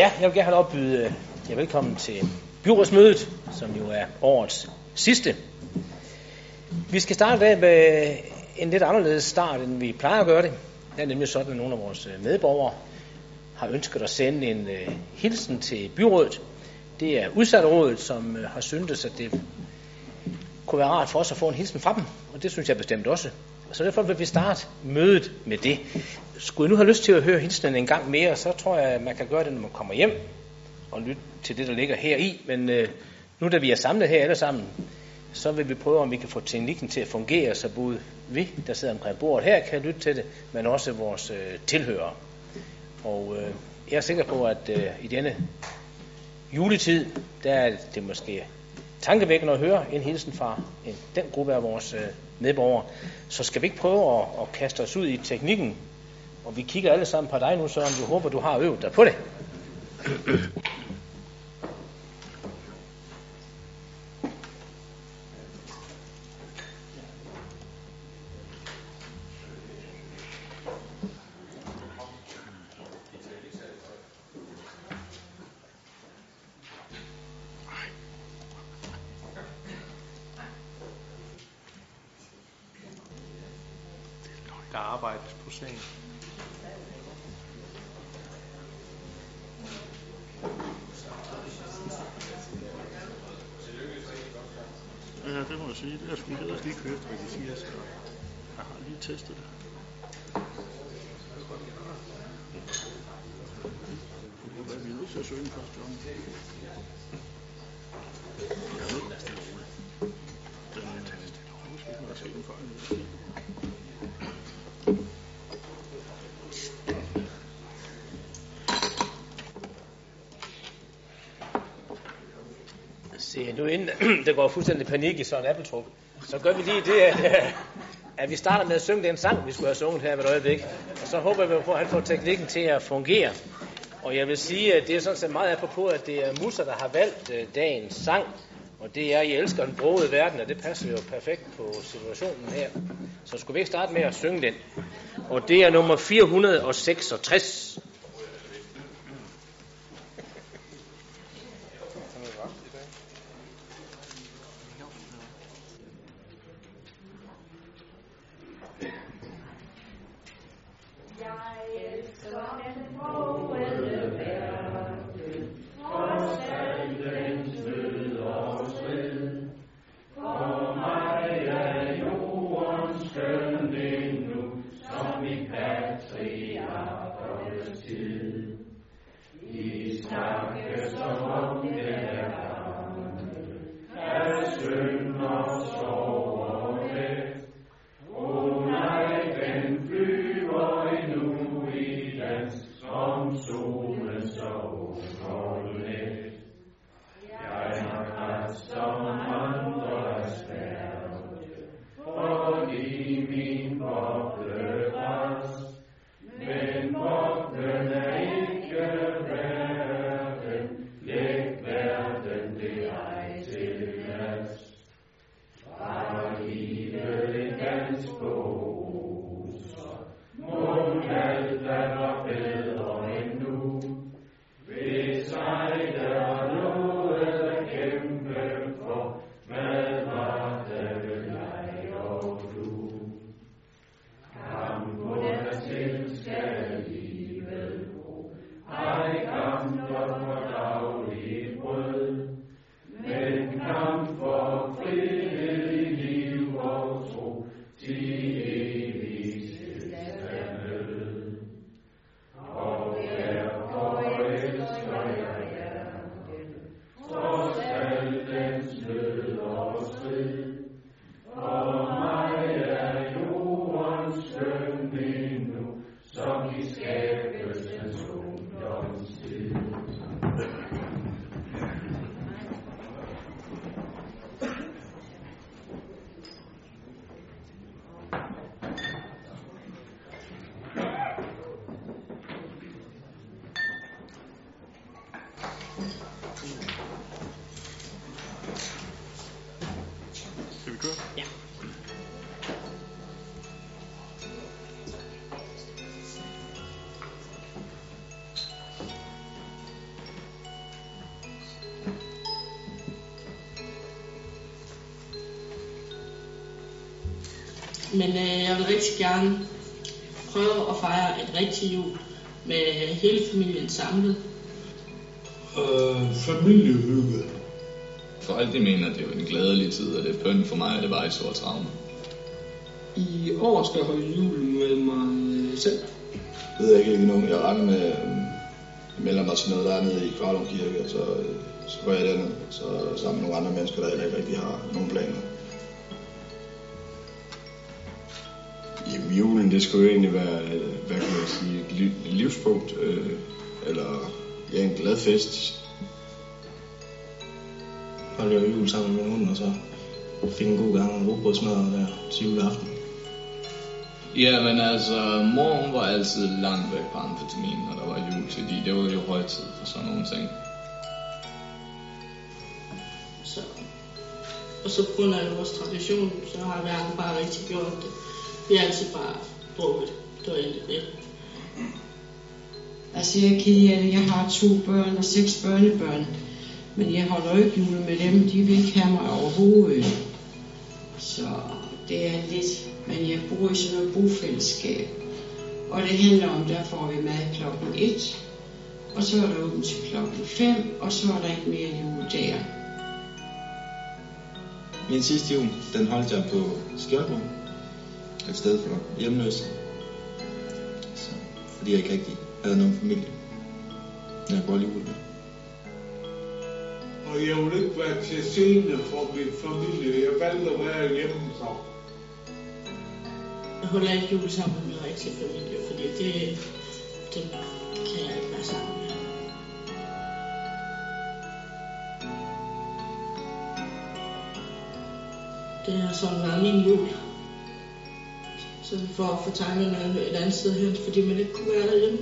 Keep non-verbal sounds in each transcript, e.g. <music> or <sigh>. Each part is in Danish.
Ja, jeg vil gerne opbyde jer velkommen til byrådsmødet, som jo er årets sidste. Vi skal starte af med en lidt anderledes start, end vi plejer at gøre det. Det er nemlig sådan, at nogle af vores øh, medborgere har ønsket at sende en uh, hilsen til byrådet. Det er udsatterådet, som uh, har syntes, at det kunne være rart for os at få en hilsen fra dem, og det synes jeg bestemt også. Så derfor vil vi starte mødet med det. Skulle I nu have lyst til at høre hilsenen en gang mere, så tror jeg, at man kan gøre det, når man kommer hjem og lytte til det, der ligger her i. Men øh, nu da vi er samlet her alle sammen, så vil vi prøve, om vi kan få teknikken til at fungere, så både vi, der sidder omkring bordet her, kan lytte til det, men også vores øh, tilhørere. Og øh, jeg er sikker på, at øh, i denne juletid, der er det måske tankevækkende at høre en hilsen fra en, den gruppe af vores øh, medborgere. Så skal vi ikke prøve at, at kaste os ud i teknikken? Og vi kigger alle sammen på dig nu, så om du håber, du har øvet dig på det. <clears throat> der går fuldstændig panik i sådan en appeltrup, så gør vi lige det, at, at vi starter med at synge den sang, vi skulle have sunget her ved et øjeblik. Og så håber vi på, at han får teknikken til at fungere. Og jeg vil sige, at det er sådan set meget apropos, at det er Musa, der har valgt øh, dagens sang. Og det er, I elsker den brogede verden, og det passer jo perfekt på situationen her. Så skulle vi ikke starte med at synge den. Og det er nummer 466. Men øh, jeg vil rigtig gerne prøve at fejre et rigtigt jul med hele familien samlet. Øh, familiehygge. Folk de mener, at det er jo en glædelig tid, og det er for mig, at det var i stor traume. I år skal jeg holde jul med mig selv. Det ved jeg ikke lige nu. Jeg regner med, at jeg melder mig til noget dernede i Kvarlund Kirke, og så, øh, så går jeg derned, så sammen med nogle andre mennesker, der heller ikke rigtig har nogen planer. Det skulle jo egentlig være, hvad kan man sige, et li- et livspunkt, øh, eller ja, en glad fest. Holdt jeg jul sammen med min hund, og så fik en god gang rugbrødsmad der til juleaften. Ja, men altså, mor hun var altid langt væk på amfetamin, når der var jul, fordi det var jo højtid for sådan nogle ting. Så. Og så på grund af vores tradition, så har verden bare rigtig gjort det. Vi har altid bare drukket. Det var egentlig det. Altså jeg det. Jeg har to børn og seks børnebørn. Men jeg holder jo ikke jul med dem. De vil ikke have mig overhovedet. Så det er lidt. Men jeg bor i sådan noget bofællesskab. Og det handler om, der får vi mad klokken 1. Og så er der åbent til klokken 5. Og så er der ikke mere jul der. Min sidste jul, den holdt jeg på Skjoldborg. Et sted for hjemløse. Så, fordi jeg ikke rigtig havde nogen familie. Jeg går jul med. Og jeg vil ikke være til scene for min familie. Jeg valgte at være hjemme så. Jeg holder ikke jul sammen med min rigtige familie, fordi det, det kan jeg ikke være sammen med. Det har sådan været min jul. Så for at få tankerne et andet sted hen, fordi man ikke kunne være derhjemme.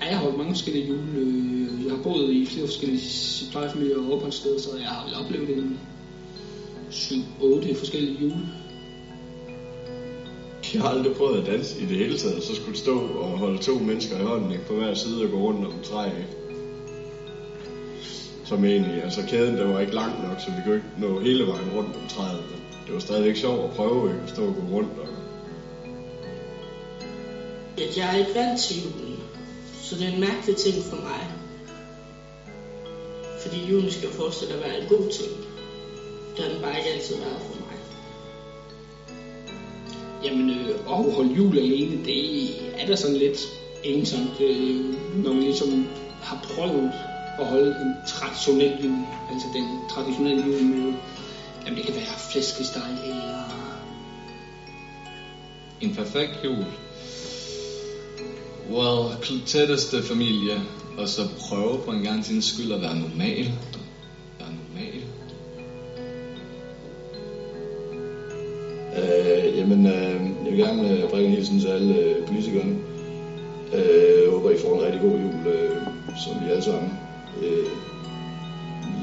Ja, jeg har holdt mange forskellige jule. Øh, Jeg har boet i flere forskellige plejefamilier og opholdssteder, så jeg har vel oplevet en 7-8 forskellige jule. Jeg har aldrig prøvet at danse i det hele taget, så skulle stå og holde to mennesker i hånden ikke, på hver side og gå rundt om et træ. Ikke? Som egentlig, altså kæden der var ikke lang nok, så vi kunne ikke nå hele vejen rundt om træet. Men det var stadigvæk sjovt at prøve ikke? at stå og gå rundt. Og... at jeg er ikke vant til julen. Så det er en mærkelig ting for mig. Fordi julen skal fortsætte at være en god ting. Det har den bare ikke altid været for mig. Jamen, øh, at holde jul alene, det er da sådan lidt ensomt, øh, når man ligesom har prøvet at holde en traditionel jul. Altså den traditionelle jul med, jamen det kan være flæskesteg eller... En perfekt jul. Well, tætteste familie, og så prøve på en gang til skyld at være normal. Være normal. Øh, jamen, øh, jeg vil gerne øh, bringe en hilsen til alle øh, politikerne. Øh, jeg håber, I får en rigtig god jul, øh, som vi alle sammen. Øh,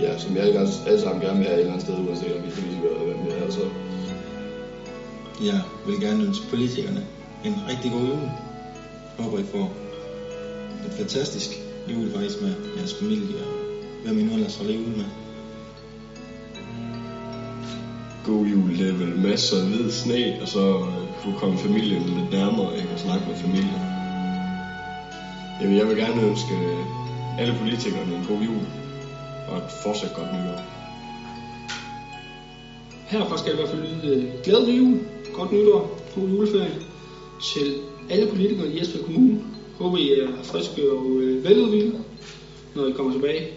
ja, som vi alle, alle sammen gerne vil have et eller andet sted, uanset om vi er politikere eller hvem vi er. Så. Jeg vil gerne ønske politikerne en rigtig god jul. Jeg håber, I får en fantastisk jul faktisk med jeres familie og hvem I nu ellers holder jul med. God jul, det er vel masser af hvid sne, og så øh, kunne komme familien lidt nærmere ikke? og snakke med familien. Jamen, jeg vil gerne ønske øh, alle politikerne en god jul, og et fortsat godt nytår. Herfra skal jeg i hvert fald lyde øh, glædelig jul, godt nytår, god juleferie til alle politikere i Esbjerg Kommune. Håber I er friske og øh, veludvilede, når I kommer tilbage.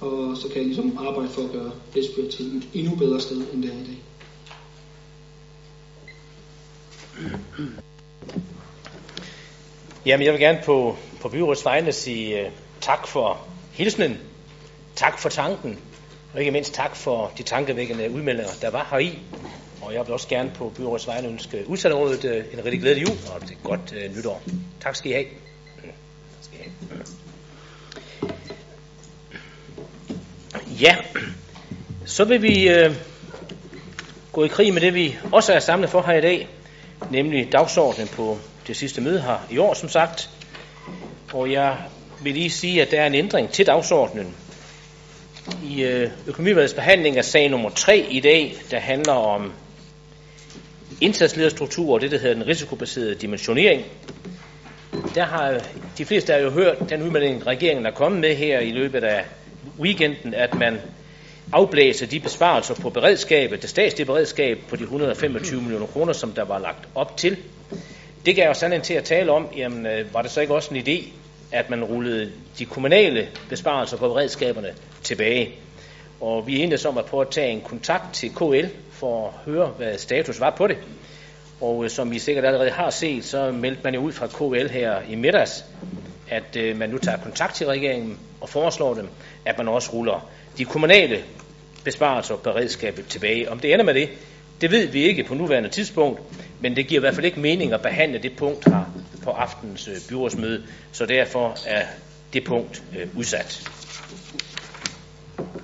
Og så kan I ligesom arbejde for at gøre Esbjerg til et endnu bedre sted, end det er i dag. Jamen, jeg vil gerne på, på byrådets vegne sige uh, tak for hilsenen, tak for tanken, og ikke mindst tak for de tankevækkende udmeldinger, der var heri. Og jeg vil også gerne på byrådets vegne ønske udsatterådet øh, en rigtig glædelig jul og et godt uh, nytår. Tak skal I have. Tak skal I have. Ja, så vil vi øh, gå i krig med det, vi også er samlet for her i dag, nemlig dagsordenen på det sidste møde her i år, som sagt. Og jeg vil lige sige, at der er en ændring til dagsordenen. i øh, økonomivalgets behandling af sag nummer 3 i dag, der handler om indsatslederstruktur og det, der hedder den risikobaserede dimensionering. Der har de fleste af jo hørt den udmelding, regeringen er kommet med her i løbet af weekenden, at man afblæser de besparelser på beredskabet, det statslige beredskab på de 125 millioner kroner, som der var lagt op til. Det gav os anledning til at tale om, jamen, øh, var det så ikke også en idé, at man rullede de kommunale besparelser på beredskaberne tilbage. Og vi er enige om at prøve at tage en kontakt til KL for at høre, hvad status var på det. Og øh, som I sikkert allerede har set, så meldte man jo ud fra KL her i middags, at øh, man nu tager kontakt til regeringen og foreslår dem, at man også ruller de kommunale besparelser på beredskabet tilbage. Om det ender med det, det ved vi ikke på nuværende tidspunkt, men det giver i hvert fald ikke mening at behandle det punkt her på aftens øh, byrådsmøde, så derfor er det punkt øh, udsat.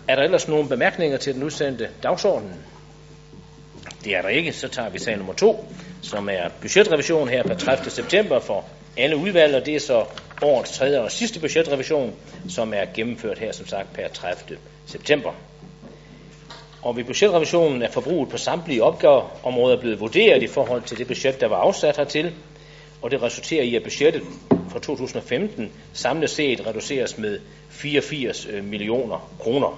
Er der ellers nogle bemærkninger til den udsendte dagsorden? Det er der ikke, så tager vi sag nummer to, som er budgetrevision her på 30. september for alle udvalg, og det er så årets tredje og sidste budgetrevision, som er gennemført her som sagt per 30. september. Og ved budgetrevisionen er forbruget på samtlige opgaveområder blevet vurderet i forhold til det budget, der var afsat hertil, og det resulterer i, at budgettet for 2015 samlet set reduceres med 84 øh, millioner kroner.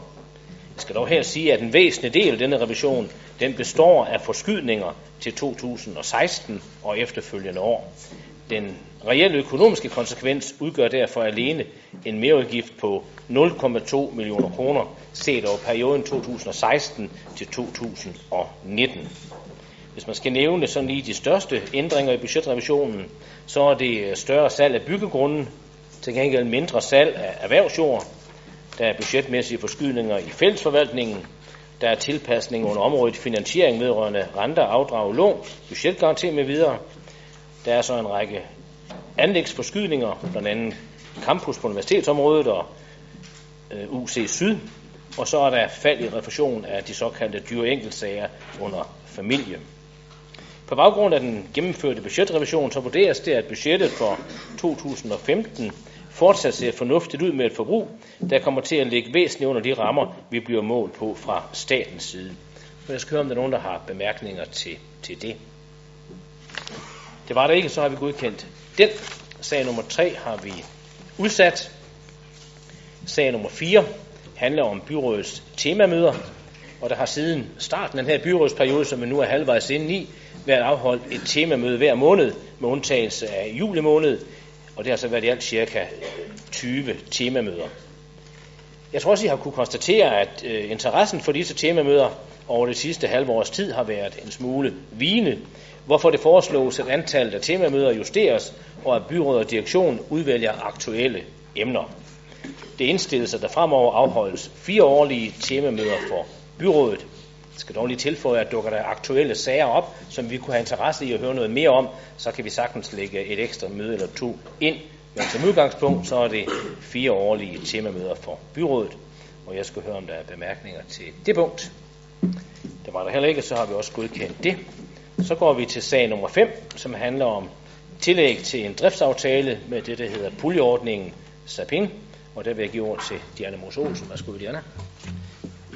Jeg skal dog her sige, at en væsentlig del af denne revision den består af forskydninger til 2016 og efterfølgende år. Den reelle økonomiske konsekvens udgør derfor alene en mereudgift på 0,2 millioner kroner set over perioden 2016 til 2019. Hvis man skal nævne sådan lige de største ændringer i budgetrevisionen, så er det øh, større salg af byggegrunden, til gengæld mindre salg af erhvervsjord, der er budgetmæssige forskydninger i fællesforvaltningen, der er tilpasning under området finansiering vedrørende renter, afdrag, lån, budgetgaranti med videre. Der er så en række anlægsforskydninger, blandt andet campus på universitetsområdet og øh, UC Syd. Og så er der fald i refusion af de såkaldte dyre enkeltsager under familie. På baggrund af den gennemførte budgetrevision, så vurderes det, at budgettet for 2015 fortsat ser fornuftigt ud med et forbrug, der kommer til at ligge væsentligt under de rammer, vi bliver målt på fra statens side. Så jeg skal høre, om der er nogen, der har bemærkninger til, til det. Det var der ikke, så har vi godkendt den. Sag nummer 3 har vi udsat. Sag nummer 4 handler om byrådets temamøder, og der har siden starten af den her byrådsperiode, som vi nu er halvvejs inde i, været afholdt et temamøde hver måned, med undtagelse af juli måned, og det har så været i alt cirka 20 temamøder. Jeg tror også, I har kunne konstatere, at øh, interessen for disse temamøder over det sidste halve års tid har været en smule vigende, hvorfor det foreslås, at antallet af temamøder justeres, og at byråd og direktion udvælger aktuelle emner. Det indstilles, at der fremover afholdes fire årlige temamøder for byrådet. Jeg skal dog lige tilføje, at dukker der aktuelle sager op, som vi kunne have interesse i at høre noget mere om, så kan vi sagtens lægge et ekstra møde eller to ind. Men som udgangspunkt, så er det fire årlige temamøder for byrådet, og jeg skal høre, om der er bemærkninger til det punkt. Det var der heller ikke, så har vi også godkendt det. Så går vi til sag nummer 5, som handler om tillæg til en driftsaftale med det, der hedder puljeordningen SAPIN. Og der vil jeg give ord til Diana Mos Olsen. Værsgo, Diana.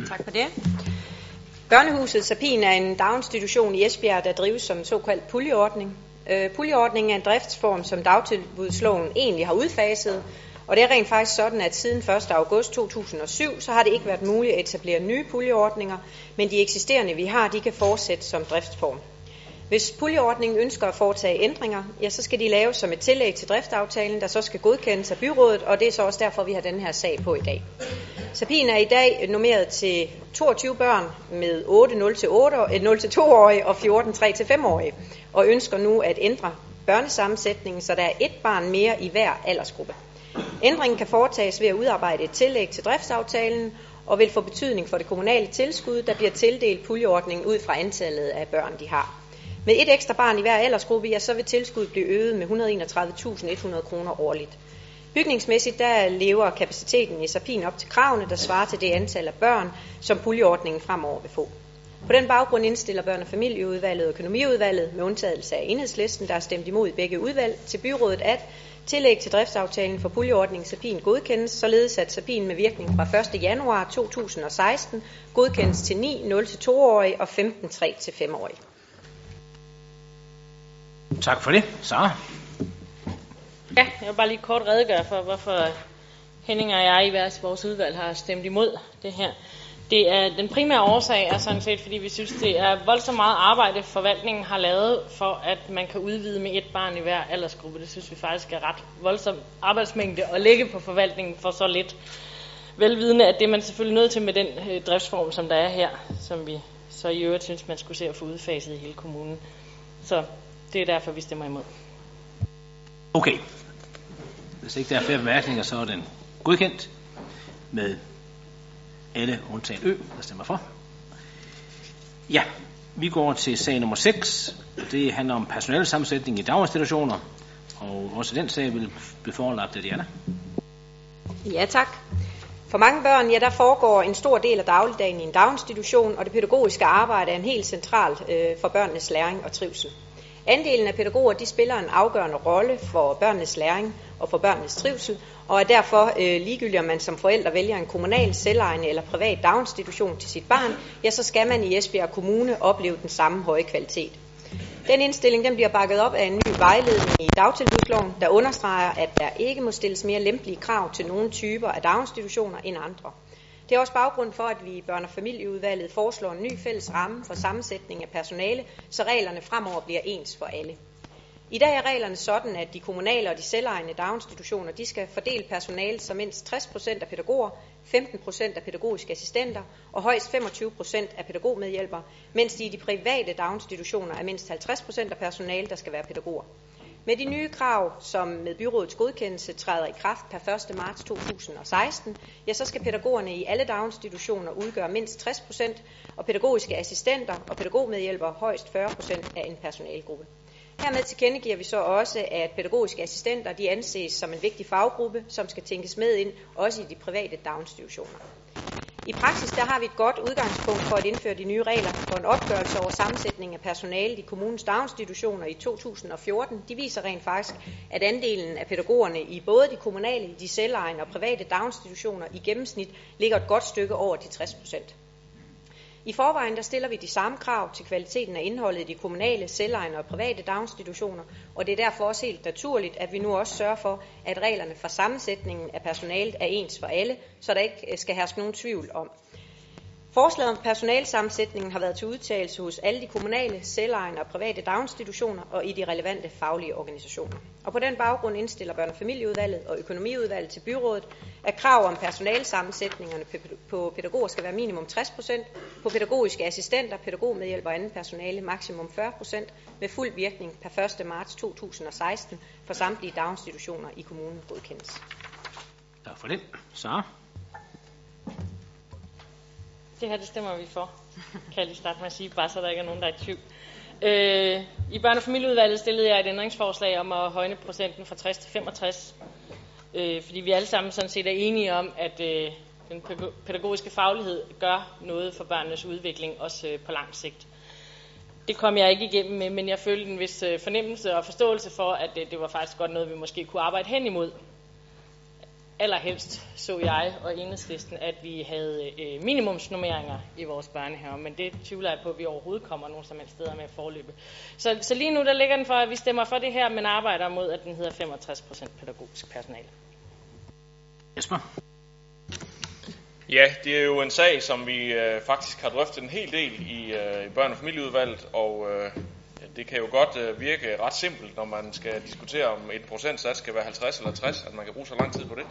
Tak for det. Børnehuset Sapin er en daginstitution i Esbjerg, der drives som en såkaldt puljeordning. Øh, puljeordningen er en driftsform, som dagtilbudsloven egentlig har udfaset, og det er rent faktisk sådan, at siden 1. august 2007, så har det ikke været muligt at etablere nye puljeordninger, men de eksisterende, vi har, de kan fortsætte som driftsform. Hvis puljeordningen ønsker at foretage ændringer, ja, så skal de laves som et tillæg til driftaftalen, der så skal godkendes af byrådet, og det er så også derfor, vi har den her sag på i dag. Sapin er i dag nummeret til 22 børn med 8 0-2-årige øh, og 14 3-5-årige, og ønsker nu at ændre børnesammensætningen, så der er et barn mere i hver aldersgruppe. Ændringen kan foretages ved at udarbejde et tillæg til driftsaftalen, og vil få betydning for det kommunale tilskud, der bliver tildelt puljeordningen ud fra antallet af børn, de har. Med et ekstra barn i hver aldersgruppe, ja, så vil tilskuddet blive øget med 131.100 kroner årligt. Bygningsmæssigt der lever kapaciteten i Sapin op til kravene, der svarer til det antal af børn, som puljeordningen fremover vil få. På den baggrund indstiller børne- og familieudvalget og økonomiudvalget med undtagelse af enhedslisten, der er stemt imod i begge udvalg, til byrådet at tillæg til driftsaftalen for puljeordningen Sapin godkendes, således at Sapin med virkning fra 1. januar 2016 godkendes til 9 0-2-årige og 15 3-5-årige. Tak for det. Sara? Ja, jeg vil bare lige kort redegøre for, hvorfor Henning og jeg i hver vores udvalg har stemt imod det her. Det er, den primære årsag er sådan set, fordi vi synes, det er voldsomt meget arbejde, forvaltningen har lavet for, at man kan udvide med et barn i hver aldersgruppe. Det synes vi faktisk er ret voldsom arbejdsmængde at lægge på forvaltningen for så lidt. Velvidende, at det er man selvfølgelig nødt til med den øh, driftsform, som der er her, som vi så i øvrigt synes, man skulle se at få udfaset i hele kommunen. Så det er derfor, vi stemmer imod. Okay. Hvis ikke der er flere bemærkninger, så er den godkendt med alle undtagen Ø, der stemmer for. Ja, vi går til sag nummer 6. Det handler om personalsammensætning i daginstitutioner. Og også den sag vil blive forelagt af Diana. Ja, tak. For mange børn, ja, der foregår en stor del af dagligdagen i en daginstitution, og det pædagogiske arbejde er en helt central øh, for børnenes læring og trivsel. Andelen af pædagoger de spiller en afgørende rolle for børnenes læring og for børnenes trivsel, og er derfor øh, ligegyldigt, om man som forældre vælger en kommunal, selvejende eller privat daginstitution til sit barn, ja, så skal man i Esbjerg Kommune opleve den samme høje kvalitet. Den indstilling den bliver bakket op af en ny vejledning i dagtilbudsloven, der understreger, at der ikke må stilles mere lempelige krav til nogle typer af daginstitutioner end andre. Det er også baggrund for, at vi i børne- og familieudvalget foreslår en ny fælles ramme for sammensætning af personale, så reglerne fremover bliver ens for alle. I dag er reglerne sådan, at de kommunale og de selvejende daginstitutioner de skal fordele personale som mindst 60% af pædagoger, 15% af pædagogiske assistenter og højst 25% af pædagogmedhjælpere, mens de i de private daginstitutioner er mindst 50% af personale, der skal være pædagoger. Med de nye krav, som med byrådets godkendelse træder i kraft per 1. marts 2016, ja, så skal pædagogerne i alle daginstitutioner udgøre mindst 60%, og pædagogiske assistenter og pædagogmedhjælpere højst 40% af en personalgruppe. Hermed tilkendegiver vi så også, at pædagogiske assistenter de anses som en vigtig faggruppe, som skal tænkes med ind, også i de private daginstitutioner. I praksis der har vi et godt udgangspunkt for at indføre de nye regler, for en opgørelse over sammensætning af personale i kommunens daginstitutioner i 2014. De viser rent faktisk, at andelen af pædagogerne i både de kommunale, de selvejende og private daginstitutioner i gennemsnit ligger et godt stykke over de 60 procent. I forvejen der stiller vi de samme krav til kvaliteten af indholdet i de kommunale, selvejende og private daginstitutioner, og det er derfor også helt naturligt, at vi nu også sørger for, at reglerne for sammensætningen af personalet er ens for alle, så der ikke skal herske nogen tvivl om, Forslaget om personalsammensætningen har været til udtalelse hos alle de kommunale, selvejende og private daginstitutioner og i de relevante faglige organisationer. Og på den baggrund indstiller børne- og familieudvalget og økonomiudvalget til byrådet, at krav om personalsammensætningerne på pædagoger skal være minimum 60%, på pædagogiske assistenter, pædagogmedhjælp og anden personale maksimum 40%, med fuld virkning per 1. marts 2016 for samtlige daginstitutioner i kommunen godkendes. Tak for det. Så det her, det stemmer vi for, kan jeg lige starte med at sige, bare så der ikke er nogen, der er i tvivl. Øh, I børne- og familieudvalget stillede jeg et ændringsforslag om at højne procenten fra 60 til 65, øh, fordi vi alle sammen sådan set er enige om, at øh, den pædagogiske faglighed gør noget for børnenes udvikling, også øh, på lang sigt. Det kom jeg ikke igennem med, men jeg følte en vis øh, fornemmelse og forståelse for, at det, det var faktisk godt noget, vi måske kunne arbejde hen imod allerhelst så jeg og enhedslisten, at vi havde øh, minimumsnummeringer i vores børnehaver, men det tvivler jeg på, at vi overhovedet kommer nogen som helst steder med at forløbe. Så, så lige nu der ligger den for, at vi stemmer for det her, men arbejder mod, at den hedder 65% pædagogisk personale. Jesper? Ja, det er jo en sag, som vi øh, faktisk har drøftet en hel del i, øh, i børne- og familieudvalget, og øh, det kan jo godt øh, virke ret simpelt, når man skal diskutere, om et procentsats skal være 50 eller 60, at man kan bruge så lang tid på det.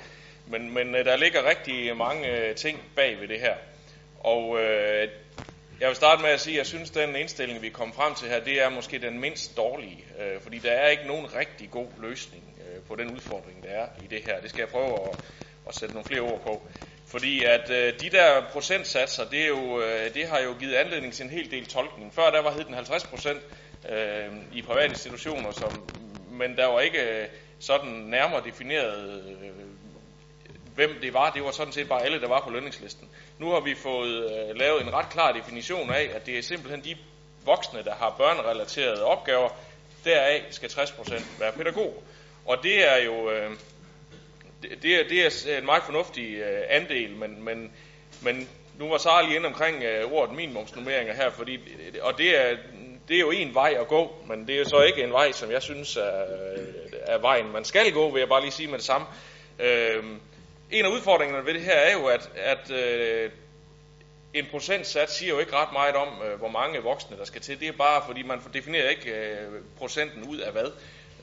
Men, men øh, der ligger rigtig mange øh, ting bag ved det her. Og øh, jeg vil starte med at sige, at jeg synes, at den indstilling, vi kom frem til her, det er måske den mindst dårlige. Øh, fordi der er ikke nogen rigtig god løsning øh, på den udfordring, der er i det her. Det skal jeg prøve at, at sætte nogle flere ord på. Fordi at øh, de der procentsatser, det, er jo, øh, det har jo givet anledning til en hel del tolkning. Før der var hed den 50 procent, øh, i private institutioner, som, men der var ikke øh, sådan nærmere defineret, øh, hvem det var. Det var sådan set bare alle, der var på lønningslisten. Nu har vi fået øh, lavet en ret klar definition af, at det er simpelthen de voksne, der har børnerelaterede opgaver, deraf skal 60% være pædagog. Og det er jo øh, det, det, er, det er en meget fornuftig øh, andel, men, men, men nu var Sara lige inde omkring øh, ordet minimumsnummeringer her, fordi, og det er, det er jo en vej at gå, men det er så ikke en vej, som jeg synes er, er vejen, man skal gå, vil jeg bare lige sige med det samme. Øh, en af udfordringerne ved det her er jo, at, at øh, en procentsats siger jo ikke ret meget om, øh, hvor mange voksne der skal til. Det er bare, fordi man definerer ikke øh, procenten ud af hvad.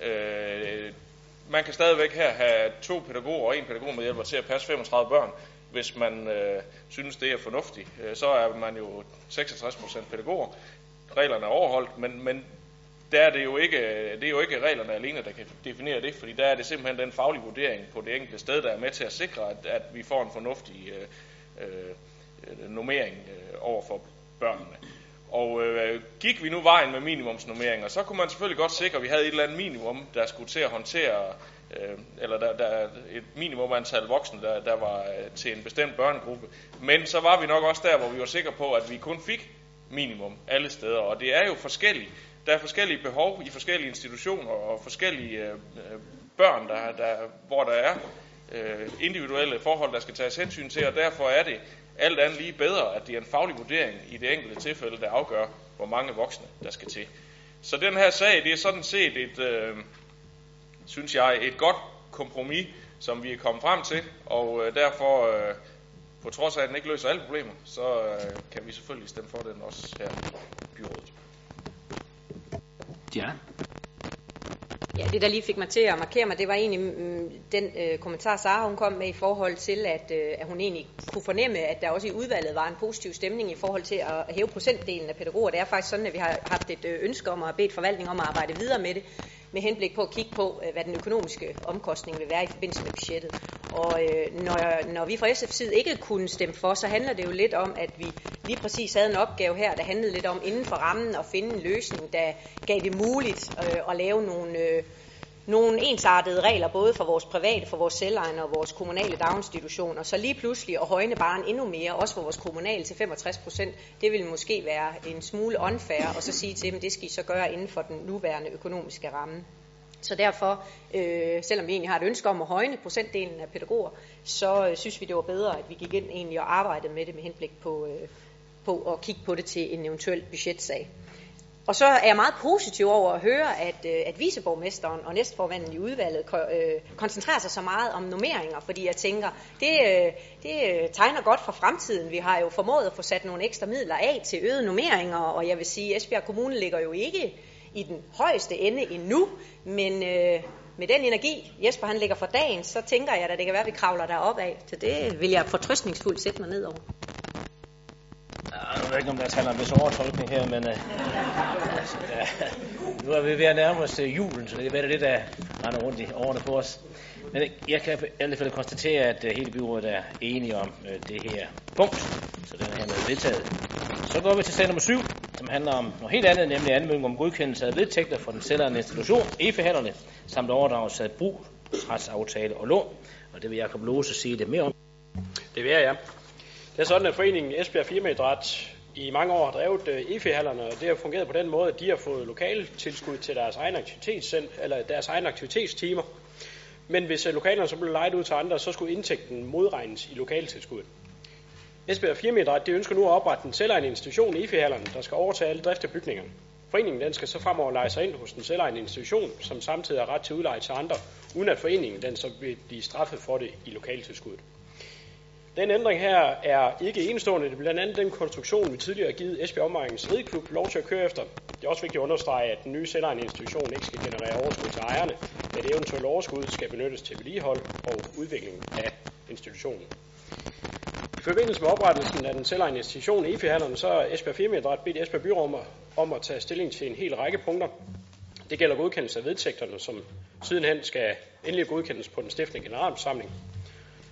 Øh, man kan stadigvæk her have to pædagoger og en pædagog med hjælper til at passe 35 børn, hvis man øh, synes, det er fornuftigt. Øh, så er man jo 66% pædagoger. Reglerne er overholdt, men, men der er det jo ikke, det er jo ikke reglerne alene, der kan definere det, fordi der er det simpelthen den faglige vurdering på det enkelte sted, der er med til at sikre, at, at vi får en fornuftig øh, øh, nummering øh, over for børnene. Og øh, gik vi nu vejen med minimumsnummeringer, så kunne man selvfølgelig godt sikre, at vi havde et eller andet minimum, der skulle til at håndtere, øh, eller der, der et minimum antal voksne, der, der var øh, til en bestemt børnegruppe. Men så var vi nok også der, hvor vi var sikre på, at vi kun fik minimum alle steder. Og det er jo forskelligt. Der er forskellige behov i forskellige institutioner og forskellige øh, øh, børn, der, der, hvor der er øh, individuelle forhold, der skal tages hensyn til, og derfor er det alt andet lige bedre, at det er en faglig vurdering i det enkelte tilfælde, der afgør, hvor mange voksne der skal til. Så den her sag, det er sådan set et, øh, synes jeg, et godt kompromis, som vi er kommet frem til, og øh, derfor, øh, på trods af, at den ikke løser alle problemer, så øh, kan vi selvfølgelig stemme for den også her i byrådet. Ja. Ja, det der lige fik mig til at markere mig, det var egentlig mm, den øh, kommentar, Sara hun kom med i forhold til, at, øh, at hun egentlig kunne fornemme, at der også i udvalget var en positiv stemning i forhold til at hæve procentdelen af pædagoger. Det er faktisk sådan, at vi har haft et øh, ønske om at bede forvaltningen om at arbejde videre med det, med henblik på at kigge på, øh, hvad den økonomiske omkostning vil være i forbindelse med budgettet. Og øh, når, når vi fra SF's side ikke kunne stemme for, så handler det jo lidt om, at vi lige præcis havde en opgave her, der handlede lidt om inden for rammen at finde en løsning, der gav det muligt øh, at lave nogle, øh, nogle ensartede regler, både for vores private, for vores selvejende og vores kommunale daginstitutioner. Så lige pludselig at højne barn endnu mere, også for vores kommunale til 65 procent, det ville måske være en smule unfair, og så sige til dem, det skal I så gøre inden for den nuværende økonomiske ramme. Så derfor, øh, selvom vi egentlig har et ønske om at højne procentdelen af pædagoger, så øh, synes vi, det var bedre, at vi gik ind egentlig og arbejdede med det med henblik på, øh, på at kigge på det til en eventuel budgetsag. Og så er jeg meget positiv over at høre, at, øh, at viceborgmesteren og næstformanden i udvalget øh, koncentrerer sig så meget om nummeringer, fordi jeg tænker, det, øh, det tegner godt for fremtiden. Vi har jo formået at få sat nogle ekstra midler af til øgede nummeringer, og jeg vil sige, at Esbjerg Kommune ligger jo ikke i den højeste ende endnu, men øh, med den energi, Jesper han ligger for dagen, så tænker jeg, at det kan være, at vi kravler derop af. Så det vil jeg fortrøstningsfuldt sætte mig ned over. Jeg ved ikke, om der taler en vis overtolkning her, men øh, altså, ja, nu er vi ved at nærme os uh, julen, så det er det, der øh, render rundt i årene på os. Men jeg kan i alle fald konstatere, at øh, hele byrådet er enige om øh, det her punkt, så den er hermed vedtaget. Så går vi til sag nummer 7, som handler om noget helt andet, nemlig anmodning om godkendelse af vedtægter for den selvejende institution, EFE-hallerne, samt overdragelse af brugsretsaftale og lån. Og det vil Jacob Lose sige lidt mere om. Det vil jeg, ja. Det er sådan, at foreningen Esbjerg Firmaidræt i mange år har drevet øh, EFI-hallerne, og det har fungeret på den måde, at de har fået lokale tilskud til deres egen eller deres egen aktivitetstimer. Men hvis øh, lokalerne så blev lejet ud til andre, så skulle indtægten modregnes i lokaltilskuddet. Esbjerg Firmaidræt, det ønsker nu at oprette en selvejende institution i EFI-hallerne, der skal overtage alle drift af bygningerne. Foreningen den skal så fremover lege sig ind hos den selvejende institution, som samtidig har ret til udleje til andre, uden at foreningen den så vil blive straffet for det i lokaltilskuddet. Den ændring her er ikke enestående. Det er blandt andet den konstruktion, vi tidligere har givet Esbjerg Omegns Rideklub lov til at køre efter. Det er også vigtigt at understrege, at den nye selvejende institution ikke skal generere overskud til ejerne, da det eventuelle overskud skal benyttes til vedligehold og udvikling af institutionen. I forbindelse med oprettelsen af den selvejende institution i EFI-hallerne, så er Esbjerg Firmaidræt bedt Esbjerg Byråd om at tage stilling til en hel række punkter. Det gælder godkendelse af vedtægterne, som sidenhen skal endelig godkendes på den stiftende generalforsamling.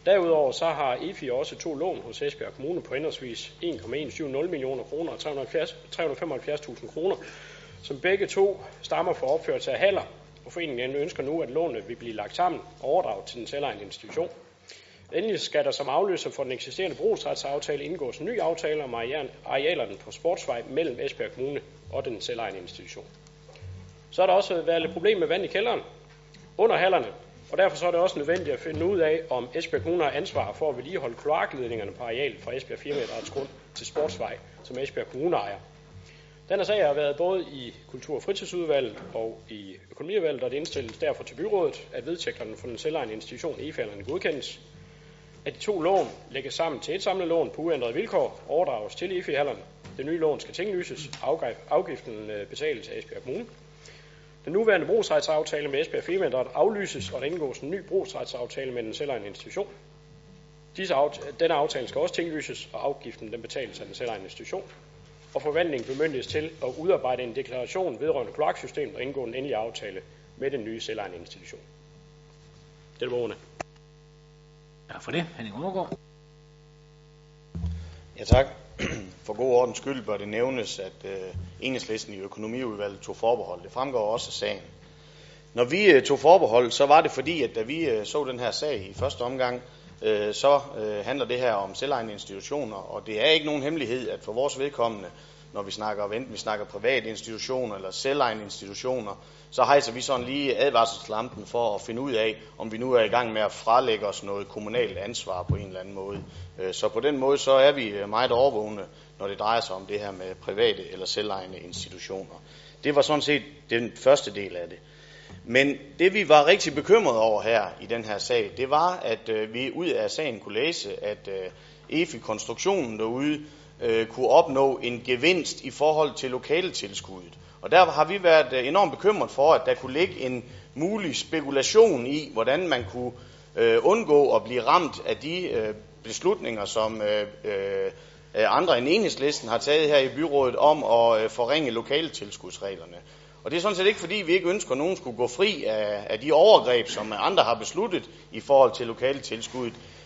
Derudover så har EFI også to lån hos Esbjerg Kommune på henholdsvis 1,170 millioner kroner og 375.000 kroner, som begge to stammer fra opførelse af haller, og foreningen ønsker nu, at lånene vil blive lagt sammen og overdraget til den selvejende institution. Endelig skal der som afløser for den eksisterende brugsretsaftale indgås en ny aftale om arealerne på Sportsvej mellem Esbjerg Kommune og den selvejende institution. Så har der også været lidt problem med vand i kælderen under hallerne, og derfor så er det også nødvendigt at finde ud af, om Esbjerg Kommune har ansvar for at vedligeholde kloakledningerne på arealet fra Esbjerg 4 meters grund til Sportsvej, som Esbjerg Kommune ejer. Den her sag har været både i Kultur- og fritidsudvalget og i økonomiudvalget, og det indstilles derfor til byrådet, at vedtægterne for den selvejende institution EFA'erne godkendes, at de to lån lægges sammen til et samlet lån på uændrede vilkår, overdrages til EFI-hallerne. Det nye lån skal tinglyses, afgiften øh, betales af Esbjerg Kommune. Den nuværende brugsretsaftale med Esbjerg Firmaidræt aflyses, og der indgås en ny brugsretsaftale med den selvejende institution. Disse aft- denne aftale skal også tinglyses, og afgiften den betales af den selvejende institution. Og forvandlingen bemyndiges til at udarbejde en deklaration vedrørende kloaksystem og indgå en endelig aftale med den nye selvejende institution. Det er det Ja, for det. Henning Overgaard. Ja, tak. <clears throat> For god ordens skyld bør det nævnes, at øh, enhedslisten i økonomiudvalget tog forbehold. Det fremgår også af sagen. Når vi øh, tog forbehold, så var det fordi, at da vi øh, så den her sag i første omgang, øh, så øh, handler det her om selvejende institutioner, og det er ikke nogen hemmelighed, at for vores vedkommende, når vi snakker, enten vi snakker private institutioner eller selvejende institutioner, så hejser vi sådan lige advarselslampen for at finde ud af, om vi nu er i gang med at frelægge os noget kommunalt ansvar på en eller anden måde. Øh, så på den måde så er vi øh, meget overvågne, når det drejer sig om det her med private eller selvejende institutioner. Det var sådan set den første del af det. Men det vi var rigtig bekymrede over her i den her sag, det var, at øh, vi ud af sagen kunne læse, at øh, EFI-konstruktionen derude kunne opnå en gevinst i forhold til lokaletilskuddet. Og der har vi været øh, enormt bekymret for, at der kunne ligge en mulig spekulation i, hvordan man kunne øh, undgå at blive ramt af de øh, beslutninger, som øh, øh, øh andre end enhedslisten har taget her i byrådet om at øh, forringe lokale tilskudsreglerne. Og det er sådan set ikke fordi, vi ikke ønsker, at nogen skulle gå fri af, af de overgreb, som andre har besluttet i forhold til lokale.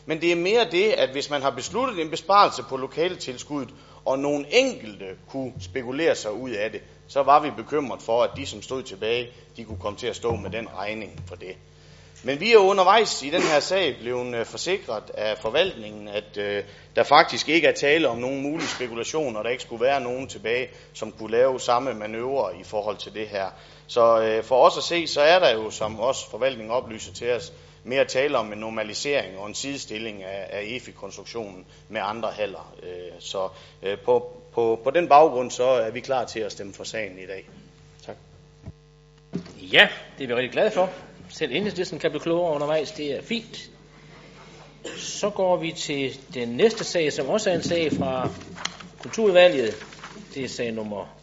Men det er mere det, at hvis man har besluttet en besparelse på lokale tilskuddet, og nogle enkelte kunne spekulere sig ud af det, så var vi bekymret for, at de, som stod tilbage, de kunne komme til at stå med den regning for det. Men vi er undervejs i den her sag blevet øh, forsikret af forvaltningen, at øh, der faktisk ikke er tale om nogen mulig spekulation, og der ikke skulle være nogen tilbage, som kunne lave samme manøvre i forhold til det her. Så øh, for os at se, så er der jo, som også forvaltningen oplyser til os, mere tale om en normalisering og en sidestilling af, af EFI-konstruktionen med andre haller. Øh, så øh, på, på, på den baggrund så er vi klar til at stemme for sagen i dag. Tak. Ja, det er vi rigtig glade for. Selv enhedslisten kan blive klogere undervejs, det er fint. Så går vi til den næste sag, som også er en sag fra Kulturudvalget. Det er sag nummer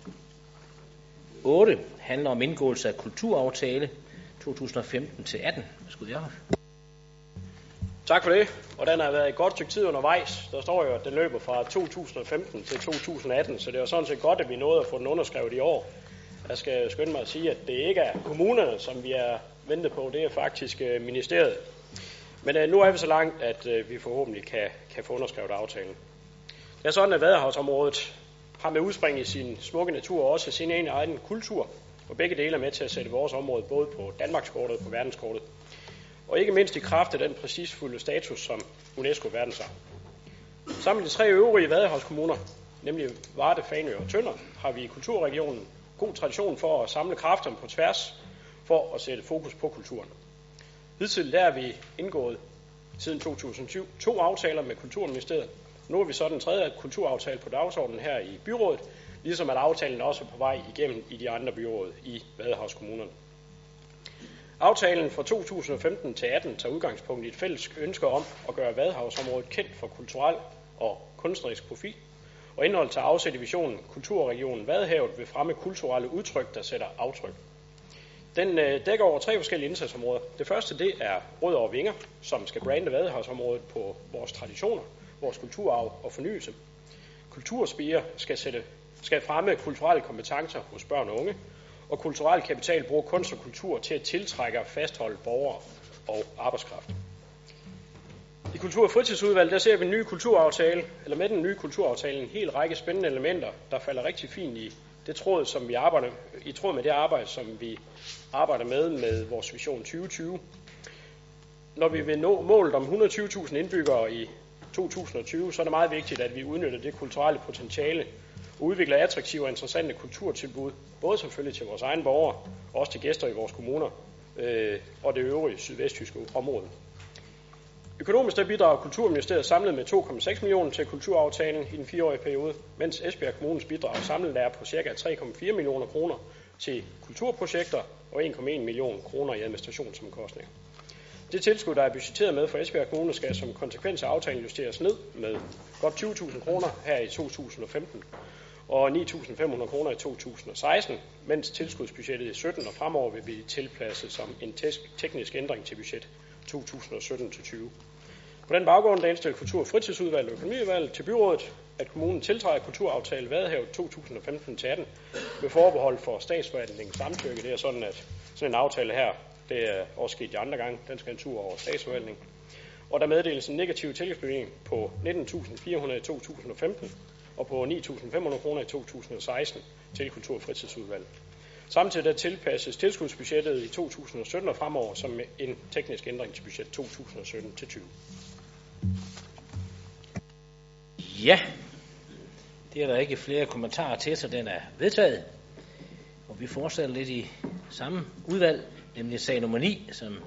8, handler om indgåelse af kulturaftale 2015-18. Værsgo, have? Tak for det, og den har været et godt stykke tid undervejs. Der står jo, at den løber fra 2015 til 2018, så det er sådan set godt, at vi nåede at få den underskrevet i år. Jeg skal skynde mig at sige, at det ikke er kommunerne, som vi er ventet på, det er faktisk øh, ministeriet. Men øh, nu er vi så langt, at øh, vi forhåbentlig kan, kan få underskrevet aftalen. Det er sådan, at Vadehavsområdet har med udspring i sin smukke natur også sin egen kultur, og begge dele er med til at sætte vores område både på Danmarkskortet og på verdenskortet. Og ikke mindst i kraft af den præcisfulde status som UNESCO verdensarv. Sammen med de tre øvrige Vadehavskommuner, nemlig Varde, Fanø og Tønder, har vi i Kulturregionen god tradition for at samle kræfterne på tværs for at sætte fokus på kulturen. Hidtil der er vi indgået siden 2007 to aftaler med Kulturministeriet. Nu er vi så den tredje kulturaftale på dagsordenen her i byrådet, ligesom at aftalen også er på vej igennem i de andre byråd i Vadehavskommunerne. Aftalen fra 2015 til 18 tager udgangspunkt i et fælles ønske om at gøre Vadehavsområdet kendt for kulturel og kunstnerisk profil, og indhold til afsæt i visionen Kulturregionen Vadehavet vil fremme kulturelle udtryk, der sætter aftryk. Den øh, dækker over tre forskellige indsatsområder. Det første det er Rød over Vinger, som skal brande Vadehavsområdet på vores traditioner, vores kulturarv og fornyelse. Kulturspire skal sætte skal fremme kulturelle kompetencer hos børn og unge, og kulturel kapital bruger kunst og kultur til at tiltrække og fastholde borgere og arbejdskraft. I Kultur- og fritidsudvalget, der ser vi en ny kulturaftale, eller med den nye kulturaftale, en hel række spændende elementer, der falder rigtig fint i det tråd, som vi arbejder, i tråd med det arbejde, som vi arbejder med med vores vision 2020. når vi vil nå målet om 120.000 indbyggere i 2020, så er det meget vigtigt, at vi udnytter det kulturelle potentiale og udvikler attraktive og interessante kulturtilbud, både selvfølgelig til vores egne borgere og også til gæster i vores kommuner øh, og det øvrige sydvesttyske område. Økonomisk der bidrager Kulturministeriet samlet med 2,6 millioner til kulturaftalen i den fireårige periode, mens Esbjerg Kommunes bidrag samlet er på ca. 3,4 millioner kroner til kulturprojekter og 1,1 millioner kroner i administrationsomkostninger. Det tilskud, der er budgetteret med for Esbjerg Kommune, skal som konsekvens af aftalen justeres ned med godt 20.000 kroner her i 2015 og 9.500 kroner i 2016, mens tilskudsbudgettet i 17 og fremover vil blive tilpasset som en teknisk ændring til budget 2017-20. På den baggrund der indstiller Kultur- og Fritidsudvalget og Økonomiudvalget til byrådet, at kommunen tiltræder kulturaftale Vadehavet 2015-18 med forbehold for statsforvaltningens samtykke. Det er sådan, at sådan en aftale her, det er også sket de andre gange, den skal en tur over statsforvaltning. Og der meddeles en negativ tillægsbevilling på 19.400 i 2015 og på 9.500 kroner i 2016 til Kultur- og Fritidsudvalget. Samtidig der tilpasses tilskudsbudgettet i 2017 og fremover som en teknisk ændring til budget 2017 til 20. Ja, det er der ikke flere kommentarer til, så den er vedtaget. Og vi fortsætter lidt i samme udvalg, nemlig sag nummer 9, som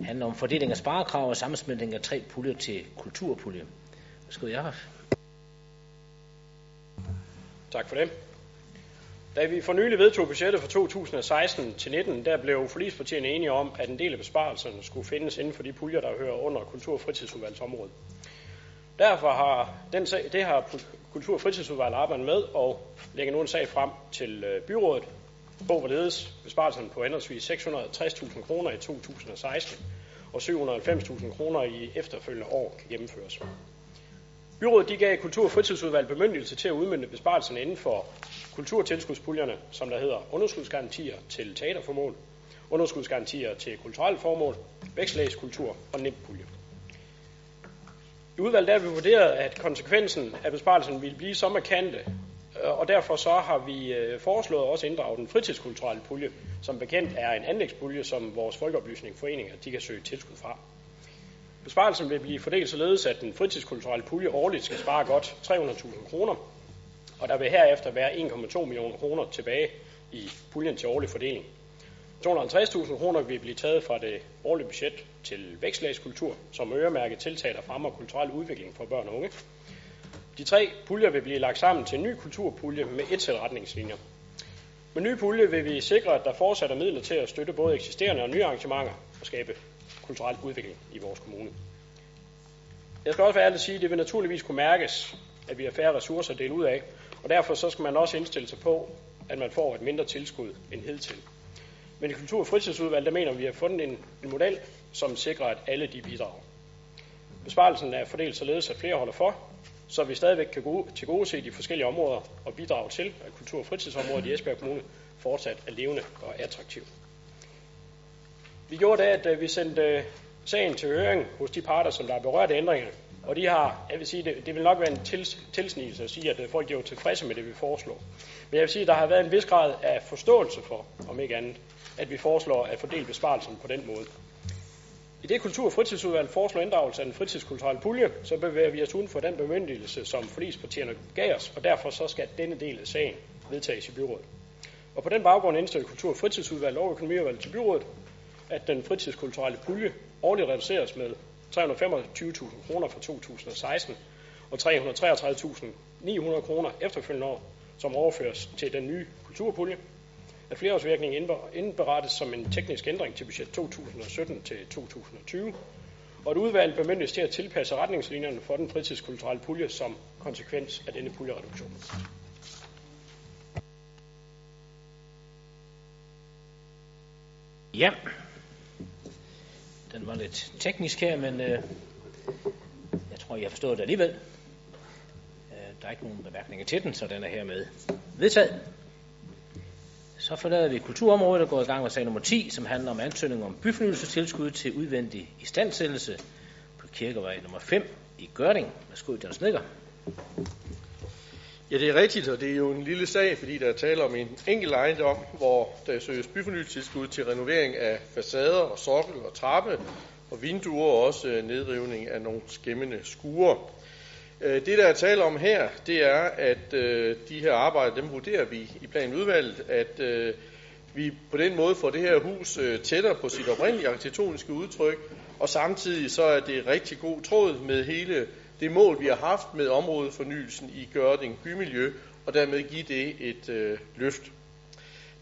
handler om fordeling af sparekrav og sammensmeltning af tre puljer til kulturpulje. Værsgo, Jakob. Tak for det. Da vi for nylig vedtog budgettet for 2016 til 19, der blev forligspartierne enige om, at en del af besparelserne skulle findes inden for de puljer, der hører under Kultur- og Fritidsudvalgsområdet. Derfor har den sag, det har Kultur- og Fritidsudvalget arbejdet med og lægger nu en sag frem til øh, byrådet hvor hvorledes besparelserne på henholdsvis 660.000 kroner i 2016 og 790.000 kroner i efterfølgende år kan gennemføres. Byrådet de gav Kultur- og Fritidsudvalget bemyndigelse til at udmynde besparelserne inden for kulturtilskudspuljerne, som der hedder underskudsgarantier til teaterformål, underskudsgarantier til kulturelle formål, vækstlægskultur og NIP-pulje. I udvalget der har vi vurderet, at konsekvensen af besparelsen ville blive så markante, øh, og derfor så har vi øh, foreslået også inddrage den fritidskulturelle pulje, som bekendt er en anlægspulje, som vores folkeoplysningsforeninger de kan søge tilskud fra. Besparelsen vil blive fordelt således, at den fritidskulturelle pulje årligt skal spare godt 300.000 kroner, og der vil herefter være 1,2 millioner kroner tilbage i puljen til årlig fordeling. 250.000 kroner vil blive taget fra det årlige budget til vækstlagskultur, som øremærket tiltag, der fremmer kulturel udvikling for børn og unge. De tre puljer vil blive lagt sammen til en ny kulturpulje med et sæt retningslinjer. Med nye pulje vil vi sikre, at der fortsat er midler til at støtte både eksisterende og nye arrangementer og skabe kulturel udvikling i vores kommune. Jeg skal også være ærlig at sige, at det vil naturligvis kunne mærkes, at vi har færre ressourcer at dele ud af, og derfor så skal man også indstille sig på, at man får et mindre tilskud end hidtil. Men i Kultur- og Fritidsudvalget, der mener vi, at vi har fundet en, en model, som sikrer, at alle de bidrager. Besparelsen er fordelt således, at flere holder for, så vi stadigvæk kan gå til gode se de forskellige områder og bidrage til, at kultur- og fritidsområdet i Esbjerg Kommune fortsat er levende og attraktivt. Vi gjorde det, at øh, vi sendte øh, sagen til høring hos de parter, som der er berørt af ændringerne. Og de har, jeg vil sige, det, det vil nok være en tils, tilsnigelse at sige, at øh, folk er jo tilfredse med det, vi foreslår. Men jeg vil sige, at der har været en vis grad af forståelse for, om ikke andet, at vi foreslår at fordele besparelsen på den måde. I det kultur- og fritidsudvalg foreslår inddragelse af den fritidskulturelle pulje, så bevæger vi os uden for den bemyndigelse, som forligspartierne gav os, og derfor så skal denne del af sagen vedtages i byrådet. Og på den baggrund indstiller kultur- og fritidsudvalg og Økonomiudvalget til byrådet, at den fritidskulturelle pulje årligt reduceres med 325.000 kroner fra 2016 og 333.900 kroner efterfølgende år, som overføres til den nye kulturpulje, at flereårsvirkningen indberettes som en teknisk ændring til budget 2017 til 2020, og at udvalget bemyndiges til at tilpasse retningslinjerne for den fritidskulturelle pulje som konsekvens af denne puljereduktion. Ja, den var lidt teknisk her, men øh, jeg tror, jeg har forstået det alligevel. Øh, der er ikke nogen bemærkninger til den, så den er hermed vedtaget. Så forlader vi kulturområdet og går i gang med sag nummer 10, som handler om ansøgning om byfornyelsestilskud til udvendig istandsættelse på Kirkevej nummer 5 i Gørding. Værsgo, John Snedker. Ja, det er rigtigt, og det er jo en lille sag, fordi der er tale om en enkelt ejendom, hvor der søges byfornyelsestilskud til renovering af facader og sokkel og trappe og vinduer og også øh, nedrivning af nogle skæmmende skure. Øh, det, der er tale om her, det er, at øh, de her arbejder, dem vurderer vi i planudvalget, at øh, vi på den måde får det her hus øh, tættere på sit oprindelige arkitektoniske udtryk, og samtidig så er det rigtig god tråd med hele det mål, vi har haft med områdefornyelsen i Gørding bymiljø, og dermed give det et øh, løft.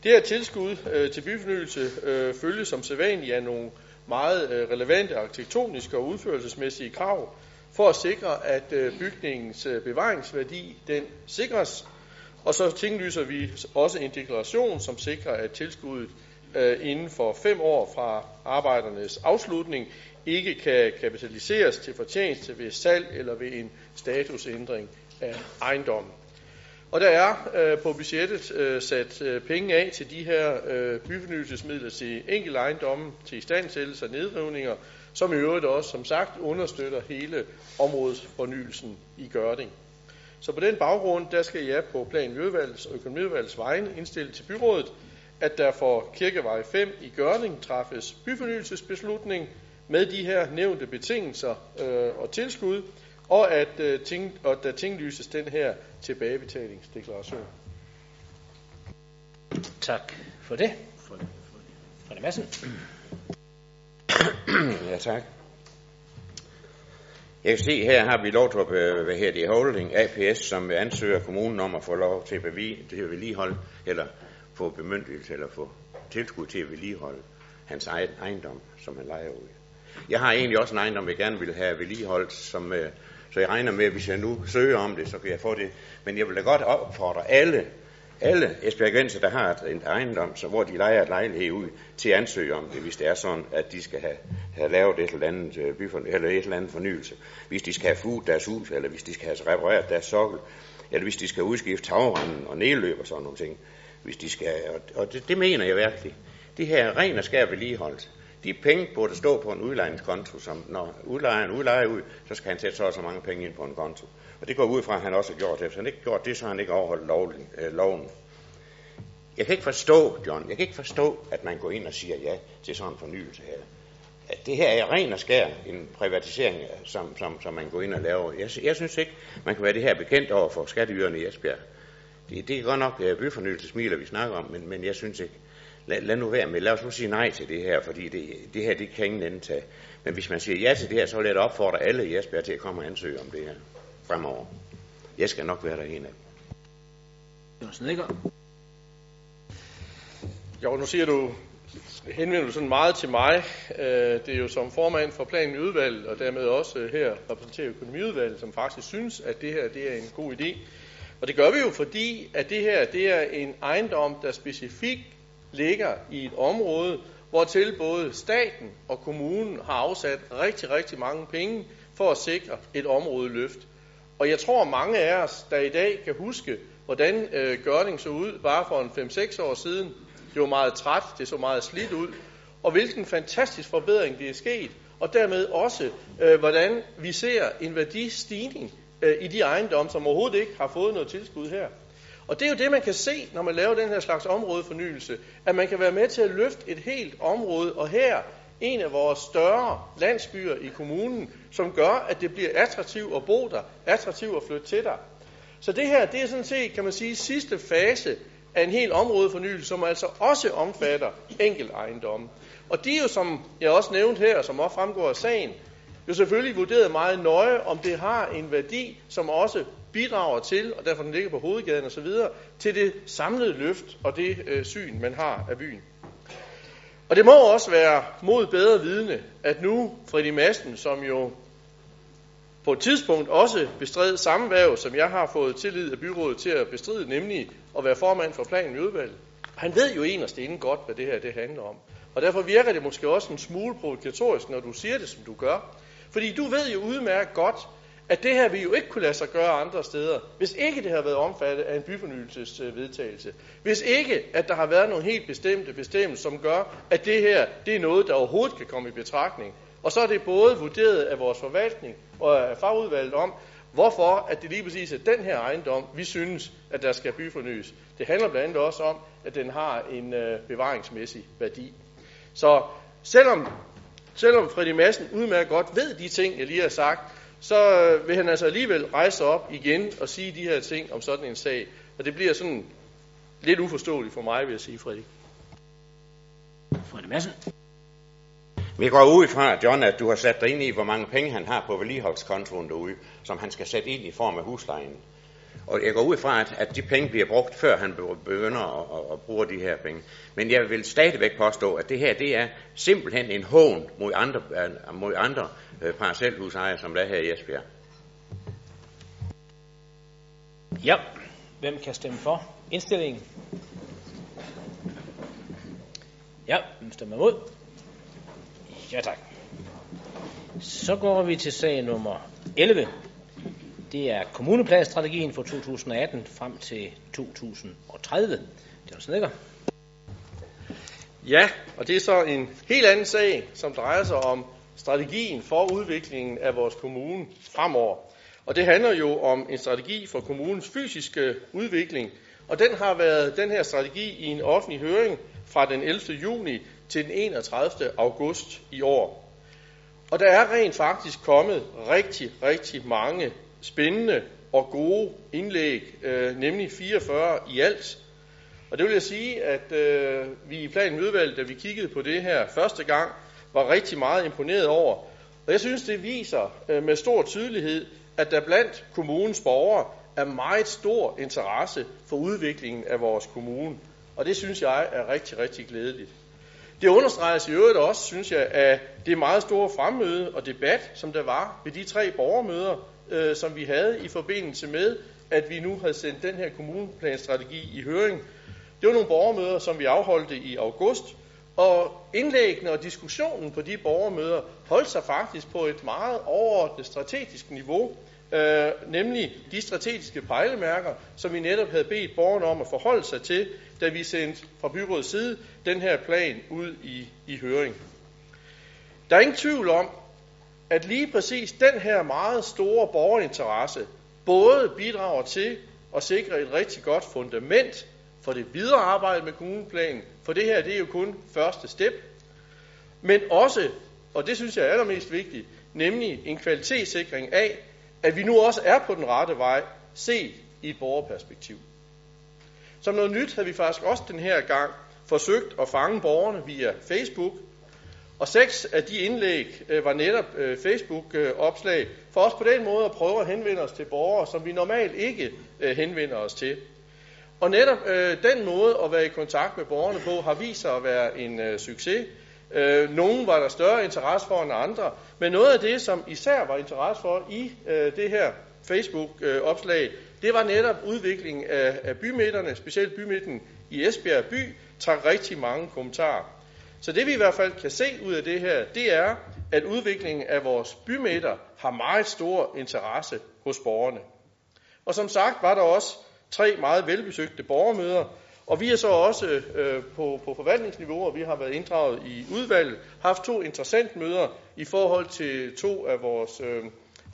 Det her tilskud øh, til byfornyelse øh, følges som sædvanligt af nogle meget øh, relevante arkitektoniske og udførelsesmæssige krav, for at sikre, at øh, bygningens øh, bevaringsværdi den sikres. Og så tinglyser vi også en deklaration, som sikrer, at tilskuddet øh, inden for fem år fra arbejdernes afslutning ikke kan kapitaliseres til fortjeneste ved salg eller ved en statusændring af ejendommen. Og der er øh, på budgettet øh, sat øh, penge af til de her øh, byfornyelsesmidler til enkelte ejendomme, til istandsættelse og nedrivninger, som i øvrigt også, som sagt, understøtter hele områdesfornyelsen i Gørding. Så på den baggrund, der skal jeg på plan Miljøvalgets og økonomiudvalgets vegne indstille til byrådet, at der for Kirkevej 5 i Gørning træffes byfornyelsesbeslutning med de her nævnte betingelser øh, og tilskud, og at, øh, ting, og der tinglyses den her tilbagebetalingsdeklaration. Tak for det. Frederik Madsen. ja, tak. Jeg kan se, her har vi lov til at, hvad her det, holding APS, som ansøger kommunen om at få lov til at, bevi, til at vedligeholde, eller få bemyndigelse, eller få tilskud til at vedligeholde hans egen ejendom, som han leger ud. Jeg har egentlig også en ejendom, jeg gerne vil have vedligeholdt, som, øh, så jeg regner med, at hvis jeg nu søger om det, så kan jeg få det. Men jeg vil da godt opfordre alle, alle esbjergenser, der har en ejendom, så hvor de leger et lejlighed ud, til at ansøge om det, hvis det er sådan, at de skal have, have lavet et eller, andet, øh, byforny, eller et eller andet fornyelse. Hvis de skal have fugt deres hus, eller hvis de skal have repareret deres sokkel, eller hvis de skal udskifte tagrenden og nedløb og sådan nogle ting. Hvis de skal, og, og det, det mener jeg virkelig. Det her ren og skær vedligeholdelse. De penge burde stå på en udlejningskonto, som når udlejeren udlejer ud, så skal han sætte så og så mange penge ind på en konto. Og det går ud fra, at han også har gjort det. Hvis han ikke gjort det, så har han ikke overholdt lov, øh, loven. Jeg kan ikke forstå, John, jeg kan ikke forstå, at man går ind og siger ja til sådan en fornyelse her. At det her er ren og skær en privatisering, som, som, som man går ind og laver. Jeg, jeg synes ikke, man kan være det her bekendt over for skatteyderne i Esbjerg. Det, det er godt nok uh, byfornyelsesmiler, vi snakker om, men, men jeg synes ikke, lad, lad nu være med, lad os nu sige nej til det her, fordi det, det her, det kan ingen ende tage. Men hvis man siger ja til det her, så vil jeg da opfordre alle i Esbjerg til at komme og ansøge om det her fremover. Jeg skal nok være der en af dem. Jo, nu siger du, henvender du sådan meget til mig. Øh, det er jo som formand for planen i udvalget, og dermed også her repræsenterer økonomiudvalget, som faktisk synes, at det her det er en god idé. Og det gør vi jo, fordi at det her det er en ejendom, der specifikt ligger i et område, hvor til både staten og kommunen har afsat rigtig, rigtig mange penge for at sikre et områdeløft. Og jeg tror, mange af os, der i dag kan huske, hvordan øh, Gørning så ud bare for en 5-6 år siden, det var meget træt, det så meget slidt ud, og hvilken fantastisk forbedring det er sket, og dermed også, øh, hvordan vi ser en værdistigning øh, i de ejendomme, som overhovedet ikke har fået noget tilskud her. Og det er jo det, man kan se, når man laver den her slags områdefornyelse, at man kan være med til at løfte et helt område, og her en af vores større landsbyer i kommunen, som gør, at det bliver attraktivt at bo der, attraktivt at flytte til der. Så det her, det er sådan set, kan man sige, sidste fase af en hel områdefornyelse, som altså også omfatter enkelt ejendomme. Og de er jo, som jeg også nævnte her, som også fremgår af sagen, jo selvfølgelig vurderet meget nøje, om det har en værdi, som også bidrager til, og derfor den ligger på hovedgaden osv., til det samlede løft og det øh, syn, man har af byen. Og det må også være mod bedre vidne, at nu Freddy Madsen, som jo på et tidspunkt også bestred samme værv, som jeg har fået tillid af byrådet til at bestride, nemlig at være formand for planen i udvalget. Han ved jo en inden godt, hvad det her det handler om. Og derfor virker det måske også en smule provokatorisk, når du siger det, som du gør. Fordi du ved jo udmærket godt, at det her vi jo ikke kunne lade sig gøre andre steder, hvis ikke det har været omfattet af en byfornyelsesvedtagelse. Hvis ikke, at der har været nogle helt bestemte bestemmelser, som gør, at det her det er noget, der overhovedet kan komme i betragtning. Og så er det både vurderet af vores forvaltning og af fagudvalget om, hvorfor at det lige præcis er den her ejendom, vi synes, at der skal byfornyes. Det handler blandt andet også om, at den har en øh, bevaringsmæssig værdi. Så selvom selvom Fredrik Madsen udmærket godt ved de ting, jeg lige har sagt, så vil han altså alligevel rejse op igen og sige de her ting om sådan en sag. Og det bliver sådan lidt uforståeligt for mig, vil jeg sige, Fredrik. Freddy Madsen. Vi går ud fra, John, at du har sat dig ind i, hvor mange penge han har på vedligeholdskontoen derude, som han skal sætte ind i form af huslejen. Og jeg går ud fra, at, at de penge bliver brugt, før han begynder at, at, at bruge de her penge. Men jeg vil stadigvæk påstå, at det her det er simpelthen en hån mod andre, øh, mod andre øh, parcelhusejere, som der er her i Esbjerg. Ja, hvem kan stemme for indstillingen? Ja, hvem stemmer imod? Ja, tak. Så går vi til sag nummer 11. Det er kommuneplanstrategien for 2018 frem til 2030. Det er sådan, Ja, og det er så en helt anden sag, som drejer sig om strategien for udviklingen af vores kommune fremover. Og det handler jo om en strategi for kommunens fysiske udvikling, og den har været den her strategi i en offentlig høring fra den 11. juni til den 31. august i år. Og der er rent faktisk kommet rigtig, rigtig mange spændende og gode indlæg, øh, nemlig 44 i alt. Og det vil jeg sige, at øh, vi i planudvalget, da vi kiggede på det her første gang, var rigtig meget imponeret over. Og jeg synes, det viser øh, med stor tydelighed, at der blandt kommunens borgere er meget stor interesse for udviklingen af vores kommune. Og det synes jeg er rigtig, rigtig glædeligt. Det understreges i øvrigt også, synes jeg, af det meget store fremmøde og debat, som der var ved de tre borgermøder, øh, som vi havde i forbindelse med, at vi nu havde sendt den her kommuneplanstrategi i høring. Det var nogle borgermøder, som vi afholdte i august, og indlæggene og diskussionen på de borgermøder holdt sig faktisk på et meget overordnet strategisk niveau, øh, nemlig de strategiske pejlemærker, som vi netop havde bedt borgerne om at forholde sig til, da vi sendte fra byrådets side den her plan ud i, i høring. Der er ingen tvivl om, at lige præcis den her meget store borgerinteresse både bidrager til at sikre et rigtig godt fundament for det videre arbejde med kommuneplanen, for det her det er jo kun første step, men også, og det synes jeg er allermest vigtigt, nemlig en kvalitetssikring af, at vi nu også er på den rette vej, set i et borgerperspektiv. Som noget nyt havde vi faktisk også den her gang forsøgt at fange borgerne via Facebook, og seks af de indlæg øh, var netop øh, Facebook-opslag, for os på den måde at prøve at henvende os til borgere, som vi normalt ikke øh, henvender os til. Og netop øh, den måde at være i kontakt med borgerne på, har vist sig at være en øh, succes. Øh, nogle var der større interesse for end andre, men noget af det, som især var interesse for i øh, det her Facebook-opslag, øh, det var netop udviklingen af, af bymidterne, specielt bymidten i Esbjerg by, trak rigtig mange kommentarer. Så det vi i hvert fald kan se ud af det her, det er, at udviklingen af vores bymidter har meget stor interesse hos borgerne. Og som sagt var der også tre meget velbesøgte borgermøder, og vi har så også øh, på, på forvaltningsniveau, og vi har været inddraget i udvalget, haft to interessante møder i forhold til to af vores øh,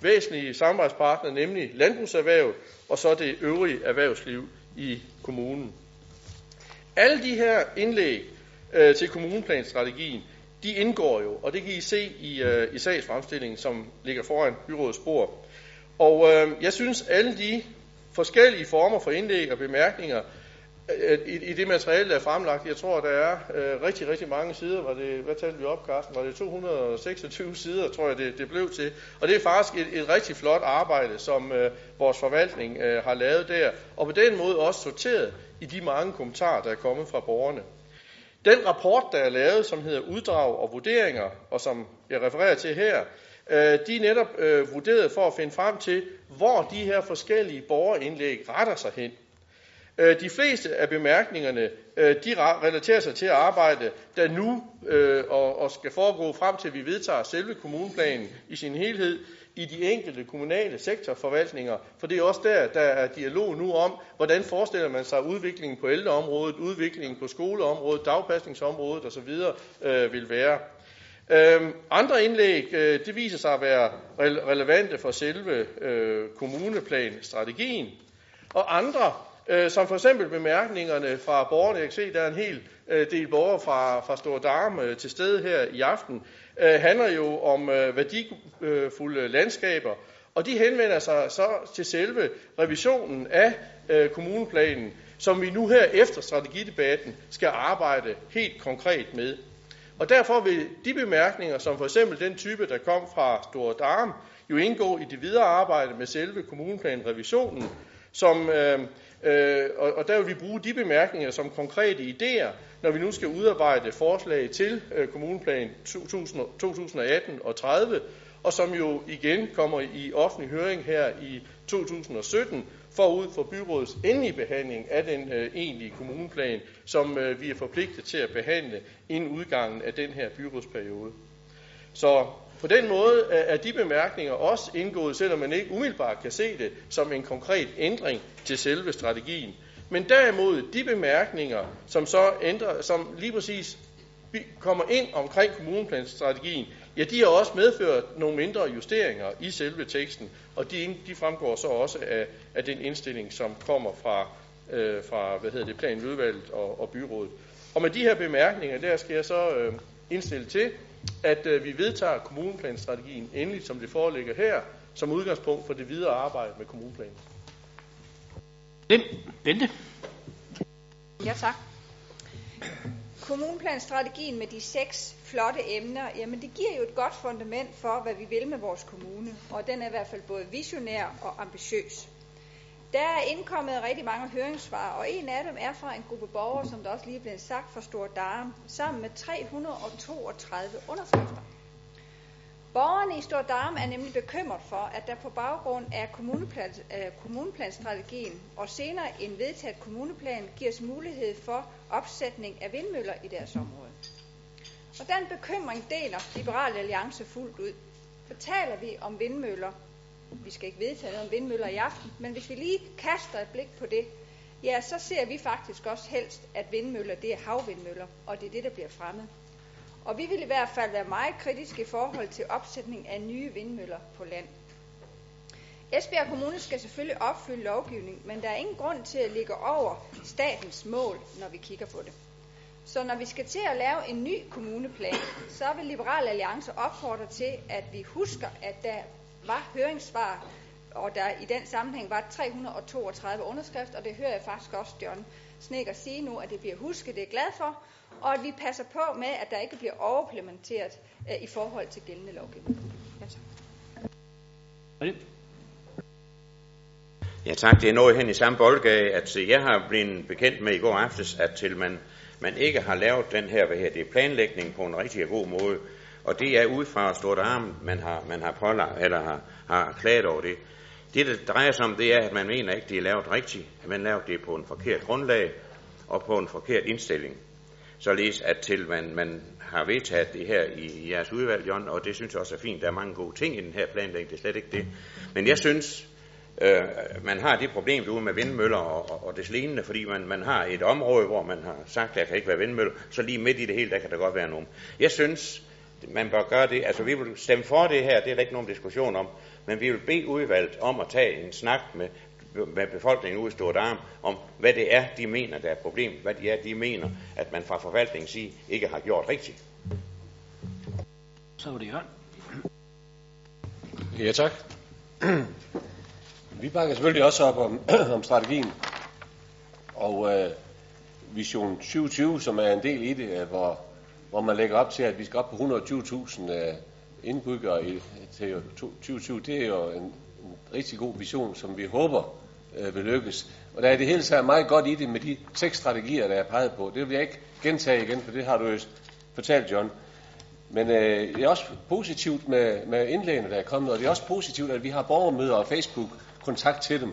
væsentlige samarbejdspartnere, nemlig landbrugserhvervet og så det øvrige erhvervsliv i kommunen. Alle de her indlæg øh, til kommuneplanstrategien, de indgår jo, og det kan I se i, øh, i sagsfremstillingen, som ligger foran byrådets bord. Og øh, jeg synes, alle de forskellige former for indlæg og bemærkninger øh, i, i det materiale, der er fremlagt, jeg tror, der er øh, rigtig, rigtig mange sider. Var det, hvad talte vi op, Carsten? Var det 226 sider, tror jeg, det, det blev til. Og det er faktisk et, et rigtig flot arbejde, som øh, vores forvaltning øh, har lavet der. Og på den måde også sorteret i de mange kommentarer, der er kommet fra borgerne. Den rapport, der er lavet, som hedder Uddrag og Vurderinger, og som jeg refererer til her, øh, de er netop øh, vurderet for at finde frem til, hvor de her forskellige borgerindlæg retter sig hen. Øh, de fleste af bemærkningerne, øh, de relaterer sig til at arbejde, der nu øh, og skal foregå frem til, at vi vedtager selve kommuneplanen i sin helhed, i de enkelte kommunale sektorforvaltninger, for det er også der, der er dialog nu om, hvordan forestiller man sig udviklingen på ældreområdet, udviklingen på skoleområdet, dagpasningsområdet osv. Vil være. Øh, andre indlæg, øh, det viser sig at være relevante for selve øh, kommuneplanstrategien, og andre øh, som for eksempel bemærkningerne fra borgerne. Jeg kan se, der er en hel øh, del borgere fra, fra Stor Darm øh, til stede her i aften. Øh, handler jo om øh, værdifulde øh, landskaber, og de henvender sig så til selve revisionen af øh, kommuneplanen, som vi nu her efter strategidebatten skal arbejde helt konkret med. Og derfor vil de bemærkninger, som for eksempel den type, der kom fra Store Darm, jo indgå i det videre arbejde med selve kommuneplanrevisionen, som, øh, øh, og, og der vil vi bruge de bemærkninger som konkrete idéer, når vi nu skal udarbejde forslag til øh, kommuneplan 2000, 2018 og 30, og som jo igen kommer i offentlig høring her i 2017, forud for byrådets endelige behandling af den øh, egentlige kommuneplan, som øh, vi er forpligtet til at behandle inden udgangen af den her byrådsperiode. Så på den måde øh, er de bemærkninger også indgået, selvom man ikke umiddelbart kan se det som en konkret ændring til selve strategien. Men derimod de bemærkninger, som så ændrer, som lige præcis kommer ind omkring kommuneplanstrategien, ja, de har også medført nogle mindre justeringer i selve teksten, og de, de fremgår så også af, af den indstilling, som kommer fra, øh, fra hvad hedder det, planudvalget og, og byrådet. Og med de her bemærkninger, der skal jeg så øh, indstille til, at øh, vi vedtager kommuneplanstrategien endeligt, som det foreligger her, som udgangspunkt for det videre arbejde med kommuneplanen. Bente? Ja, tak. Kommuneplanstrategien med de seks flotte emner, jamen det giver jo et godt fundament for, hvad vi vil med vores kommune, og den er i hvert fald både visionær og ambitiøs. Der er indkommet rigtig mange høringssvar, og en af dem er fra en gruppe borgere, som der også lige er blevet sagt, fra Stor Darm, sammen med 332 underskrifter. Borgerne i Stor Darm er nemlig bekymret for, at der på baggrund af kommuneplan, øh, kommuneplanstrategien og senere en vedtaget kommuneplan gives mulighed for opsætning af vindmøller i deres område. Og den bekymring deler Liberal Alliance fuldt ud. For taler vi om vindmøller, vi skal ikke vedtage noget om vindmøller i aften, men hvis vi lige kaster et blik på det, ja, så ser vi faktisk også helst, at vindmøller, det er havvindmøller, og det er det, der bliver fremmet. Og vi vil i hvert fald være meget kritiske i forhold til opsætning af nye vindmøller på land. Esbjerg Kommune skal selvfølgelig opfylde lovgivning, men der er ingen grund til at ligge over statens mål, når vi kigger på det. Så når vi skal til at lave en ny kommuneplan, så vil Liberal Alliance opfordre til, at vi husker, at der var høringssvar, og der i den sammenhæng var 332 underskrifter, og det hører jeg faktisk også John Snekker sige nu, at det bliver husket, det er glad for, og at vi passer på med, at der ikke bliver overimplementeret øh, i forhold til gældende lovgivning. Ja, tak. Ja tak, det er noget hen i samme boldgade, at jeg har blevet bekendt med i går aftes, at til man, man ikke har lavet den her, hvad her det er, planlægning på en rigtig god måde, og det er ud fra stort arm, man har, man har pålagt, eller har, har klaget over det. Det, det drejer sig om, det er, at man mener ikke, det er lavet rigtigt. At man lavet det på en forkert grundlag og på en forkert indstilling. Således at til man, man har vedtaget det her i, i jeres udvalg, John, og det synes jeg også er fint. Der er mange gode ting i den her planlægning, det er slet ikke det. Men jeg synes, øh, man har det problem derude med vindmøller og, og, og det lignende, fordi man, man har et område, hvor man har sagt, at der kan ikke være vindmøller, så lige midt i det hele, der kan der godt være nogen. Jeg synes, man bør gøre det. Altså, vi vil stemme for det her, det er der ikke nogen diskussion om, men vi vil bede udvalget om at tage en snak med, med befolkningen ude i Stort Arm, om hvad det er, de mener, der er problem, hvad det er, de mener, at man fra forvaltningens side ikke har gjort rigtigt. Så var det Jørgen. Ja, tak. Vi bakker selvfølgelig også op om, <clears throat> om strategien og øh, Vision 2020, som er en del i det, hvor hvor man lægger op til, at vi skal op på 120.000 øh, indbyggere i, til 2020. Det er jo en, en rigtig god vision, som vi håber øh, vil lykkes. Og der er det hele taget meget godt i det med de seks strategier, der er peget på. Det vil jeg ikke gentage igen, for det har du jo fortalt, John. Men øh, det er også positivt med, med indlægene, der er kommet, og det er også positivt, at vi har borgermøder og Facebook-kontakt til dem.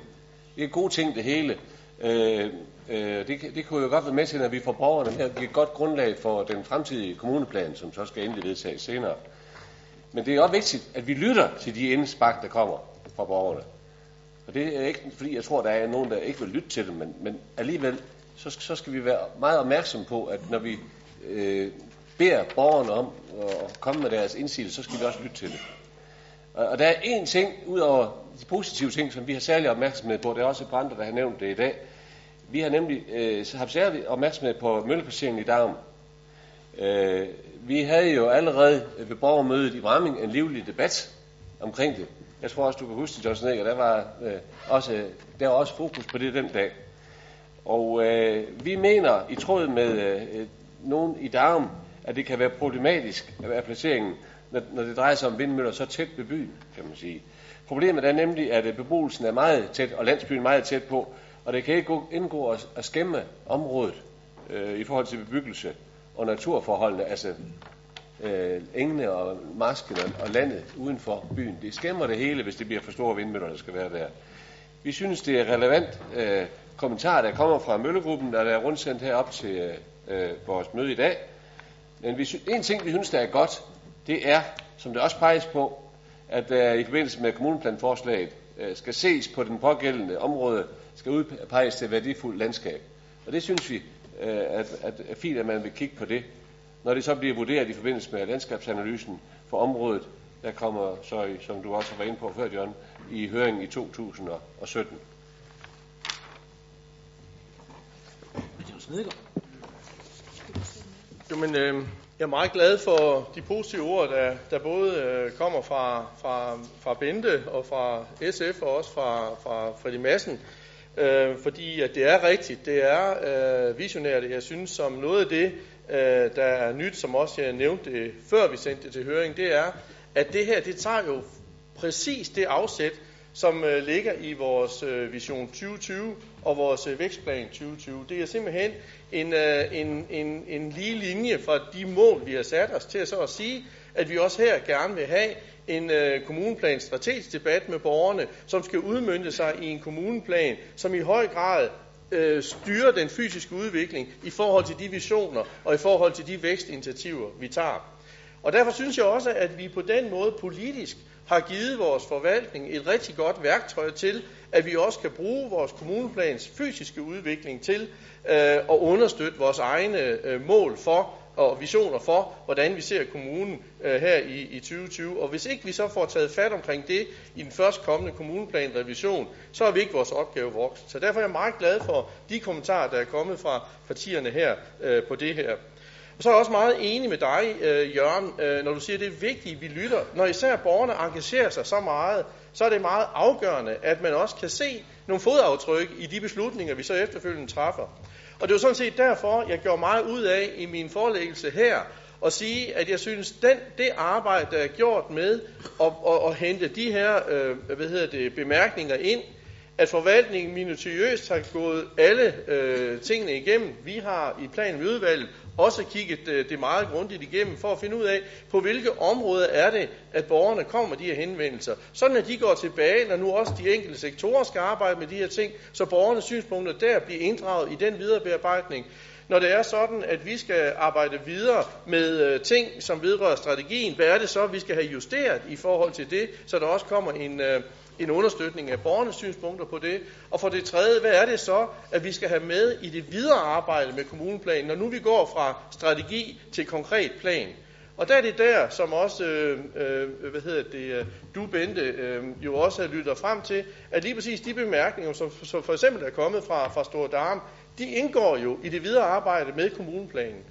Det er gode ting, det hele. Øh, Øh, det, det kunne jo godt være med til, at vi får borgerne med at give et godt grundlag for den fremtidige kommuneplan, som så skal endelig vedtages senere. Men det er også vigtigt, at vi lytter til de indspark, der kommer fra borgerne. Og det er ikke, fordi jeg tror, der er nogen, der ikke vil lytte til dem, men, men alligevel, så, så skal vi være meget opmærksomme på, at når vi øh, beder borgerne om at komme med deres indsigelse, så skal vi også lytte til det. Og, der er én ting, ud over de positive ting, som vi har særlig opmærksomhed på, det er også Brander, der har nævnt det i dag, Vi har nemlig øh, haft særlig opmærksomhed på mølleplaceringen i Darm. Øh, vi havde jo allerede ved borgermødet i Bramming en livlig debat omkring det. Jeg tror også, du kan huske det, Johnson Egger. Der var, øh, også, der var også fokus på det den dag. Og øh, vi mener, i tråd med øh, øh nogen i Darm, at det kan være problematisk at være placeringen, når, når det drejer sig om vindmøller så tæt ved byen, kan man sige. Problemet er nemlig, at øh, beboelsen er meget tæt, og landsbyen meget tæt på, og det kan ikke indgå at, at skæmme området øh, i forhold til bebyggelse og naturforholdene, altså øh, engene og masken og, og landet uden for byen. Det skæmmer det hele, hvis det bliver for store vindmøller, der skal være der. Vi synes, det er relevant øh, kommentar, der kommer fra Møllegruppen, der er rundsendt herop til øh, øh vores møde i dag. Men vi synes, en ting, vi synes, der er godt, det er, som det også peges på, at der i forbindelse med kommuneplanforslaget øh, skal ses på den pågældende område, skal udpeges til værdifuldt landskab. Og det synes vi øh, at, at er fint, at man vil kigge på det. Når det så bliver vurderet i forbindelse med landskabsanalysen for området, der kommer så, som du også var inde på før, Jørgen, i høringen i 2017. Jo, men, øh, jeg er meget glad for de positive ord, der, der både øh, kommer fra, fra, fra Bente og fra SF og også fra, fra Freddy Madsen. Øh, fordi at det er rigtigt, det er øh, visionært. Jeg synes, som noget af det, øh, der er nyt, som også jeg nævnte det, før vi sendte det til høring, det er, at det her, det tager jo præcis det afsæt, som øh, ligger i vores øh, vision 2020 og vores øh, vækstplan 2020. Det er simpelthen en, øh, en, en, en lige linje fra de mål, vi har sat os til så at sige, at vi også her gerne vil have en øh, kommuneplan strategisk debat med borgerne, som skal udmynde sig i en kommuneplan, som i høj grad øh, styrer den fysiske udvikling i forhold til de visioner og i forhold til de vækstinitiativer, vi tager. Og derfor synes jeg også, at vi på den måde politisk har givet vores forvaltning et rigtig godt værktøj til, at vi også kan bruge vores kommuneplans fysiske udvikling til øh, at understøtte vores egne øh, mål for og visioner for, hvordan vi ser kommunen øh, her i, i 2020. Og hvis ikke vi så får taget fat omkring det i den først kommende kommuneplanrevision, så er vi ikke vores opgave vokset. Så derfor er jeg meget glad for de kommentarer, der er kommet fra partierne her øh, på det her. Og så er jeg også meget enig med dig, øh, Jørgen, øh, når du siger, at det er vigtigt, at vi lytter. Når især borgerne engagerer sig så meget, så er det meget afgørende, at man også kan se nogle fodaftryk i de beslutninger, vi så efterfølgende træffer. Og det var sådan set derfor, jeg gjorde meget ud af i min forelæggelse her, at sige, at jeg synes, den, det arbejde, der er gjort med at, at, at hente de her øh, hvad hedder det, bemærkninger ind, at forvaltningen minutiøst har gået alle øh, tingene igennem. Vi har i planen udvalget også kigget øh, det meget grundigt igennem for at finde ud af, på hvilke områder er det, at borgerne kommer med de her henvendelser. Sådan at de går tilbage, når nu også de enkelte sektorer skal arbejde med de her ting, så borgernes synspunkter der bliver inddraget i den videre bearbejdning. Når det er sådan, at vi skal arbejde videre med øh, ting, som vedrører strategien, hvad er det så, vi skal have justeret i forhold til det, så der også kommer en, øh, en understøtning af borgernes synspunkter på det. Og for det tredje, hvad er det så, at vi skal have med i det videre arbejde med kommuneplanen, når nu vi går fra strategi til konkret plan? Og der er det der, som også, øh, øh, hvad hedder det, øh, du Bente, øh, jo også har lyttet frem til, at lige præcis de bemærkninger, som, som for eksempel er kommet fra, fra Store Darm, de indgår jo i det videre arbejde med kommuneplanen.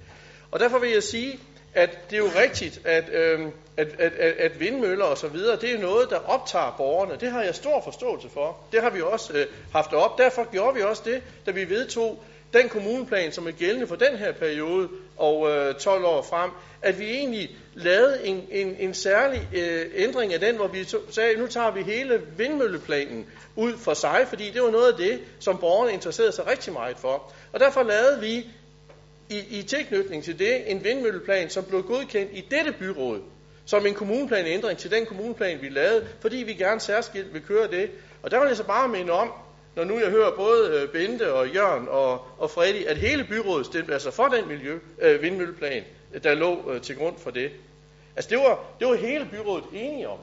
Og derfor vil jeg sige, at det er jo rigtigt, at, øh, at, at, at, at vindmøller og så videre, det er noget, der optager borgerne. Det har jeg stor forståelse for. Det har vi også øh, haft op. Derfor gjorde vi også det, da vi vedtog den kommuneplan, som er gældende for den her periode og øh, 12 år frem, at vi egentlig lavede en, en, en særlig øh, ændring af den, hvor vi sagde, nu tager vi hele vindmølleplanen ud for sig, fordi det var noget af det, som borgerne interesserede sig rigtig meget for. Og derfor lavede vi i, i tilknytning til det en vindmølleplan, som blev godkendt i dette byråd, som en kommuneplanændring til den kommuneplan, vi lavede, fordi vi gerne særskilt vil køre det. Og der vil jeg så bare minde om, når nu jeg hører både øh, Bente og Jørgen og, og Freddy, at hele byrådet stemte altså for den miljø, øh, vindmølleplan, der lå øh, til grund for det. Altså det var, det var hele byrådet enige om.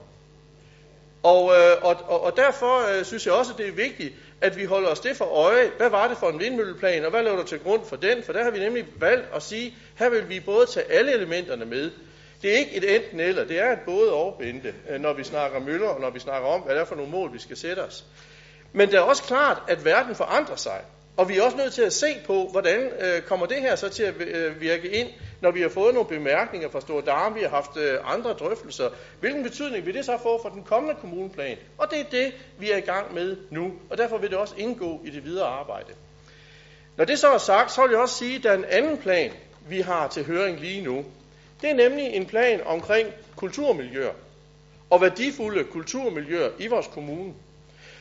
Og, øh, og, og, og derfor øh, synes jeg også, at det er vigtigt, at vi holder os det for øje. Hvad var det for en vindmølleplan, og hvad lå der til grund for den? For der har vi nemlig valgt at sige, her vil vi både tage alle elementerne med. Det er ikke et enten eller, det er et både og bente, øh, når vi snakker møller, og når vi snakker om, hvad det er for nogle mål, vi skal sætte os. Men det er også klart, at verden forandrer sig. Og vi er også nødt til at se på, hvordan øh, kommer det her så til at øh, virke ind, når vi har fået nogle bemærkninger fra Store Darm, vi har haft øh, andre drøftelser. Hvilken betydning vil det så få for den kommende kommuneplan? Og det er det, vi er i gang med nu, og derfor vil det også indgå i det videre arbejde. Når det så er sagt, så vil jeg også sige, at der er en anden plan, vi har til høring lige nu. Det er nemlig en plan omkring kulturmiljøer og værdifulde kulturmiljøer i vores kommune.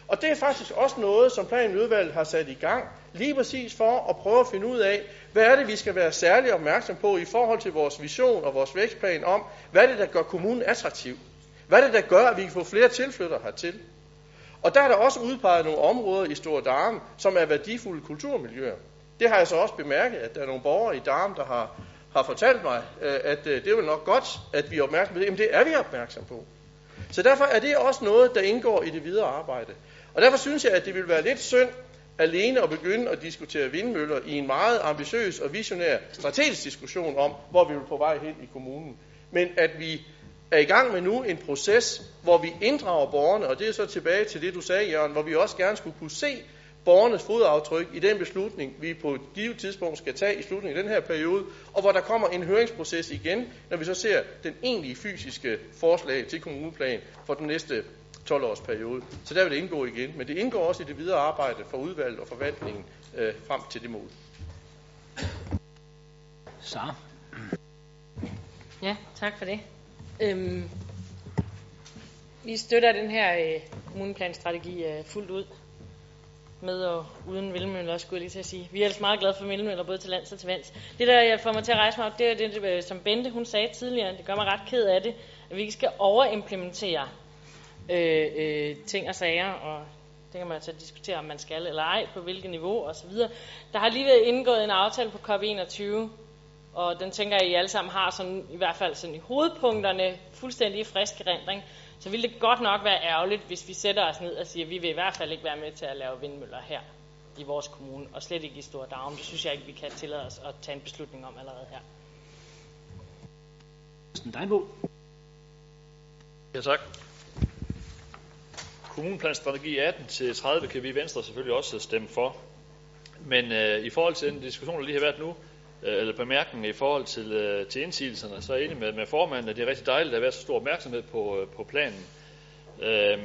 Og det er faktisk også noget, som planudvalget har sat i gang, lige præcis for at prøve at finde ud af, hvad er det, vi skal være særlig opmærksom på i forhold til vores vision og vores vækstplan om, hvad er det, der gør kommunen attraktiv? Hvad er det, der gør, at vi kan få flere tilflyttere hertil? Og der er der også udpeget nogle områder i Store Darm, som er værdifulde kulturmiljøer. Det har jeg så også bemærket, at der er nogle borgere i Darm, der har, har fortalt mig, øh, at øh, det er vel nok godt, at vi er opmærksom på det. Jamen det er vi opmærksom på. Så derfor er det også noget, der indgår i det videre arbejde. Og derfor synes jeg, at det ville være lidt synd alene at begynde at diskutere vindmøller i en meget ambitiøs og visionær strategisk diskussion om, hvor vi vil på vej hen i kommunen. Men at vi er i gang med nu en proces, hvor vi inddrager borgerne, og det er så tilbage til det, du sagde, Jørgen, hvor vi også gerne skulle kunne se borgernes fodaftryk i den beslutning, vi på et givet tidspunkt skal tage i slutningen af den her periode, og hvor der kommer en høringsproces igen, når vi så ser den egentlige fysiske forslag til kommuneplan for den næste 12 års periode. Så der vil det indgå igen, men det indgår også i det videre arbejde for udvalget og forvaltningen øh, frem til det mål. Så. Ja, tak for det. Øhm, vi støtter den her øh, kommuneplanstrategi øh, fuldt ud med og uden vindmøller, skulle jeg lige til at sige. Vi er ellers meget glade for vindmøller, både til lands og til vands. Det, der får mig til at rejse mig op, det er det, øh, som Bente hun sagde tidligere, det gør mig ret ked af det, at vi ikke skal overimplementere øh, øh, ting og sager, og det kan man altså diskutere, om man skal eller ej, på hvilket niveau osv. Der har lige været indgået en aftale på COP21, og den tænker jeg, at I alle sammen har sådan, i hvert fald sådan i hovedpunkterne fuldstændig frisk erindring. Så ville det godt nok være ærgerligt, hvis vi sætter os ned og siger, at vi vil i hvert fald ikke være med til at lave vindmøller her i vores kommune, og slet ikke i Store Down. Det synes jeg ikke, vi kan tillade os at tage en beslutning om allerede her. Steinbo. Ja, tak. Kommuneplanstrategi 18-30 kan vi i Venstre selvfølgelig også stemme for. Men øh, i forhold til den diskussion, der lige har været nu, øh, eller bemærkningen i forhold til, øh, til indsigelserne, så er jeg enig med, med formanden, at det er rigtig dejligt, at der har været så stor opmærksomhed på, øh, på planen. Øh,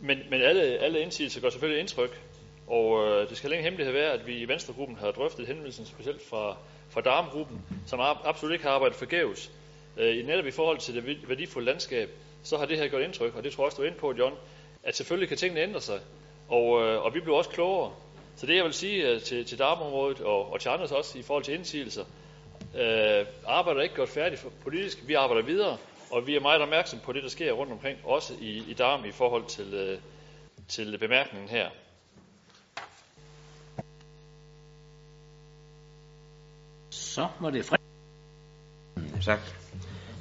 men men alle, alle indsigelser gør selvfølgelig indtryk, og øh, det skal længe hemmelighed være, at vi i Venstregruppen har drøftet henvendelsen specielt fra, fra Darmgruppen, som absolut ikke har arbejdet forgæves. Øh, netop i forhold til det værdifulde landskab, så har det her gjort indtryk, og det tror jeg også, du er inde på, John, at selvfølgelig kan tingene ændre sig, og, øh, og vi bliver også klogere. Så det jeg vil sige uh, til, til Darmområdet og, og til andres også i forhold til indsigelser, uh, arbejder ikke godt færdigt for politisk, vi arbejder videre, og vi er meget opmærksom på det, der sker rundt omkring, også i, i Darm i forhold til, uh, til bemærkningen her. Så var det fri. Tak.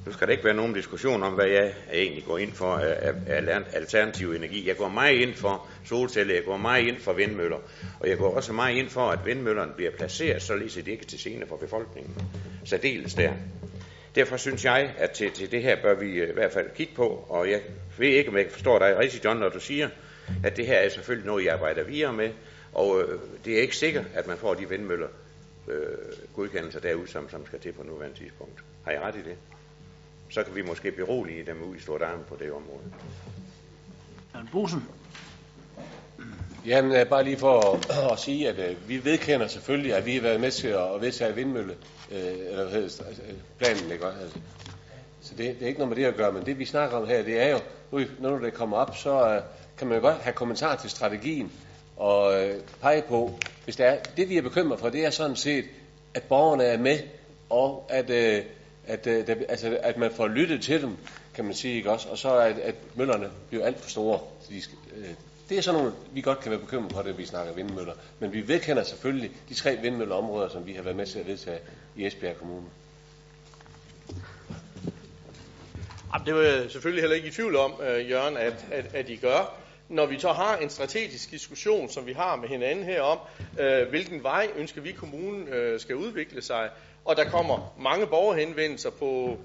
Nu skal der ikke være nogen diskussion om, hvad jeg egentlig går ind for af, alternativ energi. Jeg går meget ind for solceller, jeg går meget ind for vindmøller, og jeg går også meget ind for, at vindmøllerne bliver placeret, således at de ikke til scene for befolkningen. Særdeles der. Derfor synes jeg, at til, til det her bør vi øh, i hvert fald kigge på, og jeg ved ikke, om jeg forstår dig rigtigt, John, når du siger, at det her er selvfølgelig noget, jeg arbejder videre med, og øh, det er ikke sikkert, at man får de vindmøller øh, godkendelser derude, som, som skal til på nuværende tidspunkt. Har jeg ret i det? Så kan vi måske berolige dem ud i stort arm på det område. Jørgen Bosen. Jamen, bare lige for at, at sige, at uh, vi vedkender selvfølgelig, at vi har været med til at vedtage vindmølle, uh, eller hvad hedder planen, ikke altså. Så det, det er ikke noget med det at gøre, men det vi snakker om her, det er jo, nu, når det kommer op, så kan man jo godt have kommentar til strategien, og pege på, hvis det er, det vi er bekymret for, det er sådan set, at borgerne er med, og at uh, at, øh, der, altså, at man får lyttet til dem, kan man sige, ikke også? Og så at, at møllerne bliver alt for store. Så de skal, øh, det er sådan nogle, vi godt kan være bekymret for, det vi snakker vindmøller. Men vi vedkender selvfølgelig de tre vindmølleområder, som vi har været med til at vedtage i Esbjerg Kommune. Jamen, det var jeg selvfølgelig heller ikke i tvivl om, uh, Jørgen, at, at, at I gør. Når vi så har en strategisk diskussion, som vi har med hinanden her om, øh, hvilken vej ønsker vi kommunen øh, skal udvikle sig, og der kommer mange borgerhenvendelser på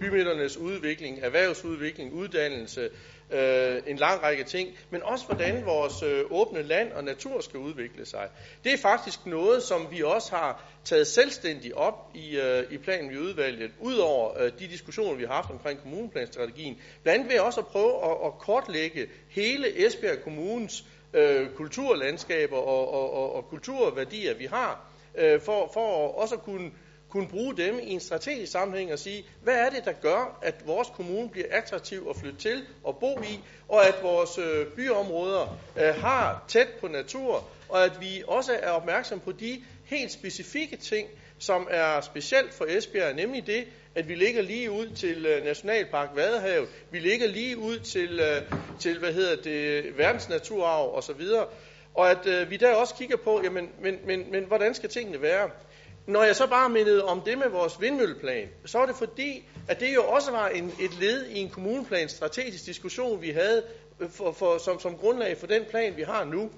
bymidternes udvikling, erhvervsudvikling, uddannelse, øh, en lang række ting, men også hvordan vores øh, åbne land og natur skal udvikle sig. Det er faktisk noget, som vi også har taget selvstændigt op i, øh, i planen i udvalget, udover øh, de diskussioner, vi har haft omkring kommuneplanstrategien, blandt andet ved også at prøve at, at kortlægge hele Esbjerg Kommunes øh, kulturlandskaber og, og, og, og kulturværdier, vi har, øh, for, for også at kunne kunne bruge dem i en strategisk sammenhæng og sige, hvad er det, der gør, at vores kommune bliver attraktiv at flytte til og bo i, og at vores øh, byområder øh, har tæt på natur, og at vi også er opmærksom på de helt specifikke ting, som er specielt for Esbjerg, nemlig det, at vi ligger lige ud til øh, Nationalpark Vadehavet, vi ligger lige ud til, øh, til hvad hedder det, verdensnaturarv osv., og at øh, vi der også kigger på, jamen, men, men, men hvordan skal tingene være? Når jeg så bare mindede om det med vores vindmølleplan, så var det fordi, at det jo også var en, et led i en kommuneplan strategisk diskussion, vi havde øh, for, for, som, som grundlag for den plan, vi har nu.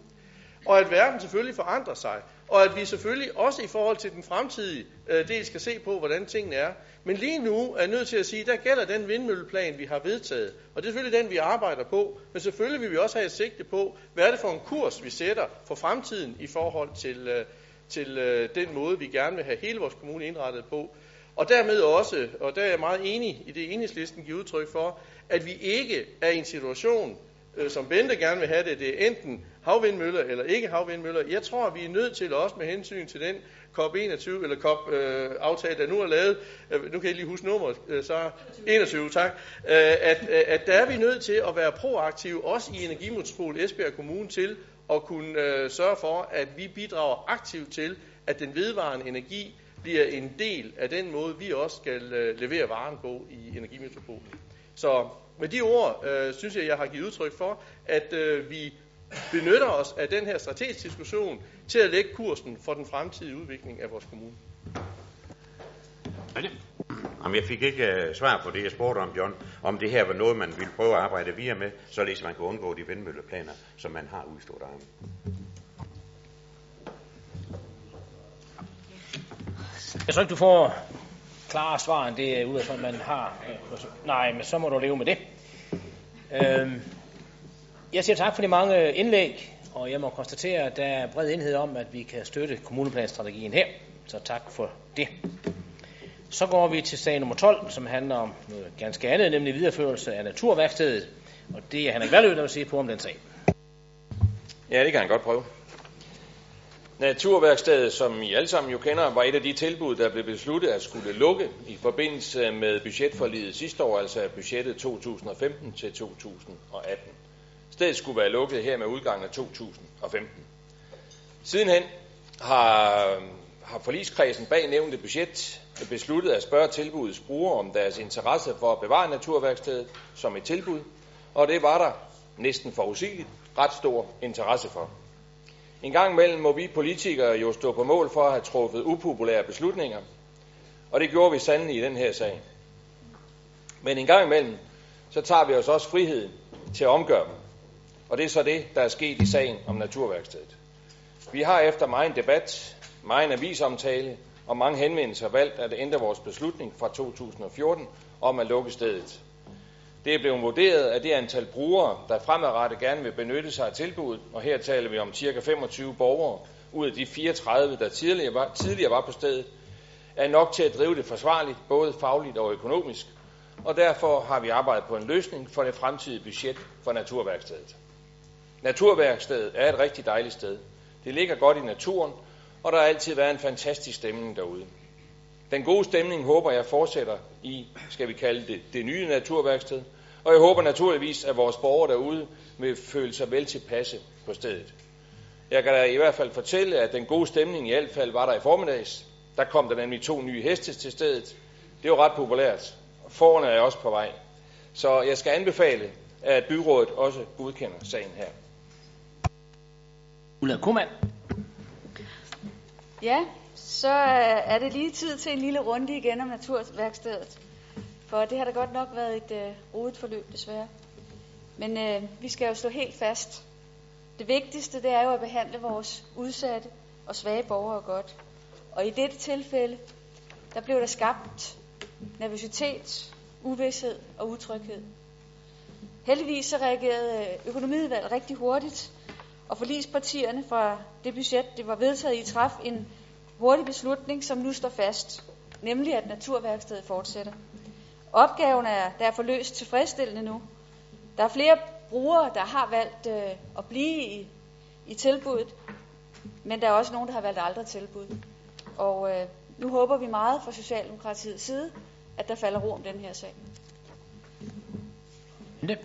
Og at verden selvfølgelig forandrer sig. Og at vi selvfølgelig også i forhold til den fremtidige øh, del skal se på, hvordan tingene er. Men lige nu er jeg nødt til at sige, at der gælder den vindmølleplan, vi har vedtaget. Og det er selvfølgelig den, vi arbejder på. Men selvfølgelig vil vi også have et sigte på, hvad er det for en kurs, vi sætter for fremtiden i forhold til, øh, til øh, den måde, vi gerne vil have hele vores kommune indrettet på. Og dermed også, og der er jeg meget enig i det enhedslisten giver udtryk for, at vi ikke er i en situation, øh, som Bente gerne vil have det, det er enten havvindmøller eller ikke havvindmøller. Jeg tror, vi er nødt til også med hensyn til den COP21, eller COP-aftale, øh, der nu er lavet, øh, nu kan jeg lige huske nummeret, øh, så 21, tak, øh, at, øh, at der er vi nødt til at være proaktive, også i Energimetropol Esbjerg Kommune, til at kunne øh, sørge for, at vi bidrager aktivt til, at den vedvarende energi bliver en del af den måde, vi også skal øh, levere varen på i energimetropolen. Så med de ord øh, synes jeg, jeg har givet udtryk for, at øh, vi benytter os af den her strategiske diskussion til at lægge kursen for den fremtidige udvikling af vores kommune. Jamen, jeg fik ikke uh, svar på det, jeg spurgte om, John. Om det her var noget, man ville prøve at arbejde videre med, således man kan undgå de vindmølleplaner, som man har udstået af. Jeg tror ikke, du får klare svar end det, øh, ud af sådan, man har. Øh, Nej, men så må du leve med det. Øhm, jeg siger tak for de mange øh, indlæg, og jeg må konstatere, at der er bred enighed om, at vi kan støtte kommuneplanstrategien her. Så tak for det. Så går vi til sag nummer 12, som handler om noget ganske andet, nemlig videreførelse af naturværkstedet. Og det er Henrik Valø, der vil sige på om den sag. Ja, det kan han godt prøve. Naturværkstedet, som I alle sammen jo kender, var et af de tilbud, der blev besluttet at skulle lukke i forbindelse med budgetforliget sidste år, altså budgettet 2015 til 2018. Stedet skulle være lukket her med udgangen af 2015. Sidenhen har, har forligskredsen bag nævnte budget besluttet at spørge tilbudets brugere om deres interesse for at bevare naturværkstedet som et tilbud, og det var der næsten forudsigeligt ret stor interesse for. En gang imellem må vi politikere jo stå på mål for at have truffet upopulære beslutninger, og det gjorde vi sandelig i den her sag. Men en gang imellem, så tager vi os også friheden til at omgøre dem. Og det er så det, der er sket i sagen om Naturværkstedet. Vi har efter meget debat, meget avisomtale og mange henvendelser valgt at ændre vores beslutning fra 2014 om at lukke stedet. Det er blevet vurderet, at det antal brugere, der fremadrettet gerne vil benytte sig af tilbuddet, og her taler vi om ca. 25 borgere ud af de 34, der tidligere var, tidligere var på stedet, er nok til at drive det forsvarligt, både fagligt og økonomisk, og derfor har vi arbejdet på en løsning for det fremtidige budget for Naturværkstedet. Naturværkstedet er et rigtig dejligt sted. Det ligger godt i naturen, og der har altid været en fantastisk stemning derude. Den gode stemning håber jeg fortsætter i, skal vi kalde det, det nye naturværksted, og jeg håber naturligvis, at vores borgere derude vil føle sig vel tilpasse på stedet. Jeg kan da i hvert fald fortælle, at den gode stemning i hvert fald var der i formiddags. Der kom der nemlig to nye heste til stedet. Det var ret populært. Forerne er også på vej. Så jeg skal anbefale, at byrådet også godkender sagen her. Ulla Kuhlmann. Ja, så er det lige tid til en lille runde igen om naturværkstedet. For det har da godt nok været et øh, rodet forløb, desværre. Men øh, vi skal jo stå helt fast. Det vigtigste, det er jo at behandle vores udsatte og svage borgere godt. Og i dette tilfælde, der blev der skabt nervøsitet, uvidshed og utryghed. Heldigvis så reagerede øh, økonomiudvalget rigtig hurtigt, og forlispartierne fra det budget, det var vedtaget i træf en hurtig beslutning, som nu står fast, nemlig at naturværkstedet fortsætter. Opgaven er derfor løst tilfredsstillende nu. Der er flere brugere, der har valgt øh, at blive i, i tilbuddet, men der er også nogen, der har valgt aldrig tilbud. Og øh, nu håber vi meget fra Socialdemokratiets side, at der falder ro om den her sag. Det.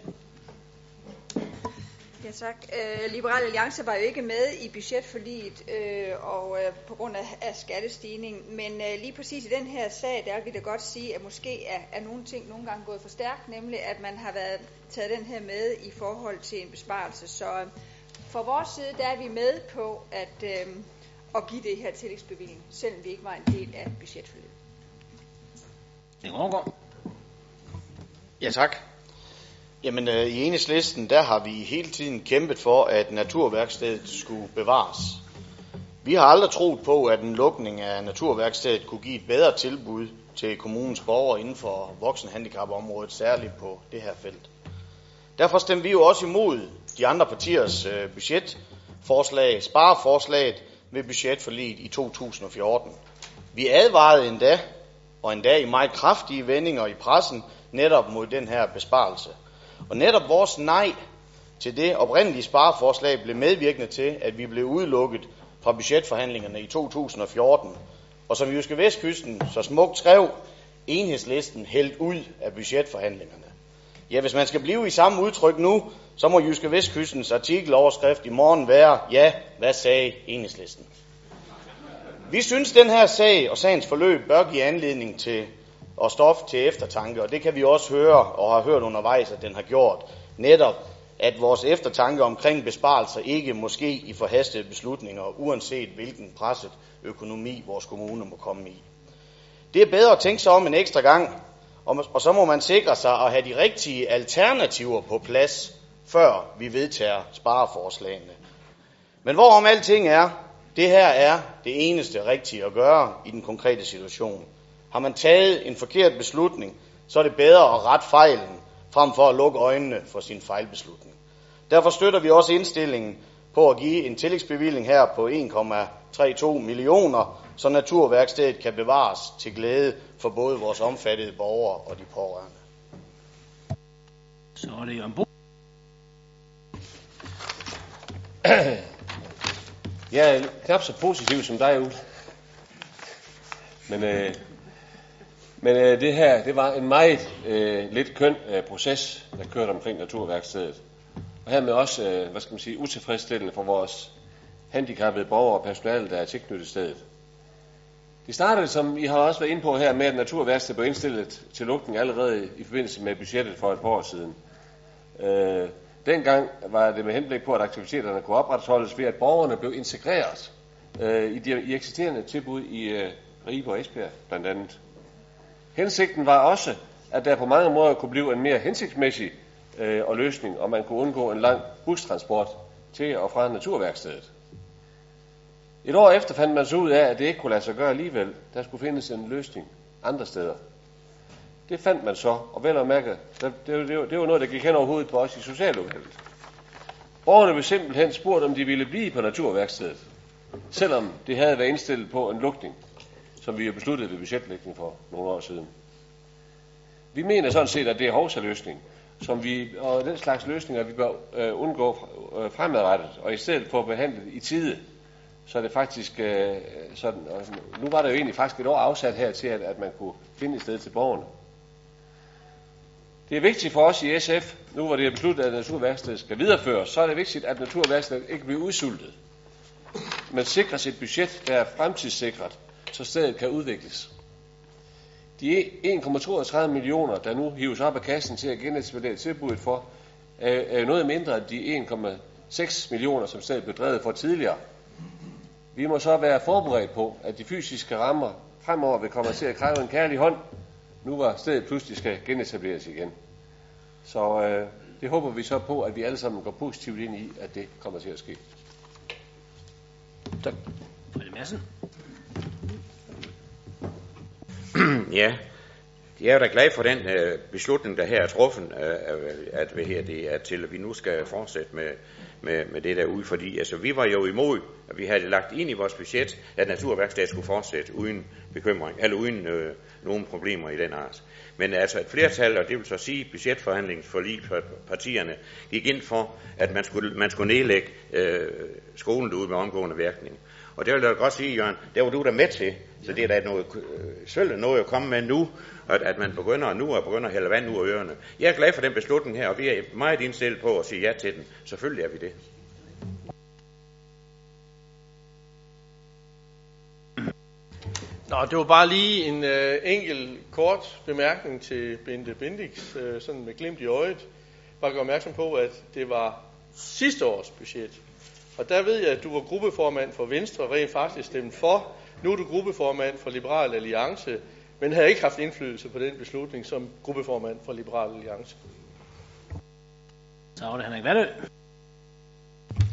Ja, tak. Øh, Liberal Alliance var jo ikke med i budgetforliget øh, og øh, på grund af, af skattestigning, men øh, lige præcis i den her sag, der vil vi da godt sige, at måske er, er nogle ting nogle gange gået for stærkt, nemlig at man har været taget den her med i forhold til en besparelse. Så øh, fra vores side, der er vi med på at, øh, at give det her tillægsbevilling, selvom vi ikke var en del af budgetforliget. Det overgår. Ja, tak. Jamen, øh, i enhedslisten, der har vi hele tiden kæmpet for, at naturværkstedet skulle bevares. Vi har aldrig troet på, at en lukning af naturværkstedet kunne give et bedre tilbud til kommunens borgere inden for voksenhandicapområdet, særligt på det her felt. Derfor stemte vi jo også imod de andre partiers øh, budgetforslag, spareforslaget ved budgetforliget i 2014. Vi advarede endda, og endda i meget kraftige vendinger i pressen, netop mod den her besparelse. Og netop vores nej til det oprindelige spareforslag blev medvirkende til, at vi blev udelukket fra budgetforhandlingerne i 2014. Og som Jyske Vestkysten så smukt skrev, enhedslisten hældt ud af budgetforhandlingerne. Ja, hvis man skal blive i samme udtryk nu, så må Jyske Vestkystens artikeloverskrift i morgen være, ja, hvad sagde enhedslisten? Vi synes, den her sag og sagens forløb bør give anledning til og stof til eftertanke, og det kan vi også høre og har hørt undervejs, at den har gjort. Netop, at vores eftertanke omkring besparelser ikke måske i forhastede beslutninger, uanset hvilken presset økonomi vores kommune må komme i. Det er bedre at tænke sig om en ekstra gang, og så må man sikre sig at have de rigtige alternativer på plads, før vi vedtager spareforslagene. Men hvorom alting er, det her er det eneste rigtige at gøre i den konkrete situation. Har man taget en forkert beslutning, så er det bedre at rette fejlen, frem for at lukke øjnene for sin fejlbeslutning. Derfor støtter vi også indstillingen på at give en tillægsbevilling her på 1,32 millioner, så naturværkstedet kan bevares til glæde for både vores omfattede borgere og de pårørende. Så er det Jørgen Bo. Jeg er knap så positiv som dig, Ulle. Men, øh, men øh, det her, det var en meget øh, lidt køn øh, proces, der kørte omkring naturværkstedet. Og hermed også, øh, hvad skal man sige, utilfredsstillende for vores handicappede borgere og personale, der er tilknyttet stedet. Det startede, som I har også været inde på her, med at naturværkstedet blev indstillet til lukning allerede i forbindelse med budgettet for et par år siden. Øh, dengang var det med henblik på, at aktiviteterne kunne opretholdes ved, at borgerne blev integreret øh, i de i eksisterende tilbud i øh, Ribe og Esbjerg blandt andet. Hensigten var også, at der på mange måder kunne blive en mere hensigtsmæssig øh, og løsning, og man kunne undgå en lang bustransport til og fra naturværkstedet. Et år efter fandt man så ud af, at det ikke kunne lade sig gøre alligevel. Der skulle findes en løsning andre steder. Det fandt man så, og vel at mærke, det, det, det, var noget, der gik hen over hovedet på os i socialudvalget. Borgerne blev simpelthen spurgt, om de ville blive på naturværkstedet, selvom det havde været indstillet på en lukning, som vi jo besluttede ved budgetlægning for nogle år siden. Vi mener sådan set, at det er hovsaløsning, som vi, og den slags løsninger, vi bør øh, undgå øh, fremadrettet, og i stedet få behandlet i tide, så er det faktisk øh, sådan, og nu var der jo egentlig faktisk et år afsat her til, at, at man kunne finde et sted til borgerne. Det er vigtigt for os i SF, nu hvor det er besluttet, at naturværkstedet skal videreføres, så er det vigtigt, at naturværkstedet ikke bliver udsultet, men sikres et budget, der er fremtidssikret, så stedet kan udvikles. De 1,32 millioner, der nu hives op af kassen til at genetablere tilbuddet for, er noget mindre end de 1,6 millioner, som stedet blev drevet for tidligere. Vi må så være forberedt på, at de fysiske rammer fremover vil komme til at kræve en kærlig hånd, nu hvor stedet pludselig skal genetableres igen. Så øh, det håber vi så på, at vi alle sammen går positivt ind i, at det kommer til at ske. Tak. Frede Madsen. <clears throat> ja, jeg er da glad for den øh, beslutning, der her er truffet, øh, øh at, hvad her, det er til, at vi nu skal fortsætte med, med, med det der ude, fordi altså, vi var jo imod, at vi havde lagt ind i vores budget, at Naturværkstedet skulle fortsætte uden bekymring, eller uden øh, nogen problemer i den art. Men altså et flertal, og det vil så sige budgetforhandlingsforlig for partierne, gik ind for, at man skulle, man skulle nedlægge øh, skolen derude med omgående virkning. Og det vil jeg godt sige, Jørgen, det var du der med til, så det er da noget, øh, selv noget at komme med nu, at, at man begynder nu at begynder at hælde vand ud af ørerne. Jeg er glad for den beslutning her, og vi er meget indstillet på at sige ja til den. Selvfølgelig er vi det. Nå, det var bare lige en øh, enkelt kort bemærkning til Bente Bendix, øh, sådan med glimt i øjet. Bare gør opmærksom på, at det var sidste års budget. Og der ved jeg, at du var gruppeformand for Venstre, og rent faktisk stemte for. Nu er du gruppeformand for Liberal Alliance, men har ikke haft indflydelse på den beslutning som gruppeformand for Liberal Alliance. Så var det Henrik Vandø.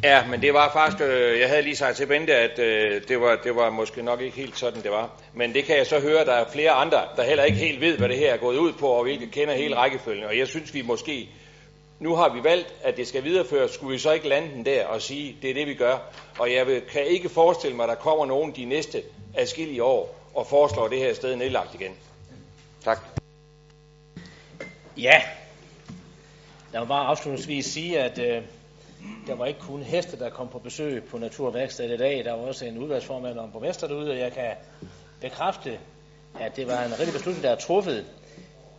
Ja, men det var faktisk, øh, jeg havde lige sagt til Bente, at øh, det, var, det var måske nok ikke helt sådan, det var. Men det kan jeg så høre, der er flere andre, der heller ikke helt ved, hvad det her er gået ud på, og hvilke kender hele rækkefølgen. Og jeg synes, vi måske, nu har vi valgt, at det skal videreføres, skulle vi så ikke lande den der og sige, det er det, vi gør. Og jeg vil, kan ikke forestille mig, at der kommer nogen de næste adskillige år og foreslår det her sted nedlagt igen. Tak. Ja, jeg vil bare afslutningsvis sige, at øh, der var ikke kun heste, der kom på besøg på Naturværkstedet i dag. Der var også en udvalgsformand og en borgmester derude, og jeg kan bekræfte, at det var en rigtig beslutning, der er truffet.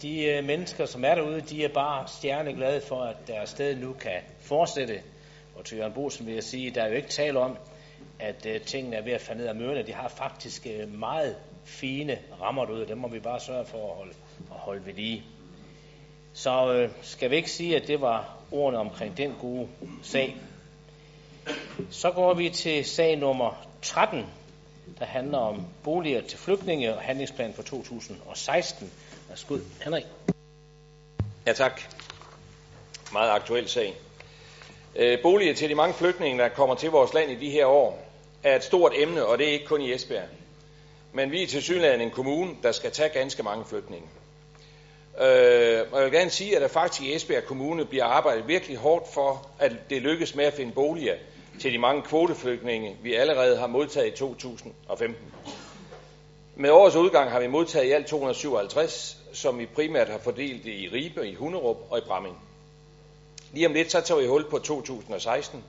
De øh, mennesker, som er derude, de er bare stjerneglade for, at deres sted nu kan fortsætte. Og til Jørgen Bosen vil jeg sige, der er jo ikke tale om, at øh, tingene er ved at falde ned af mørene. De har faktisk øh, meget fine rammer derude, og dem må vi bare sørge for at holde, at holde ved lige. Så øh, skal vi ikke sige, at det var ordene omkring den gode sag. Så går vi til sag nummer 13, der handler om boliger til flygtninge og handlingsplan for 2016. Værsgo, Henrik. Ja, tak. Meget aktuel sag. Øh, boliger til de mange flygtninge, der kommer til vores land i de her år, er et stort emne, og det er ikke kun i Esbjerg. Men vi er til synligheden en kommune, der skal tage ganske mange flygtninge. Øh, og jeg vil gerne sige, at der faktisk i Esbjerg Kommune bliver arbejdet virkelig hårdt for, at det lykkes med at finde boliger til de mange kvoteflygtninge, vi allerede har modtaget i 2015. Med årets udgang har vi modtaget i alt 257, som vi primært har fordelt i Ribe, i Hunderup og i Bramming. Lige om lidt, så tager vi hul på 2016,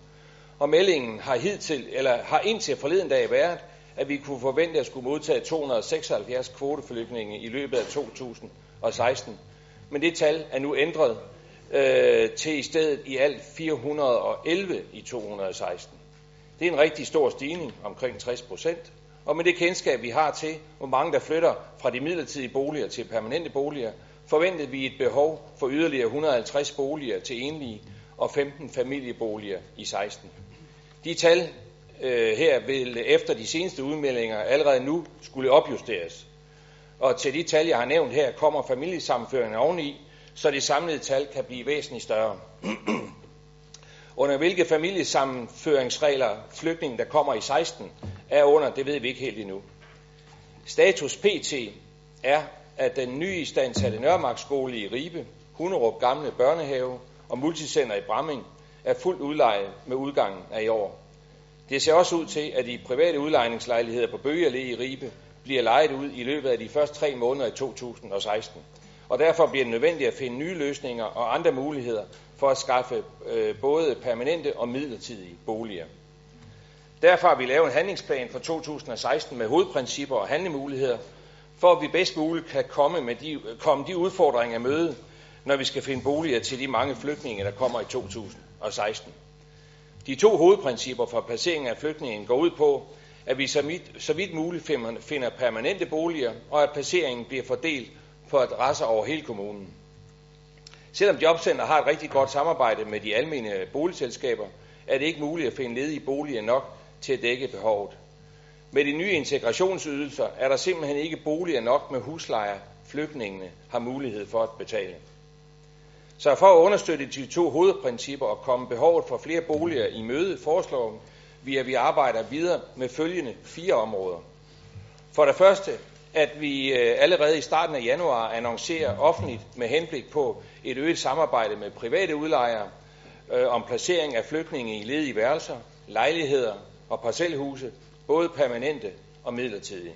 og meldingen har, hidtil, eller har indtil forleden dag været, at vi kunne forvente at skulle modtage 276 kvoteflygtninge i løbet af 2016. Men det tal er nu ændret øh, til i stedet i alt 411 i 2016. Det er en rigtig stor stigning, omkring 60 procent. Og med det kendskab, vi har til, hvor mange der flytter fra de midlertidige boliger til permanente boliger, forventede vi et behov for yderligere 150 boliger til enlige og 15 familieboliger i 16. De tal øh, her vil efter de seneste udmeldinger allerede nu skulle opjusteres. Og til de tal, jeg har nævnt her, kommer familiesammenføringen oveni, så det samlede tal kan blive væsentligt større. <clears throat> Under hvilke familiesammenføringsregler flygtningen, der kommer i 16, er under, det ved vi ikke helt endnu. Status PT er, at den nye istandsatte Nørremarksskole i Ribe, Hunderup Gamle Børnehave og Multicenter i Bramming er fuldt udlejet med udgangen af i år. Det ser også ud til, at de private udlejningslejligheder på Bøge Allé i Ribe bliver lejet ud i løbet af de første tre måneder i 2016. Og derfor bliver det nødvendigt at finde nye løsninger og andre muligheder for at skaffe øh, både permanente og midlertidige boliger. Derfor har vi lavet en handlingsplan for 2016 med hovedprincipper og handlemuligheder, for at vi bedst muligt kan komme, med de, komme de udfordringer af møde, når vi skal finde boliger til de mange flygtninge, der kommer i 2016. De to hovedprincipper for placering af flygtningen går ud på, at vi så vidt, så vidt muligt finder permanente boliger, og at placeringen bliver fordelt på adresser over hele kommunen. Selvom Jobcenter har et rigtig godt samarbejde med de almene boligselskaber, er det ikke muligt at finde ledige boliger nok til at dække behovet. Med de nye integrationsydelser er der simpelthen ikke boliger nok med huslejer, flygtningene har mulighed for at betale. Så for at understøtte de to hovedprincipper og komme behovet for flere boliger i møde, foreslår vi, at vi arbejder videre med følgende fire områder. For det første at vi øh, allerede i starten af januar annoncerer offentligt med henblik på et øget samarbejde med private udlejere øh, om placering af flygtninge i ledige værelser, lejligheder og parcelhuse, både permanente og midlertidige.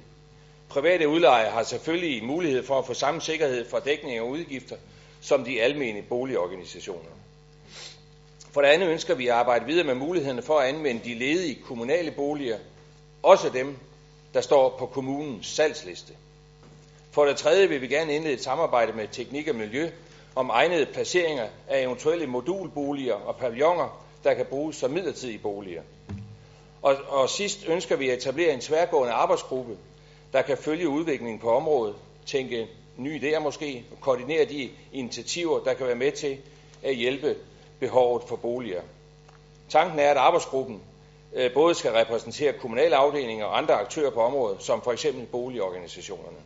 Private udlejere har selvfølgelig mulighed for at få samme sikkerhed for dækning af udgifter som de almene boligorganisationer. For det andet ønsker vi at arbejde videre med mulighederne for at anvende de ledige kommunale boliger, også dem, der står på kommunens salgsliste. For det tredje vil vi gerne indlede et samarbejde med Teknik og Miljø om egnede placeringer af eventuelle modulboliger og pavilloner, der kan bruges som midlertidige boliger. Og, og sidst ønsker vi at etablere en tværgående arbejdsgruppe, der kan følge udviklingen på området, tænke nye idéer måske, og koordinere de initiativer, der kan være med til at hjælpe behovet for boliger. Tanken er, at arbejdsgruppen Øh, både skal repræsentere kommunale afdelinger og andre aktører på området, som for eksempel boligorganisationerne.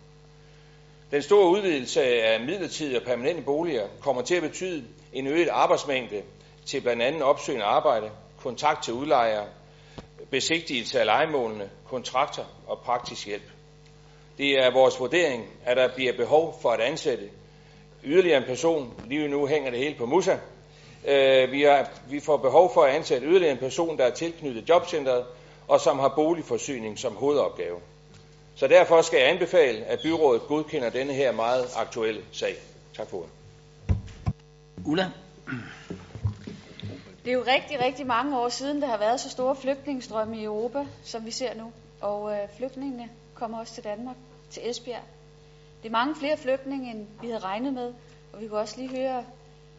Den store udvidelse af midlertidige og permanente boliger kommer til at betyde en øget arbejdsmængde til blandt andet opsøgende arbejde, kontakt til udlejere, besigtigelse af legemålene, kontrakter og praktisk hjælp. Det er vores vurdering, at der bliver behov for at ansætte yderligere en person. Lige nu hænger det hele på Musa. Øh, vi, har, vi får behov for at ansætte yderligere en person, der er tilknyttet jobcentret, og som har boligforsyning som hovedopgave. Så derfor skal jeg anbefale, at byrådet godkender denne her meget aktuelle sag. Tak for ordet. Ulla? Det er jo rigtig, rigtig mange år siden, der har været så store flygtningestrømme i Europa, som vi ser nu. Og øh, flygtningene kommer også til Danmark, til Esbjerg. Det er mange flere flygtninge, end vi havde regnet med. Og vi kunne også lige høre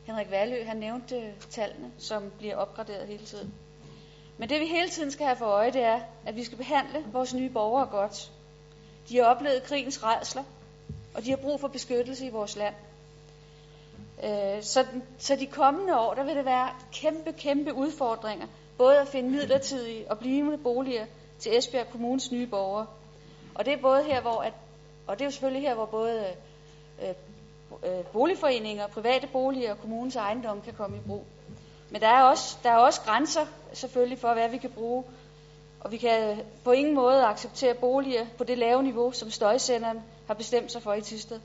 Henrik Værlø, han nævnte øh, tallene, som bliver opgraderet hele tiden. Men det vi hele tiden skal have for øje, det er, at vi skal behandle vores nye borgere godt. De har oplevet krigens redsler, og de har brug for beskyttelse i vores land. Øh, så, så de kommende år, der vil det være kæmpe, kæmpe udfordringer, både at finde midlertidige og blivende boliger til Esbjerg Kommunes nye borgere. Og det er både her, hvor at, og det er jo selvfølgelig her, hvor både øh, Øh, boligforeninger, private boliger og kommunens ejendom kan komme i brug. Men der er også, der er også grænser selvfølgelig for, hvad vi kan bruge. Og vi kan på ingen måde acceptere boliger på det lave niveau, som støjsenderen har bestemt sig for i Tisted.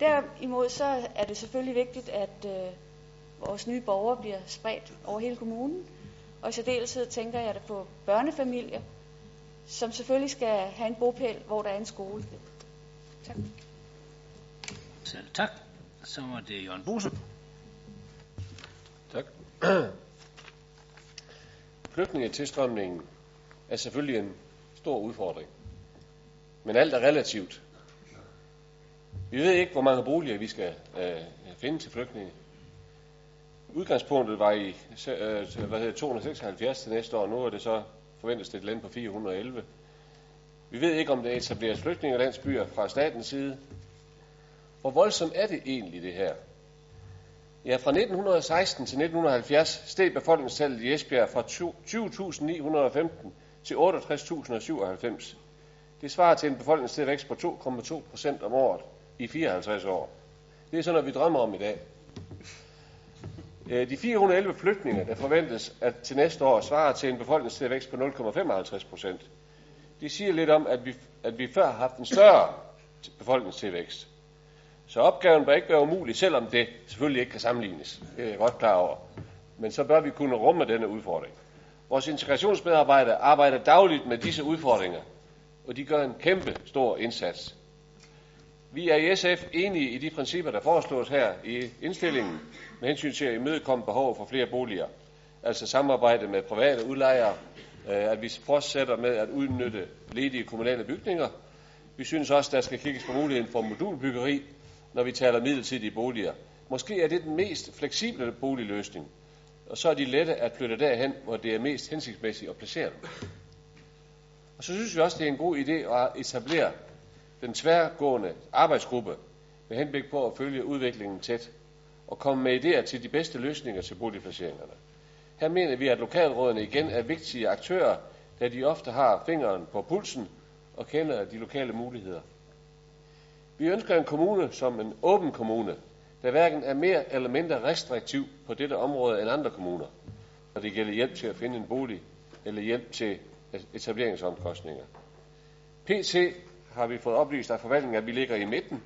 Derimod så er det selvfølgelig vigtigt, at øh, vores nye borgere bliver spredt over hele kommunen. Og i særdeleshed tænker jeg det på børnefamilier, som selvfølgelig skal have en bopæl, hvor der er en skole. Tak. Selv tak. Så var det Jørgen Bose. Tak. <clears throat> Flygtningetilstrømningen er selvfølgelig en stor udfordring. Men alt er relativt. Vi ved ikke, hvor mange boliger vi skal øh, finde til flygtninge. Udgangspunktet var i øh, hvad hedder, 276 til næste år. Nu er det så forventes det et land på 411. Vi ved ikke, om der etableres flygtningelandsbyer fra statens side. Hvor voldsomt er det egentlig, det her? Ja, fra 1916 til 1970 steg befolkningstallet i Esbjerg fra 20.915 til 68.097. Det svarer til en befolkningstilvækst på 2,2 procent om året i 54 år. Det er sådan noget, vi drømmer om i dag. Øh, de 411 flygtninge, der forventes at til næste år svare til en befolkningstilvækst på 0,55 procent. De siger lidt om, at vi, at vi før har haft en større befolkningstilvækst. Så opgaven bør ikke være umulig, selvom det selvfølgelig ikke kan sammenlignes. Det er jeg godt klar over. Men så bør vi kunne rumme denne udfordring. Vores integrationsmedarbejdere arbejder dagligt med disse udfordringer, og de gør en kæmpe stor indsats. Vi er i SF enige i de principper, der foreslås her i indstillingen med hensyn til at imødekomme behov for flere boliger. Altså samarbejde med private udlejere, øh, at vi fortsætter med at udnytte ledige kommunale bygninger. Vi synes også, der skal kigges på muligheden for modulbyggeri, når vi taler midlertidige boliger. Måske er det den mest fleksible boligløsning, og så er de lette at flytte derhen, hvor det er mest hensigtsmæssigt at placere dem. Og så synes vi også, det er en god idé at etablere den tværgående arbejdsgruppe med henblik på at følge udviklingen tæt og komme med idéer til de bedste løsninger til boligplaceringerne. Her mener vi, at lokalrådene igen er vigtige aktører, da de ofte har fingeren på pulsen og kender de lokale muligheder. Vi ønsker en kommune som en åben kommune, der hverken er mere eller mindre restriktiv på dette område end andre kommuner, når det gælder hjælp til at finde en bolig eller hjælp til etableringsomkostninger. PC har vi fået oplyst af forvaltningen, at vi ligger i midten.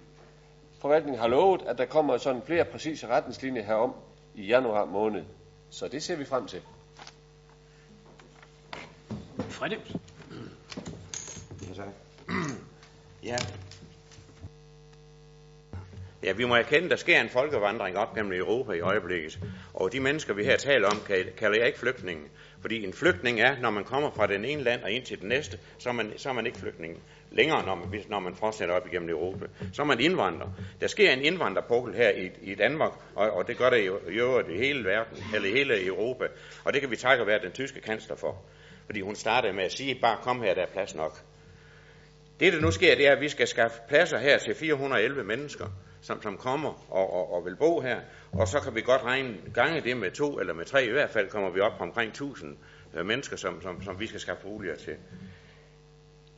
Forvaltningen har lovet, at der kommer sådan flere præcise retningslinjer herom i januar måned. Så det ser vi frem til. Fredrik? Ja, tak. ja. Ja, vi må erkende, at der sker en folkevandring op gennem Europa i øjeblikket. Og de mennesker, vi her taler om, kalder jeg ikke flygtninge. Fordi en flygtning er, når man kommer fra den ene land og ind til den næste, så er man, så er man ikke flygtning længere, når man, når man fortsætter op igennem Europa. Så er man indvandrer. Der sker en indvandrerpukkel her i, i Danmark, og, og det gør det jo i øvrigt i hele verden, eller i hele Europa. Og det kan vi takke være den tyske kansler for. Fordi hun startede med at sige, bare kom her, der er plads nok. Det, der nu sker, det er, at vi skal skaffe pladser her til 411 mennesker, som, som kommer og, og, og vil bo her. Og så kan vi godt regne gange det med to eller med tre. I hvert fald kommer vi op på omkring 1000 øh, mennesker, som, som, som vi skal skaffe boliger til.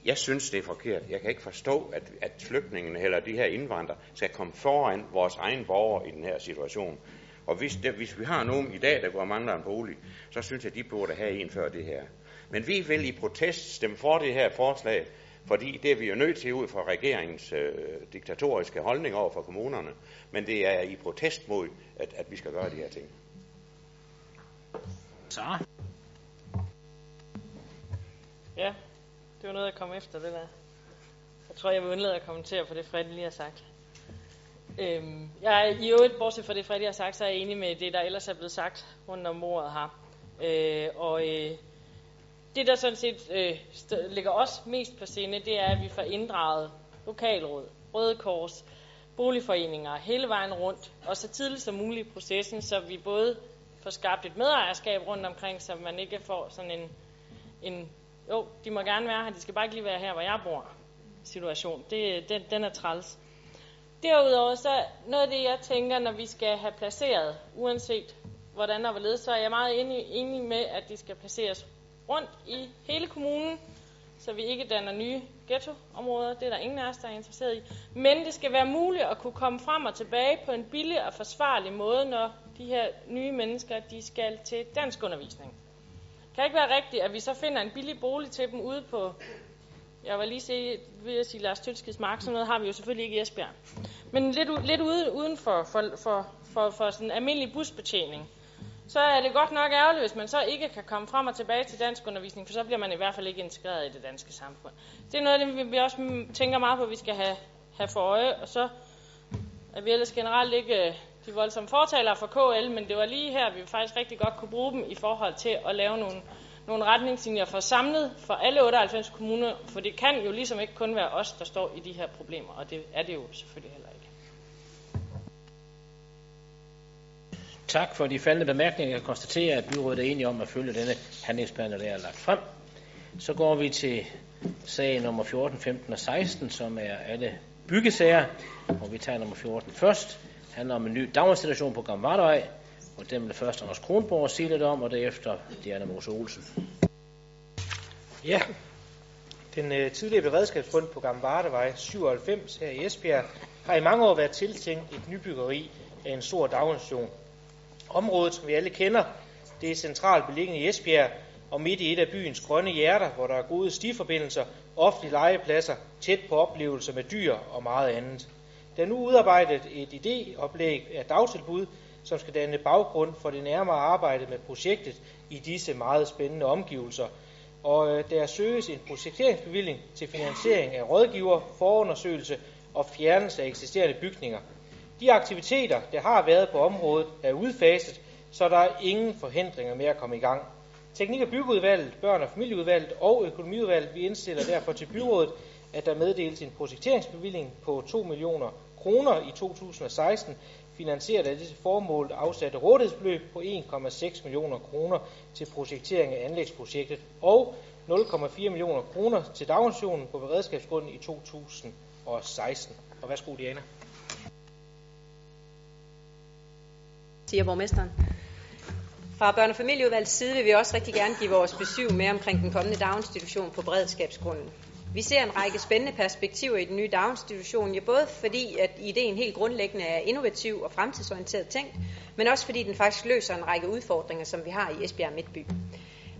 Jeg synes, det er forkert. Jeg kan ikke forstå, at, at flygtningene eller de her indvandrere skal komme foran vores egen borgere i den her situation. Og hvis, det, hvis vi har nogen i dag, der går og mangler en bolig, så synes jeg, de burde have en før det her. Men vi vil i protest stemme for det her forslag, fordi det er vi jo nødt til ud fra regeringens øh, diktatoriske holdning over for kommunerne. Men det er i protest mod, at, at vi skal gøre de her ting. Så. Ja, det var noget at komme efter, det der. Jeg tror, jeg vil undlade at kommentere på det, Fred lige har sagt. Øhm, jeg er i øvrigt, bortset fra det, Fred har sagt, så er jeg enig med det, der ellers er blevet sagt rundt om mordet her. Øh, og øh, det, der sådan set øh, ligger os mest på sinde, det er, at vi får inddraget lokalråd, Røde Kors, boligforeninger hele vejen rundt, og så tidligt som muligt i processen, så vi både får skabt et medejerskab rundt omkring, så man ikke får sådan en, en jo, de må gerne være her, de skal bare ikke lige være her, hvor jeg bor, situation. Det, den, den er træls. Derudover så noget af det, jeg tænker, når vi skal have placeret, uanset hvordan og hvorledes, så er jeg meget enig, enig med, at de skal placeres rundt i hele kommunen, så vi ikke danner nye ghettoområder. Det er der ingen af os, der er interesseret i. Men det skal være muligt at kunne komme frem og tilbage på en billig og forsvarlig måde, når de her nye mennesker de skal til dansk undervisning. Det kan ikke være rigtigt, at vi så finder en billig bolig til dem ude på, jeg var lige se, ved at sige Lars Tølskids Mark, sådan noget har vi jo selvfølgelig ikke i Esbjerg. Men lidt, lidt ude, uden for, for, for, for, for sådan en almindelig busbetjening så er det godt nok ærgerligt, hvis man så ikke kan komme frem og tilbage til dansk undervisning, for så bliver man i hvert fald ikke integreret i det danske samfund. Det er noget af det, vi også tænker meget på, at vi skal have, have for øje, og så er vi ellers generelt ikke øh, de voldsomme fortalere for KL, men det var lige her, vi faktisk rigtig godt kunne bruge dem i forhold til at lave nogle, nogle retningslinjer for samlet for alle 98 kommuner, for det kan jo ligesom ikke kun være os, der står i de her problemer, og det er det jo selvfølgelig heller ikke. Tak for de faldende bemærkninger. Jeg konstaterer, at byrådet er enige om at følge denne handlingsplan, der er lagt frem. Så går vi til sag nummer 14, 15 og 16, som er alle byggesager. Og vi tager nummer 14 først. Det handler om en ny daginstitution på Gamvardevej. Og den vil først Anders Kronborg sige lidt om, og derefter Diana Mose Olsen. Ja, den øh, tidligere beredskabsfund på Gamvardevej 97 her i Esbjerg har i mange år været tiltænkt et nybyggeri af en stor daginstitution. Området, som vi alle kender, det er centralt beliggende i Esbjerg og midt i et af byens grønne hjerter, hvor der er gode stiforbindelser, offentlige legepladser, tæt på oplevelser med dyr og meget andet. Der er nu udarbejdet et idéoplæg af dagtilbud, som skal danne baggrund for det nærmere arbejde med projektet i disse meget spændende omgivelser. Og øh, der søges en projekteringsbevilling til finansiering af rådgiver, forundersøgelse og fjernelse af eksisterende bygninger. De aktiviteter, der har været på området, er udfaset, så der er ingen forhindringer med at komme i gang. Teknik- og byggeudvalget, børn- og familieudvalget og økonomiudvalget, vi indstiller derfor til byrådet, at der meddeles en projekteringsbevilling på 2 millioner kroner i 2016, finansieret af dette formål afsatte rådighedsbeløb på 1,6 millioner kroner til projektering af anlægsprojektet og 0,4 millioner kroner til daginstitutionen på beredskabsgrunden i 2016. Og værsgo, Diana. Siger borgmesteren. Fra børne- og familieudvalgets side vil vi også rigtig gerne give vores besøg med omkring den kommende daginstitution på beredskabsgrunden. Vi ser en række spændende perspektiver i den nye daginstitution, ja, både fordi, at ideen helt grundlæggende er innovativ og fremtidsorienteret tænkt, men også fordi den faktisk løser en række udfordringer, som vi har i Esbjerg Midtby.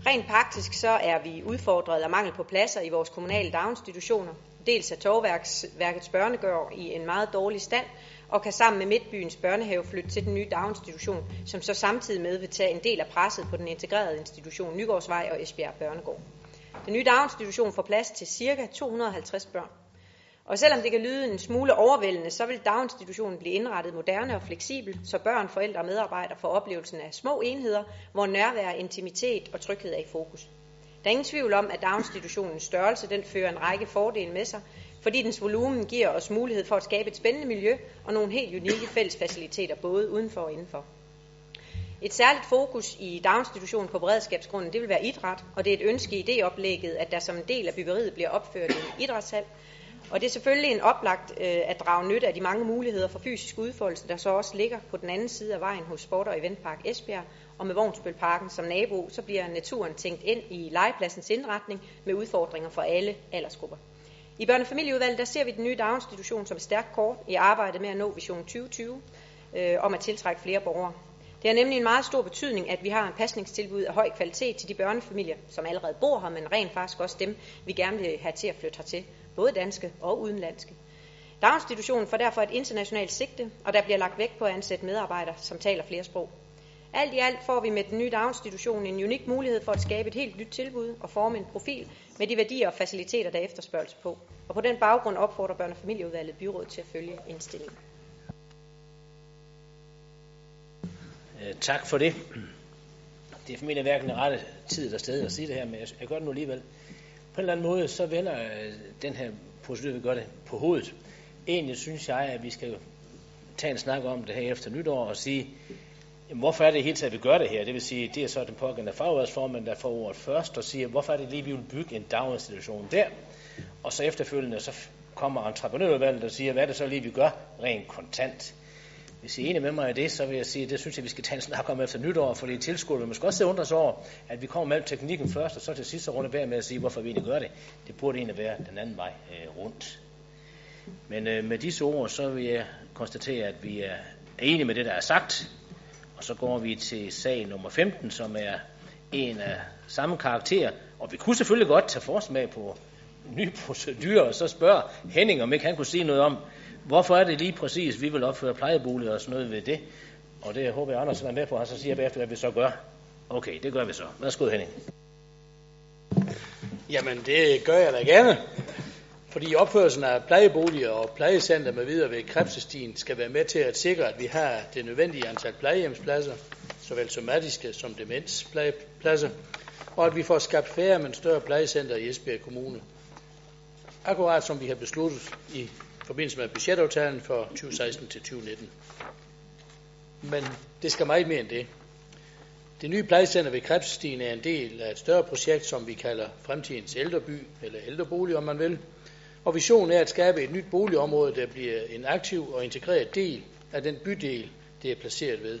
Rent praktisk så er vi udfordret af mangel på pladser i vores kommunale daginstitutioner. Dels er Torværkets børnegård i en meget dårlig stand, og kan sammen med Midtbyens børnehave flytte til den nye daginstitution, som så samtidig med vil tage en del af presset på den integrerede institution Nygårdsvej og Esbjerg Børnegård. Den nye daginstitution får plads til ca. 250 børn. Og selvom det kan lyde en smule overvældende, så vil daginstitutionen blive indrettet moderne og fleksibel, så børn, forældre og medarbejdere får oplevelsen af små enheder, hvor nærvær, intimitet og tryghed er i fokus. Der er ingen tvivl om, at daginstitutionens størrelse den fører en række fordele med sig, fordi dens volumen giver os mulighed for at skabe et spændende miljø og nogle helt unikke fællesfaciliteter både udenfor og indenfor. Et særligt fokus i daginstitutionen på beredskabsgrunden, det vil være idræt, og det er et ønske i idéoplægget, at der som en del af byggeriet bliver opført en idrætshal. Og det er selvfølgelig en oplagt øh, at drage nytte af de mange muligheder for fysisk udfoldelse, der så også ligger på den anden side af vejen hos Sport- og Eventpark Esbjerg, og med Vognsbølparken som nabo, så bliver naturen tænkt ind i legepladsens indretning med udfordringer for alle aldersgrupper. I børnefamilieudvalget der ser vi den nye daginstitution som et stærkt kort i arbejdet med at nå Vision 2020 øh, om at tiltrække flere borgere. Det har nemlig en meget stor betydning, at vi har en pasningstilbud af høj kvalitet til de børnefamilier, som allerede bor her, men rent faktisk også dem, vi gerne vil have til at flytte hertil, både danske og udenlandske. Daginstitutionen får derfor et internationalt sigte, og der bliver lagt vægt på at ansætte medarbejdere, som taler flere sprog. Alt i alt får vi med den nye daginstitution en unik mulighed for at skabe et helt nyt tilbud og forme en profil med de værdier og faciliteter, der efterspørges på. Og på den baggrund opfordrer børne- og familieudvalget byrådet til at følge indstillingen. Øh, tak for det. Det er formentlig hverken den rette tid eller sted at sige det her, men jeg gør det nu alligevel. På en eller anden måde, så vender øh, den her procedure, vi gør det på hovedet. Egentlig synes jeg, at vi skal tage en snak om det her efter nytår og sige, hvorfor er det helt taget, at vi gør det her? Det vil sige, det er så den pågældende fagudvalgsformand, der får ordet først og siger, hvorfor er det lige, vi vil bygge en daginstitution der? Og så efterfølgende, så kommer entreprenørudvalget og siger, hvad er det så lige, vi gør rent kontant? Hvis I er enige med mig i det, så vil jeg sige, at det synes jeg, vi skal tage en snak om efter nytår, fordi tilskuer vil måske også undre sig over, at vi kommer med teknikken først, og så til sidst så være med at sige, hvorfor vi egentlig gør det. Det burde egentlig være den anden vej øh, rundt. Men øh, med disse ord, så vil jeg konstatere, at vi er enige med det, der er sagt, og så går vi til sag nummer 15, som er en af samme karakter, og vi kunne selvfølgelig godt tage forsmag på nye procedurer, og så spørge Henning, om ikke han kunne sige noget om, Hvorfor er det lige præcis, vi vil opføre plejeboliger og sådan noget ved det? Og det håber jeg, Andersen er med på, og så siger bagefter, hvad vi så gør. Okay, det gør vi så. Værsgo, Henning. Jamen, det gør jeg da gerne. Fordi opførelsen af plejeboliger og plejecenter med videre ved Krebsestien skal være med til at sikre, at vi har det nødvendige antal plejehjemspladser, såvel somatiske som demensplejepladser, og at vi får skabt færre, men større plejecenter i Esbjerg Kommune. Akkurat som vi har besluttet i forbindelse med budgetaftalen for 2016 til 2019. Men det skal meget mere end det. Det nye plejecenter ved Krebsstien er en del af et større projekt, som vi kalder Fremtidens Ældreby, eller ældrebolig, om man vil. Og visionen er at skabe et nyt boligområde, der bliver en aktiv og integreret del af den bydel, det er placeret ved.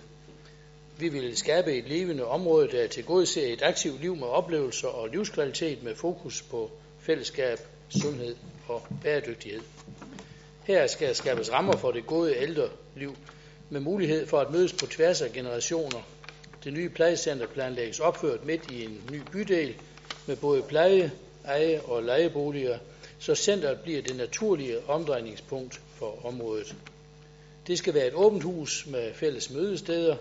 Vi vil skabe et levende område, der tilgodeser et aktivt liv med oplevelser og livskvalitet med fokus på fællesskab, sundhed og bæredygtighed. Her skal skabes rammer for det gode ældre liv med mulighed for at mødes på tværs af generationer. Det nye plejecenter planlægges opført midt i en ny bydel med både pleje, eje og lejeboliger, så centret bliver det naturlige omdrejningspunkt for området. Det skal være et åbent hus med fælles mødesteder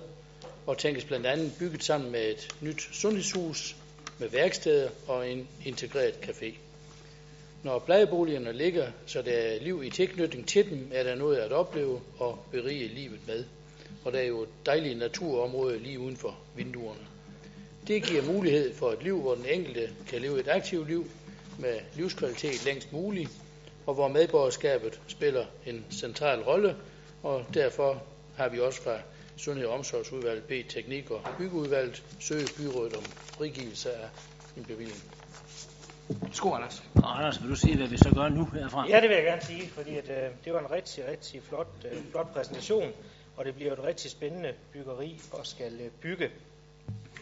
og tænkes blandt andet bygget sammen med et nyt sundhedshus med værksteder og en integreret café. Når plejeboligerne ligger, så der er liv i tilknytning til dem, er der noget at opleve og berige livet med. Og der er jo et dejligt naturområde lige uden for vinduerne. Det giver mulighed for et liv, hvor den enkelte kan leve et aktivt liv med livskvalitet længst muligt, og hvor medborgerskabet spiller en central rolle, og derfor har vi også fra Sundhed- og Omsorgsudvalget bedt Teknik- og Byggeudvalget søge byrådet om frigivelse af en bevilling. Sko, Anders. Og Anders, vil du sige, hvad vi så gør nu herfra? Ja, det vil jeg gerne sige, fordi at, øh, det var en rigtig, rigtig flot, øh, flot præsentation, og det bliver et rigtig spændende byggeri og skal øh, bygge.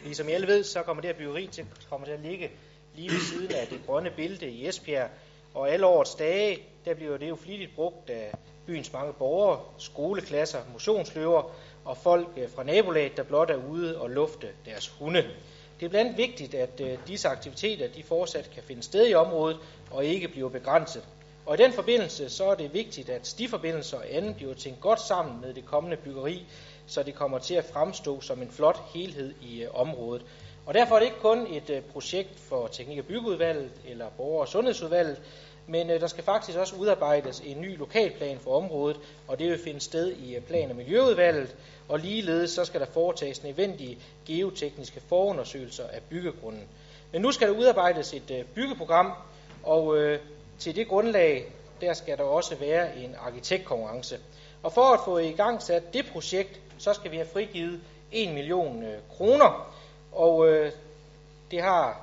Ligesom I alle ved, så kommer det her byggeri til, kommer til at ligge lige ved siden af det grønne bælte i Esbjerg, og alle årets dage, der bliver det jo flittigt brugt af byens mange borgere, skoleklasser, motionsløver og folk øh, fra nabolaget, der blot er ude og lufte deres hunde. Det er blandt andet vigtigt, at øh, disse aktiviteter de fortsat kan finde sted i området og ikke bliver begrænset. Og i den forbindelse så er det vigtigt, at stiforbindelser og andet bliver tænkt godt sammen med det kommende byggeri, så det kommer til at fremstå som en flot helhed i øh, området. Og derfor er det ikke kun et øh, projekt for Teknik- og Byggeudvalget eller Borger- og Sundhedsudvalget, men øh, der skal faktisk også udarbejdes en ny lokalplan for området, og det vil finde sted i øh, Plan- og Miljøudvalget, og ligeledes så skal der foretages nødvendige geotekniske forundersøgelser af byggegrunden. Men nu skal der udarbejdes et byggeprogram, og øh, til det grundlag, der skal der også være en arkitektkonkurrence. Og for at få i gang sat det projekt, så skal vi have frigivet 1 million øh, kroner. Og øh, det har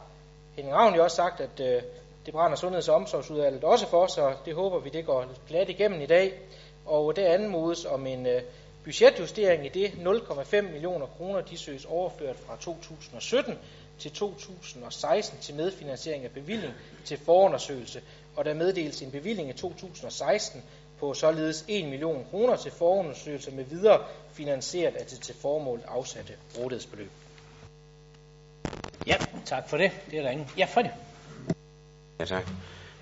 Henning Ravn jo også sagt, at øh, det brænder Sundheds- og Omsorgsudvalget også for, så det håber vi, det går glat igennem i dag. Og det anmodes om en øh, budgetjustering i det 0,5 millioner kroner, de søges overført fra 2017 til 2016 til medfinansiering af bevilling til forundersøgelse, og der meddeles en bevilling i 2016 på således 1 million kroner til forundersøgelse med videre finansieret af det til formål afsatte rådighedsbeløb. Ja, tak for det. Det er der ingen. Ja, Freddy. Ja, tak.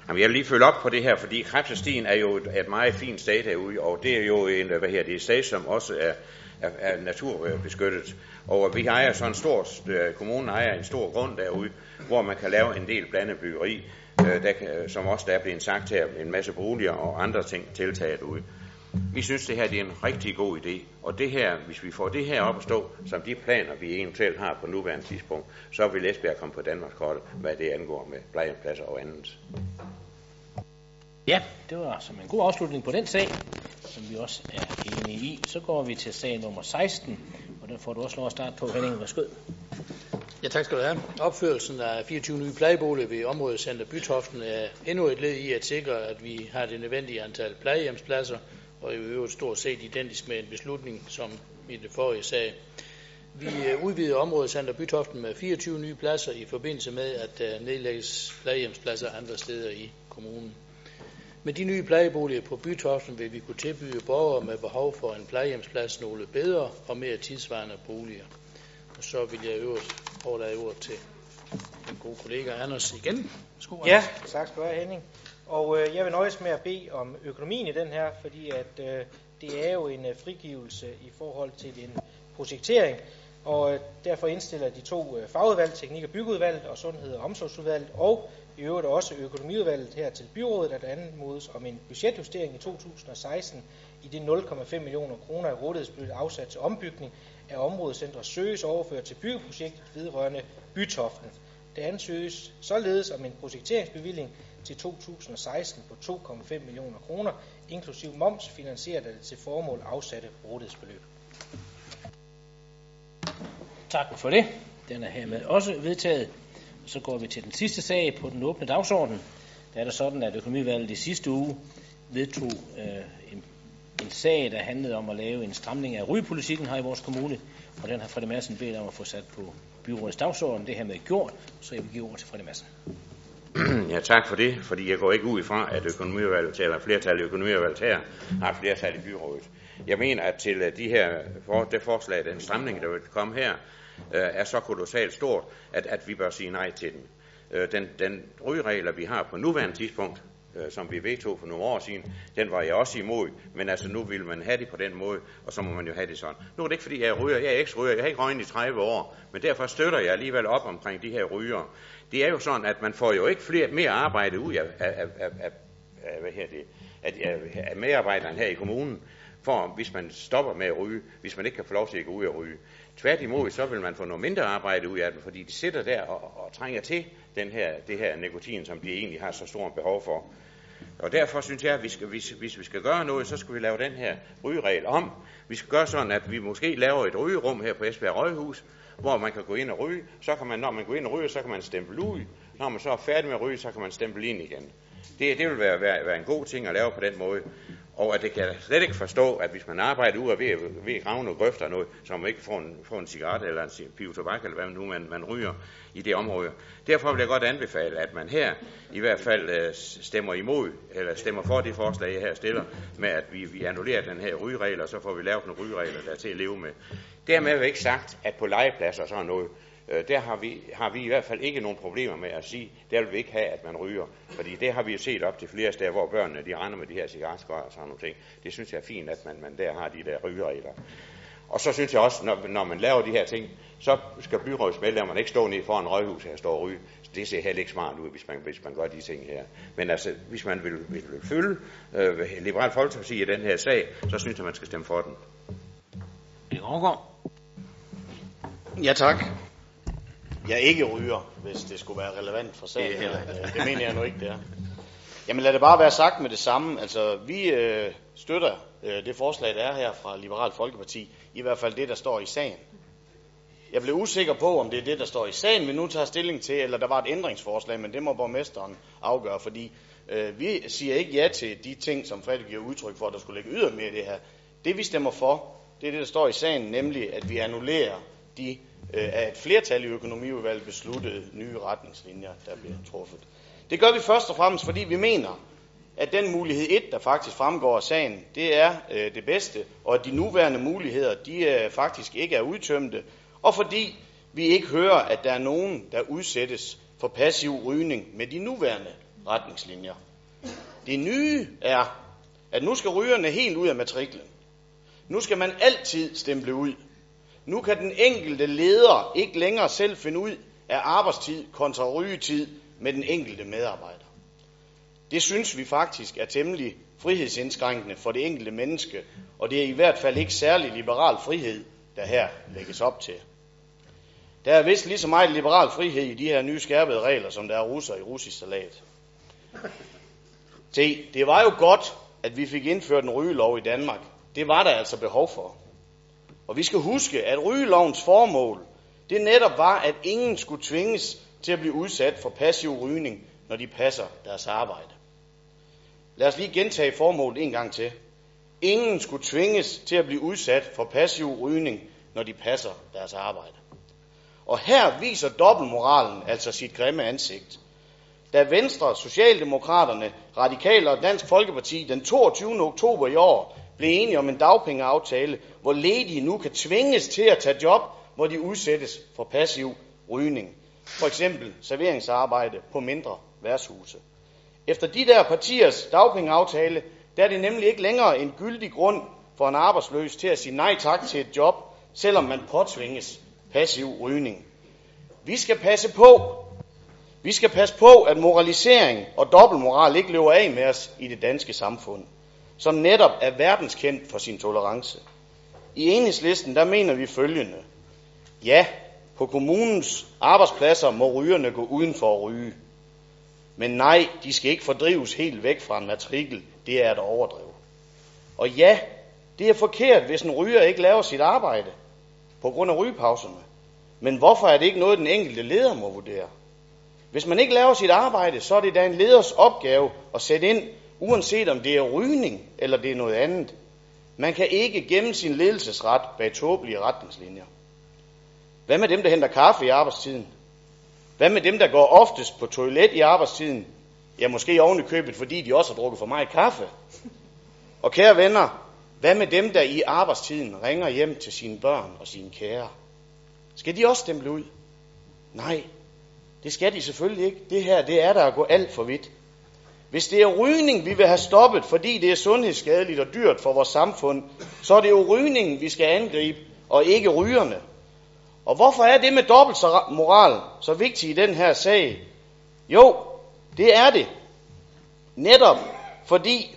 Jamen, jeg vil lige følge op på det her, fordi Krebsestien er jo et, et meget fint sted derude, og det er jo en, hvad her, det er et sted, som også er, er, er naturbeskyttet. Og vi ejer så en stor, øh, kommunen ejer en stor grund derude, hvor man kan lave en del blandet byggeri, øh, der, kan- som også der er blevet sagt her, en masse boliger og andre ting tiltaget ude. Vi synes, det her det er en rigtig god idé, og det her, hvis vi får det her op at stå, som de planer, vi eventuelt har på nuværende tidspunkt, så vil Esbjerg komme på Danmarks kort, hvad det angår med plejehjemspladser og andet. Ja, det var som en god afslutning på den sag, som vi også er enige i. Så går vi til sag nummer 16, og den får du også lov at starte på, Henning. Værsgo. Ja, tak skal du have. Opførelsen af 24 nye plejeboliger ved området Center Bytoften er endnu et led i at sikre, at vi har det nødvendige antal plejehjemspladser, og i øvrigt stort set identisk med en beslutning, som i det forrige sag. Vi øh, udvider området Center Bytoften med 24 nye pladser i forbindelse med, at der nedlægges plejehjemspladser andre steder i kommunen. Med de nye plejeboliger på Bytoften vil vi kunne tilbyde borgere med behov for en plejehjemsplads nogle bedre og mere tidsvarende boliger. Og så vil jeg øvrigt overlade ordet til min gode kollega Anders igen. Værsgo, Ja, Anders. tak skal du have, Henning. Og øh, jeg vil nøjes med at bede om økonomien i den her, fordi at øh, det er jo en øh, frigivelse i forhold til en projektering, og øh, derfor indstiller de to øh, fagudvalg, Teknik- og Byggeudvalget og Sundhed- og Omsorgsudvalget, og i øvrigt også Økonomiudvalget her til byrådet, at anmodes om en budgetjustering i 2016 i de 0,5 millioner kroner i rådighedsbeløb afsat til ombygning af områdecenter søges overført til byggeprojekt vedrørende Bytoften. Det ansøges således om en projekteringsbevilling til 2016 på 2,5 millioner kroner, inklusiv moms finansieret af det til formål afsatte rådighedsbeløb. Tak for det. Den er hermed også vedtaget. Så går vi til den sidste sag på den åbne dagsorden. Der er det sådan, at økonomivalget i sidste uge vedtog øh, en, en sag, der handlede om at lave en stramning af rygepolitikken her i vores kommune. Og den har Frederik Madsen bedt om at få sat på byrådets dagsorden. Det her med gjort, så jeg vil give ord til Frederik Madsen. <clears throat> Ja, tak for det, fordi jeg går ikke ud ifra, at økonomiudvalget, eller flertal i økonomiudvalget her, har flertal i byrådet. Jeg mener, at til øh, de her, for, det forslag, den stramning, der vil komme her, øh, er så kolossalt stort, at, at vi bør sige nej til den. Øh, den, den rygeregler, vi har på nuværende tidspunkt, øh, som vi vedtog for nogle år siden, den var jeg også imod, men altså nu vil man have det på den måde, og så må man jo have det sådan. Nu er det ikke fordi, jeg ryger, jeg er ikke ryger, jeg har ikke røget i 30 år, men derfor støtter jeg alligevel op omkring de her ryger. Det er jo sådan, at man får jo ikke flere, mere arbejde ud af, af, af, af, af, hvad her det, af, af, af medarbejderne her i kommunen, for hvis man stopper med at ryge, hvis man ikke kan få lov til at gå ud og ryge. Tværtimod, så vil man få noget mindre arbejde ud af dem, fordi de sidder der og, og trænger til den her, det her nikotin, som de egentlig har så stort behov for. Og derfor synes jeg, at vi skal, hvis, hvis vi skal gøre noget, så skal vi lave den her rygeregel om. Vi skal gøre sådan, at vi måske laver et rygerum her på Esbjerg Røghus, hvor man kan gå ind og ryge. Så kan man, når man går ind og ryger, så kan man stemple ud. Når man så er færdig med at ryge, så kan man stemple ind igen. Det, det vil være, være, være en god ting at lave på den måde. Og at det kan jeg slet ikke forstå, at hvis man arbejder ud ved, ved at grave nogle grøfter noget, så man ikke får en, får en cigaret eller en pive tobak, eller hvad nu man, man ryger i det område. Derfor vil jeg godt anbefale, at man her i hvert fald øh, stemmer imod, eller stemmer for det forslag, jeg her stiller, med at vi, vi annullerer den her rygeregel, og så får vi lavet nogle rygeregler, der er til at leve med. Dermed er ikke sagt, at på legepladser og sådan noget, Øh, der har vi, har vi i hvert fald ikke nogen problemer med at sige, der vil vi ikke have, at man ryger. Fordi det har vi jo set op til flere steder, hvor børnene de render med de her cigaretskår og sådan nogle ting. Det synes jeg er fint, at man, man der har de der rygeregler. Og så synes jeg også, når, når man laver de her ting, så skal byrådsmedlemmerne ikke stå nede foran røghus her og stå og ryge. Det ser heller ikke smart ud, hvis man, hvis man gør de ting her. Men altså, hvis man vil, vil, vil følge øh, Liberal Folkeparti i den her sag, så synes jeg, man skal stemme for den. Ja, tak. Jeg ikke ryger, hvis det skulle være relevant for sagen. Det, det, det mener jeg nu ikke, det er. Jamen lad det bare være sagt med det samme. Altså, vi øh, støtter øh, det forslag, der er her fra Liberal Folkeparti. I hvert fald det, der står i sagen. Jeg blev usikker på, om det er det, der står i sagen, vi nu tager stilling til, eller der var et ændringsforslag, men det må borgmesteren afgøre, fordi øh, vi siger ikke ja til de ting, som Frederik giver udtryk for, at der skulle ligge ydermere i det her. Det vi stemmer for, det er det, der står i sagen, nemlig at vi annullerer de øh, Øh, af et flertal i økonomiudvalget besluttede nye retningslinjer, der bliver truffet. Det gør vi først og fremmest, fordi vi mener, at den mulighed 1, der faktisk fremgår af sagen, det er øh, det bedste, og at de nuværende muligheder, de øh, faktisk ikke er udtømte, og fordi vi ikke hører, at der er nogen, der udsættes for passiv rygning med de nuværende retningslinjer. Det nye er, at nu skal rygerne helt ud af matriklen. Nu skal man altid stemple ud. Nu kan den enkelte leder ikke længere selv finde ud af arbejdstid kontra rygetid med den enkelte medarbejder. Det synes vi faktisk er temmelig frihedsindskrænkende for det enkelte menneske, og det er i hvert fald ikke særlig liberal frihed, der her lægges op til. Der er vist lige så meget liberal frihed i de her nye skærpede regler, som der er russer i russisk salat. Se, det var jo godt, at vi fik indført en rygelov i Danmark. Det var der altså behov for. Og vi skal huske, at rygelovens formål, det netop var, at ingen skulle tvinges til at blive udsat for passiv rygning, når de passer deres arbejde. Lad os lige gentage formålet en gang til. Ingen skulle tvinges til at blive udsat for passiv rygning, når de passer deres arbejde. Og her viser dobbeltmoralen altså sit grimme ansigt. Da Venstre, Socialdemokraterne, Radikale og Dansk Folkeparti den 22. oktober i år blev enige om en dagpengeaftale, hvor ledige nu kan tvinges til at tage job, hvor de udsættes for passiv rygning. For eksempel serveringsarbejde på mindre værtshuse. Efter de der partiers dagpengeaftale, der er det nemlig ikke længere en gyldig grund for en arbejdsløs til at sige nej tak til et job, selvom man påtvinges passiv rygning. Vi skal passe på. Vi skal passe på, at moralisering og dobbeltmoral ikke løber af med os i det danske samfund, som netop er verdenskendt for sin tolerance. I enhedslisten, der mener vi følgende. Ja, på kommunens arbejdspladser må rygerne gå uden for at ryge. Men nej, de skal ikke fordrives helt væk fra en matrikel. Det er et overdrev. Og ja, det er forkert, hvis en ryger ikke laver sit arbejde på grund af rygepauserne. Men hvorfor er det ikke noget, den enkelte leder må vurdere? Hvis man ikke laver sit arbejde, så er det da en leders opgave at sætte ind, uanset om det er rygning eller det er noget andet. Man kan ikke gemme sin ledelsesret bag tåbelige retningslinjer. Hvad med dem, der henter kaffe i arbejdstiden? Hvad med dem, der går oftest på toilet i arbejdstiden? Ja, måske oven i købet, fordi de også har drukket for meget kaffe. Og kære venner, hvad med dem, der i arbejdstiden ringer hjem til sine børn og sine kære? Skal de også stemple ud? Nej, det skal de selvfølgelig ikke. Det her, det er der at gå alt for vidt. Hvis det er rygning, vi vil have stoppet, fordi det er sundhedsskadeligt og dyrt for vores samfund, så er det jo rygningen, vi skal angribe, og ikke rygerne. Og hvorfor er det med dobbelt moral så vigtigt i den her sag? Jo, det er det. Netop fordi,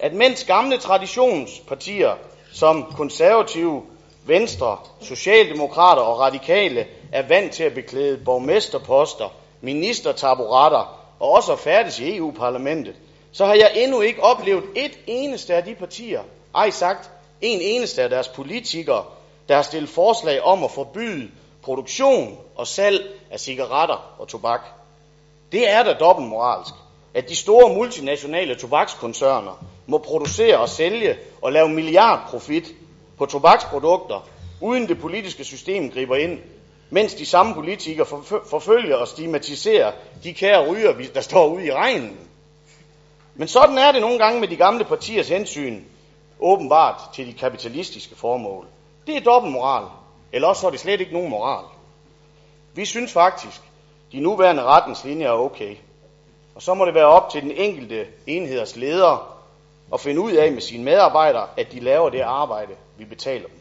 at mens gamle traditionspartier som konservative, venstre, socialdemokrater og radikale er vant til at beklæde borgmesterposter, ministertaburetter og også at færdes i EU-parlamentet, så har jeg endnu ikke oplevet et eneste af de partier, ej sagt en eneste af deres politikere, der har stillet forslag om at forbyde produktion og salg af cigaretter og tobak. Det er da dobbeltmoralsk, at de store multinationale tobakskoncerner må producere og sælge og lave milliardprofit på tobaksprodukter, uden det politiske system griber ind, mens de samme politikere forfølger og stigmatiserer de kære ryger, der står ude i regnen. Men sådan er det nogle gange med de gamle partiers hensyn, åbenbart til de kapitalistiske formål. Det er dobbeltmoral, eller også er det slet ikke nogen moral. Vi synes faktisk, de nuværende retningslinjer er okay. Og så må det være op til den enkelte enheders leder at finde ud af med sine medarbejdere, at de laver det arbejde, vi betaler dem.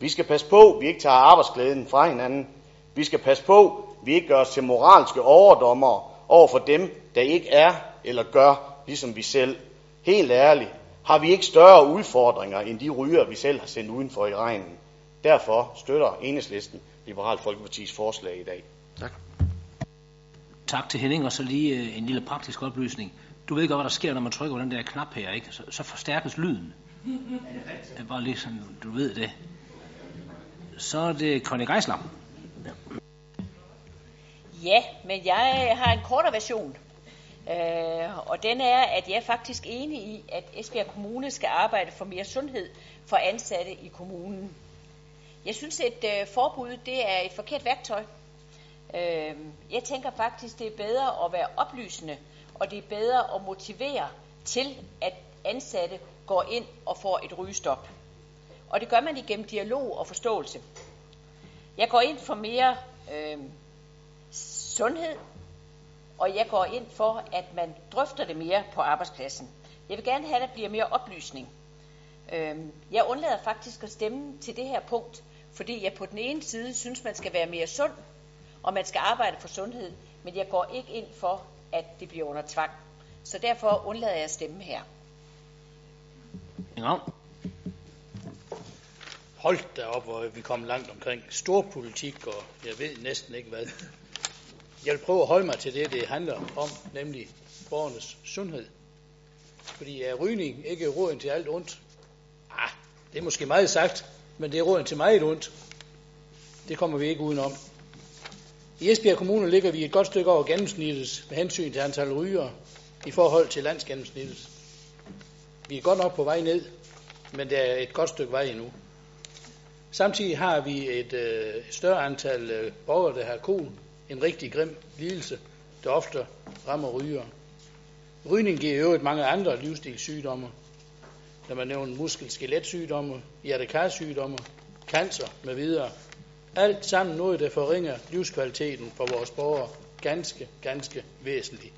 Vi skal passe på, at vi ikke tager arbejdsglæden fra hinanden. Vi skal passe på, at vi ikke gør os til moralske overdommere over for dem, der ikke er eller gør, ligesom vi selv. Helt ærligt, har vi ikke større udfordringer end de ryger, vi selv har sendt udenfor i regnen. Derfor støtter enhedslisten Liberal Folkepartis forslag i dag. Tak. Tak til Henning, og så lige øh, en lille praktisk oplysning. Du ved godt, hvad der sker, når man trykker på den der knap her, ikke? Så, så forstærkes lyden. <laughs> Det er bare lige sådan, du ved det. Så er det Conny Geisler. Ja, men jeg øh, har en kortere version. Øh, og den er, at jeg er faktisk enig i, at Esbjerg Kommune skal arbejde for mere sundhed for ansatte i kommunen. Jeg synes, at øh, forbud det er et forkert værktøj. Øh, jeg tænker faktisk, det er bedre at være oplysende, og det er bedre at motivere til, at ansatte går ind og får et rygestop. Og det gør man igennem dialog og forståelse. Jeg går ind for mere øh, sundhed, og jeg går ind for, at man drøfter det mere på arbejdspladsen. Jeg vil gerne have, at der bliver mere oplysning. Øh, jeg undlader faktisk at stemme til det her punkt, fordi jeg på den ene side synes, man skal være mere sund, og man skal arbejde for sundhed, men jeg går ikke ind for, at det bliver under tvang. Så derfor undlader jeg at stemme her. Ja. Hold da op, hvor vi kom langt omkring storpolitik, og jeg ved næsten ikke hvad. Jeg vil prøve at holde mig til det, det handler om, nemlig borgernes sundhed. Fordi er rygning ikke råden til alt ondt? Ah, det er måske meget sagt, men det er råden til meget ondt. Det kommer vi ikke udenom. I Esbjerg Kommune ligger vi et godt stykke over gennemsnittet med hensyn til antal ryger i forhold til landsgennemsnittet. Vi er godt nok på vej ned, men det er et godt stykke vej endnu. Samtidig har vi et øh, større antal øh, borgere, der har kol, en rigtig grim lidelse, der ofte rammer ryger. Rygning giver i øvrigt mange andre livsstilssygdomme. Når man nævner muskel-skeletsygdomme, hjertekarsygdomme, cancer med videre. Alt sammen noget, der forringer livskvaliteten for vores borgere ganske, ganske væsentligt.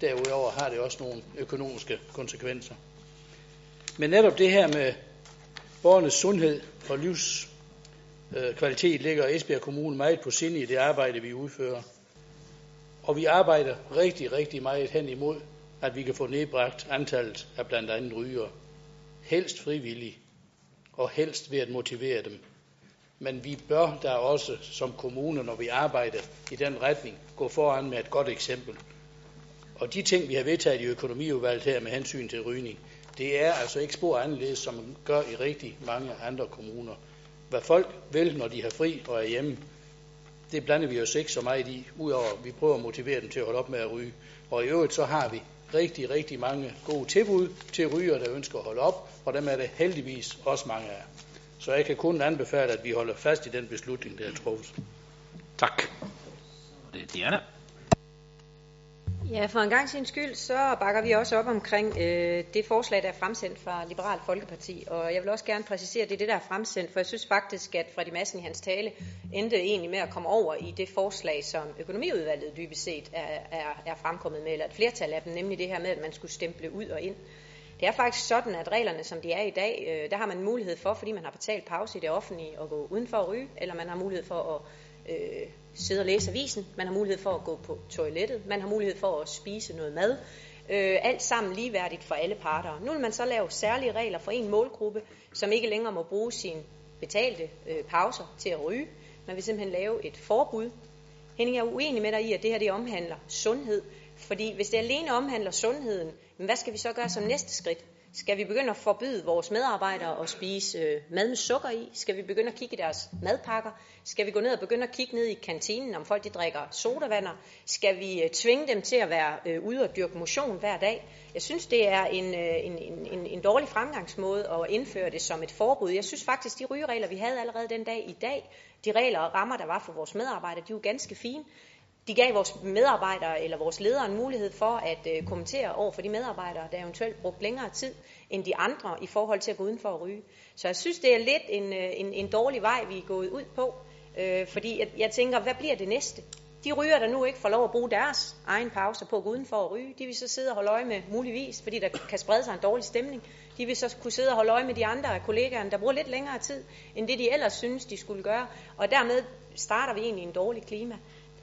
Derudover har det også nogle økonomiske konsekvenser. Men netop det her med borgernes sundhed og livskvalitet ligger Esbjerg Kommune meget på sinde i det arbejde, vi udfører. Og vi arbejder rigtig, rigtig meget hen imod, at vi kan få nedbragt antallet af blandt andet ryger. Helst frivillige, og helst ved at motivere dem. Men vi bør da også som kommune, når vi arbejder i den retning, gå foran med et godt eksempel. Og de ting, vi har vedtaget i økonomiudvalget her med hensyn til rygning, det er altså ikke spor anderledes, som man gør i rigtig mange andre kommuner. Hvad folk vil, når de har fri og er hjemme, det blander vi os ikke så meget i, udover at vi prøver at motivere dem til at holde op med at ryge. Og i øvrigt så har vi rigtig, rigtig mange gode tilbud til ryger, der ønsker at holde op, og dem er det heldigvis også mange af. Så jeg kan kun anbefale, at vi holder fast i den beslutning, der er truffet. Tak. Det er Diana. Ja, for en gang sin skyld, så bakker vi også op omkring øh, det forslag, der er fremsendt fra Liberal Folkeparti. Og jeg vil også gerne præcisere, at det er det, der er fremsendt, for jeg synes faktisk, at Fredrik Madsen i hans tale endte egentlig med at komme over i det forslag, som økonomiudvalget dybest set er, er, er fremkommet med, eller et flertal af dem, nemlig det her med, at man skulle stemple ud og ind. Det er faktisk sådan, at reglerne, som de er i dag, øh, der har man mulighed for, fordi man har betalt pause i det offentlige, at gå udenfor at ryge, eller man har mulighed for at øh, sidde og læse avisen, man har mulighed for at gå på toilettet, man har mulighed for at spise noget mad. Øh, alt sammen ligeværdigt for alle parter. Nu vil man så lave særlige regler for en målgruppe, som ikke længere må bruge sine betalte øh, pauser til at ryge. Man vil simpelthen lave et forbud. Henning er uenig med dig i, at det her det omhandler sundhed. Fordi hvis det alene omhandler sundheden, hvad skal vi så gøre som næste skridt? Skal vi begynde at forbyde vores medarbejdere at spise øh, mad med sukker i? Skal vi begynde at kigge i deres madpakker? Skal vi gå ned og begynde at kigge ned i kantinen, om folk de drikker sodavander? Skal vi øh, tvinge dem til at være øh, ude og dyrke motion hver dag? Jeg synes, det er en, øh, en, en, en dårlig fremgangsmåde at indføre det som et forbud. Jeg synes faktisk, de rygeregler, vi havde allerede den dag i dag, de regler og rammer, der var for vores medarbejdere, de er jo ganske fine de gav vores medarbejdere eller vores ledere en mulighed for at øh, kommentere over for de medarbejdere, der eventuelt brugte længere tid end de andre i forhold til at gå uden for at ryge. Så jeg synes, det er lidt en, øh, en, en dårlig vej, vi er gået ud på. Øh, fordi jeg, jeg tænker, hvad bliver det næste? De ryger, der nu ikke får lov at bruge deres egen pause på at gå udenfor at ryge, de vil så sidde og holde øje med, muligvis, fordi der kan sprede sig en dårlig stemning. De vil så kunne sidde og holde øje med de andre af kollegaerne, der bruger lidt længere tid, end det de ellers synes, de skulle gøre. Og dermed starter vi egentlig en dårlig klima.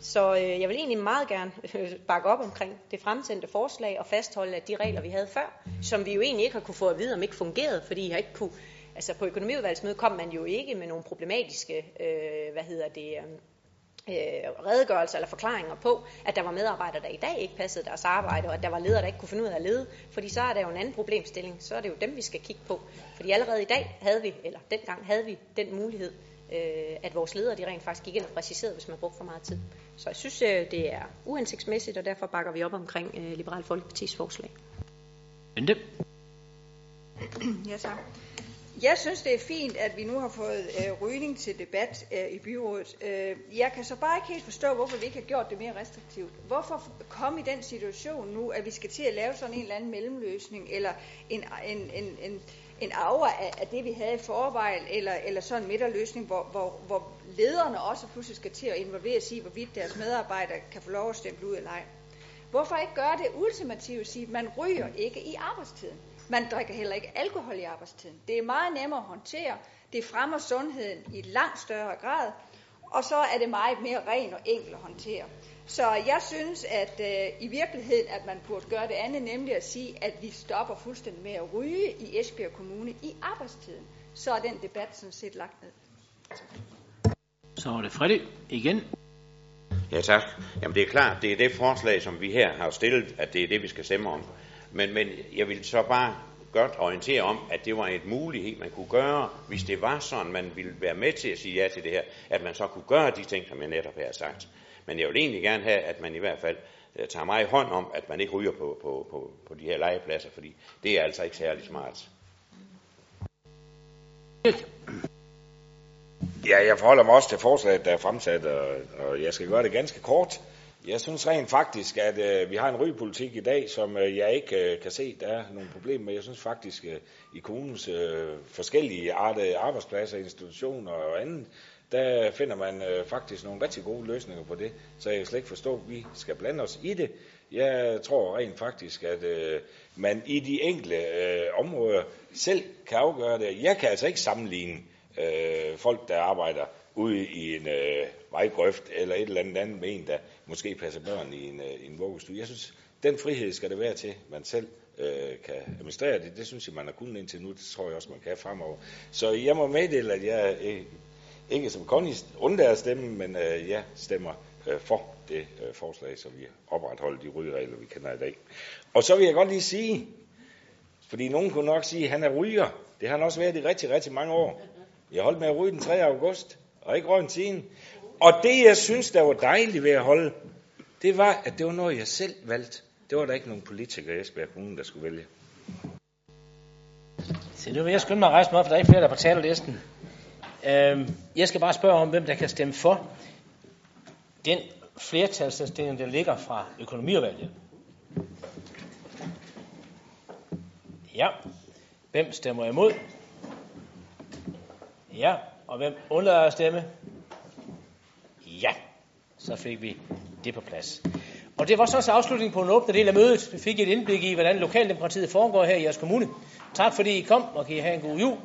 Så øh, jeg vil egentlig meget gerne øh, bakke op omkring det fremsendte forslag og fastholde, at de regler, vi havde før, som vi jo egentlig ikke har kunne få at vide, om ikke fungerede, fordi jeg ikke kunne, altså på økonomiudvalgsmødet kom man jo ikke med nogle problematiske, øh, hvad hedder det, øh, øh, redegørelser eller forklaringer på, at der var medarbejdere, der i dag ikke passede deres arbejde, og at der var ledere, der ikke kunne finde ud af at lede. Fordi så er der jo en anden problemstilling. Så er det jo dem, vi skal kigge på. Fordi allerede i dag havde vi, eller dengang havde vi den mulighed, øh, at vores ledere de rent faktisk gik ind og præciserede, hvis man brugte for meget tid. Så jeg synes, øh, det er uhensigtsmæssigt, og derfor bakker vi op omkring øh, Liberal Folkepartis forslag. Bente? Ja, tak. Jeg synes, det er fint, at vi nu har fået øh, rygning til debat øh, i byrådet. Øh, jeg kan så bare ikke helt forstå, hvorfor vi ikke har gjort det mere restriktivt. Hvorfor komme i den situation nu, at vi skal til at lave sådan en eller anden mellemløsning, eller en, en, en, en, en aura af, af det, vi havde i forvejen, eller, eller sådan en midterløsning, hvor, hvor, hvor lederne også pludselig skal til at involvere sig i, hvorvidt deres medarbejdere kan få lov at stemme ud eller ej. Hvorfor ikke gøre det ultimative at sige, at man ryger ikke i arbejdstiden? Man drikker heller ikke alkohol i arbejdstiden. Det er meget nemmere at håndtere. Det fremmer sundheden i langt større grad. Og så er det meget mere ren og enkel at håndtere. Så jeg synes, at øh, i virkeligheden, at man burde gøre det andet, nemlig at sige, at vi stopper fuldstændig med at ryge i Esbjerg Kommune i arbejdstiden. Så er den debat sådan set lagt ned. Så er det Freddy igen. Ja, tak. Jamen det er klart, det er det forslag, som vi her har stillet, at det er det, vi skal stemme om. Men, men jeg vil så bare godt orientere om, at det var et mulighed, man kunne gøre, hvis det var sådan, man ville være med til at sige ja til det her, at man så kunne gøre de ting, som jeg netop har sagt. Men jeg vil egentlig gerne have, at man i hvert fald øh, tager mig i hånd om, at man ikke ryger på, på, på, på de her legepladser, fordi det er altså ikke særlig smart. Ja, jeg forholder mig også til forslaget, der er fremsat, og, og jeg skal gøre det ganske kort. Jeg synes rent faktisk, at øh, vi har en rygepolitik i dag, som øh, jeg ikke øh, kan se, der er nogle problemer med. Jeg synes faktisk, øh, i kommunens øh, forskellige arter øh, arbejdspladser, institutioner og andet, der finder man øh, faktisk nogle rigtig gode løsninger på det. Så jeg kan slet ikke forstå, at vi skal blande os i det. Jeg tror rent faktisk, at øh, man i de enkelte øh, områder selv kan afgøre det. Jeg kan altså ikke sammenligne øh, folk, der arbejder ude i en øh, vejgrøft eller et eller andet andet med en, der måske passer børn i en, øh, en vuggestue. Jeg synes, den frihed skal det være til, man selv øh, kan administrere det. Det synes jeg, man har kunnet indtil nu. Det tror jeg også, man kan fremover. Så jeg må meddele, at jeg øh, ikke som Connie undlader at stemme, men øh, ja, stemmer øh, for det øh, forslag, så vi opretholder de rygeregler, vi kender i dag. Og så vil jeg godt lige sige, fordi nogen kunne nok sige, at han er ryger. Det har han også været i rigtig, rigtig mange år. Jeg holdt med at ryge den 3. august, og ikke røget en Og det, jeg synes, der var dejligt ved at holde, det var, at det var noget, jeg selv valgte. Det var der ikke nogen politikere i Esbjerg Kommune, der skulle vælge. Se, nu vil jeg skynde mig at rejse mig op, for der er ikke flere, der er på talerlisten. Øhm, jeg skal bare spørge om, hvem der kan stemme for den flertalsindstilling, der ligger fra økonomiudvalget. Ja. Hvem stemmer imod? Ja. Og hvem undlader at stemme? Ja. Så fik vi det på plads. Og det var så også afslutningen på en åbne del af mødet. Vi fik et indblik i, hvordan lokaldemokratiet foregår her i jeres kommune. Tak fordi I kom, og kan I have en god jul.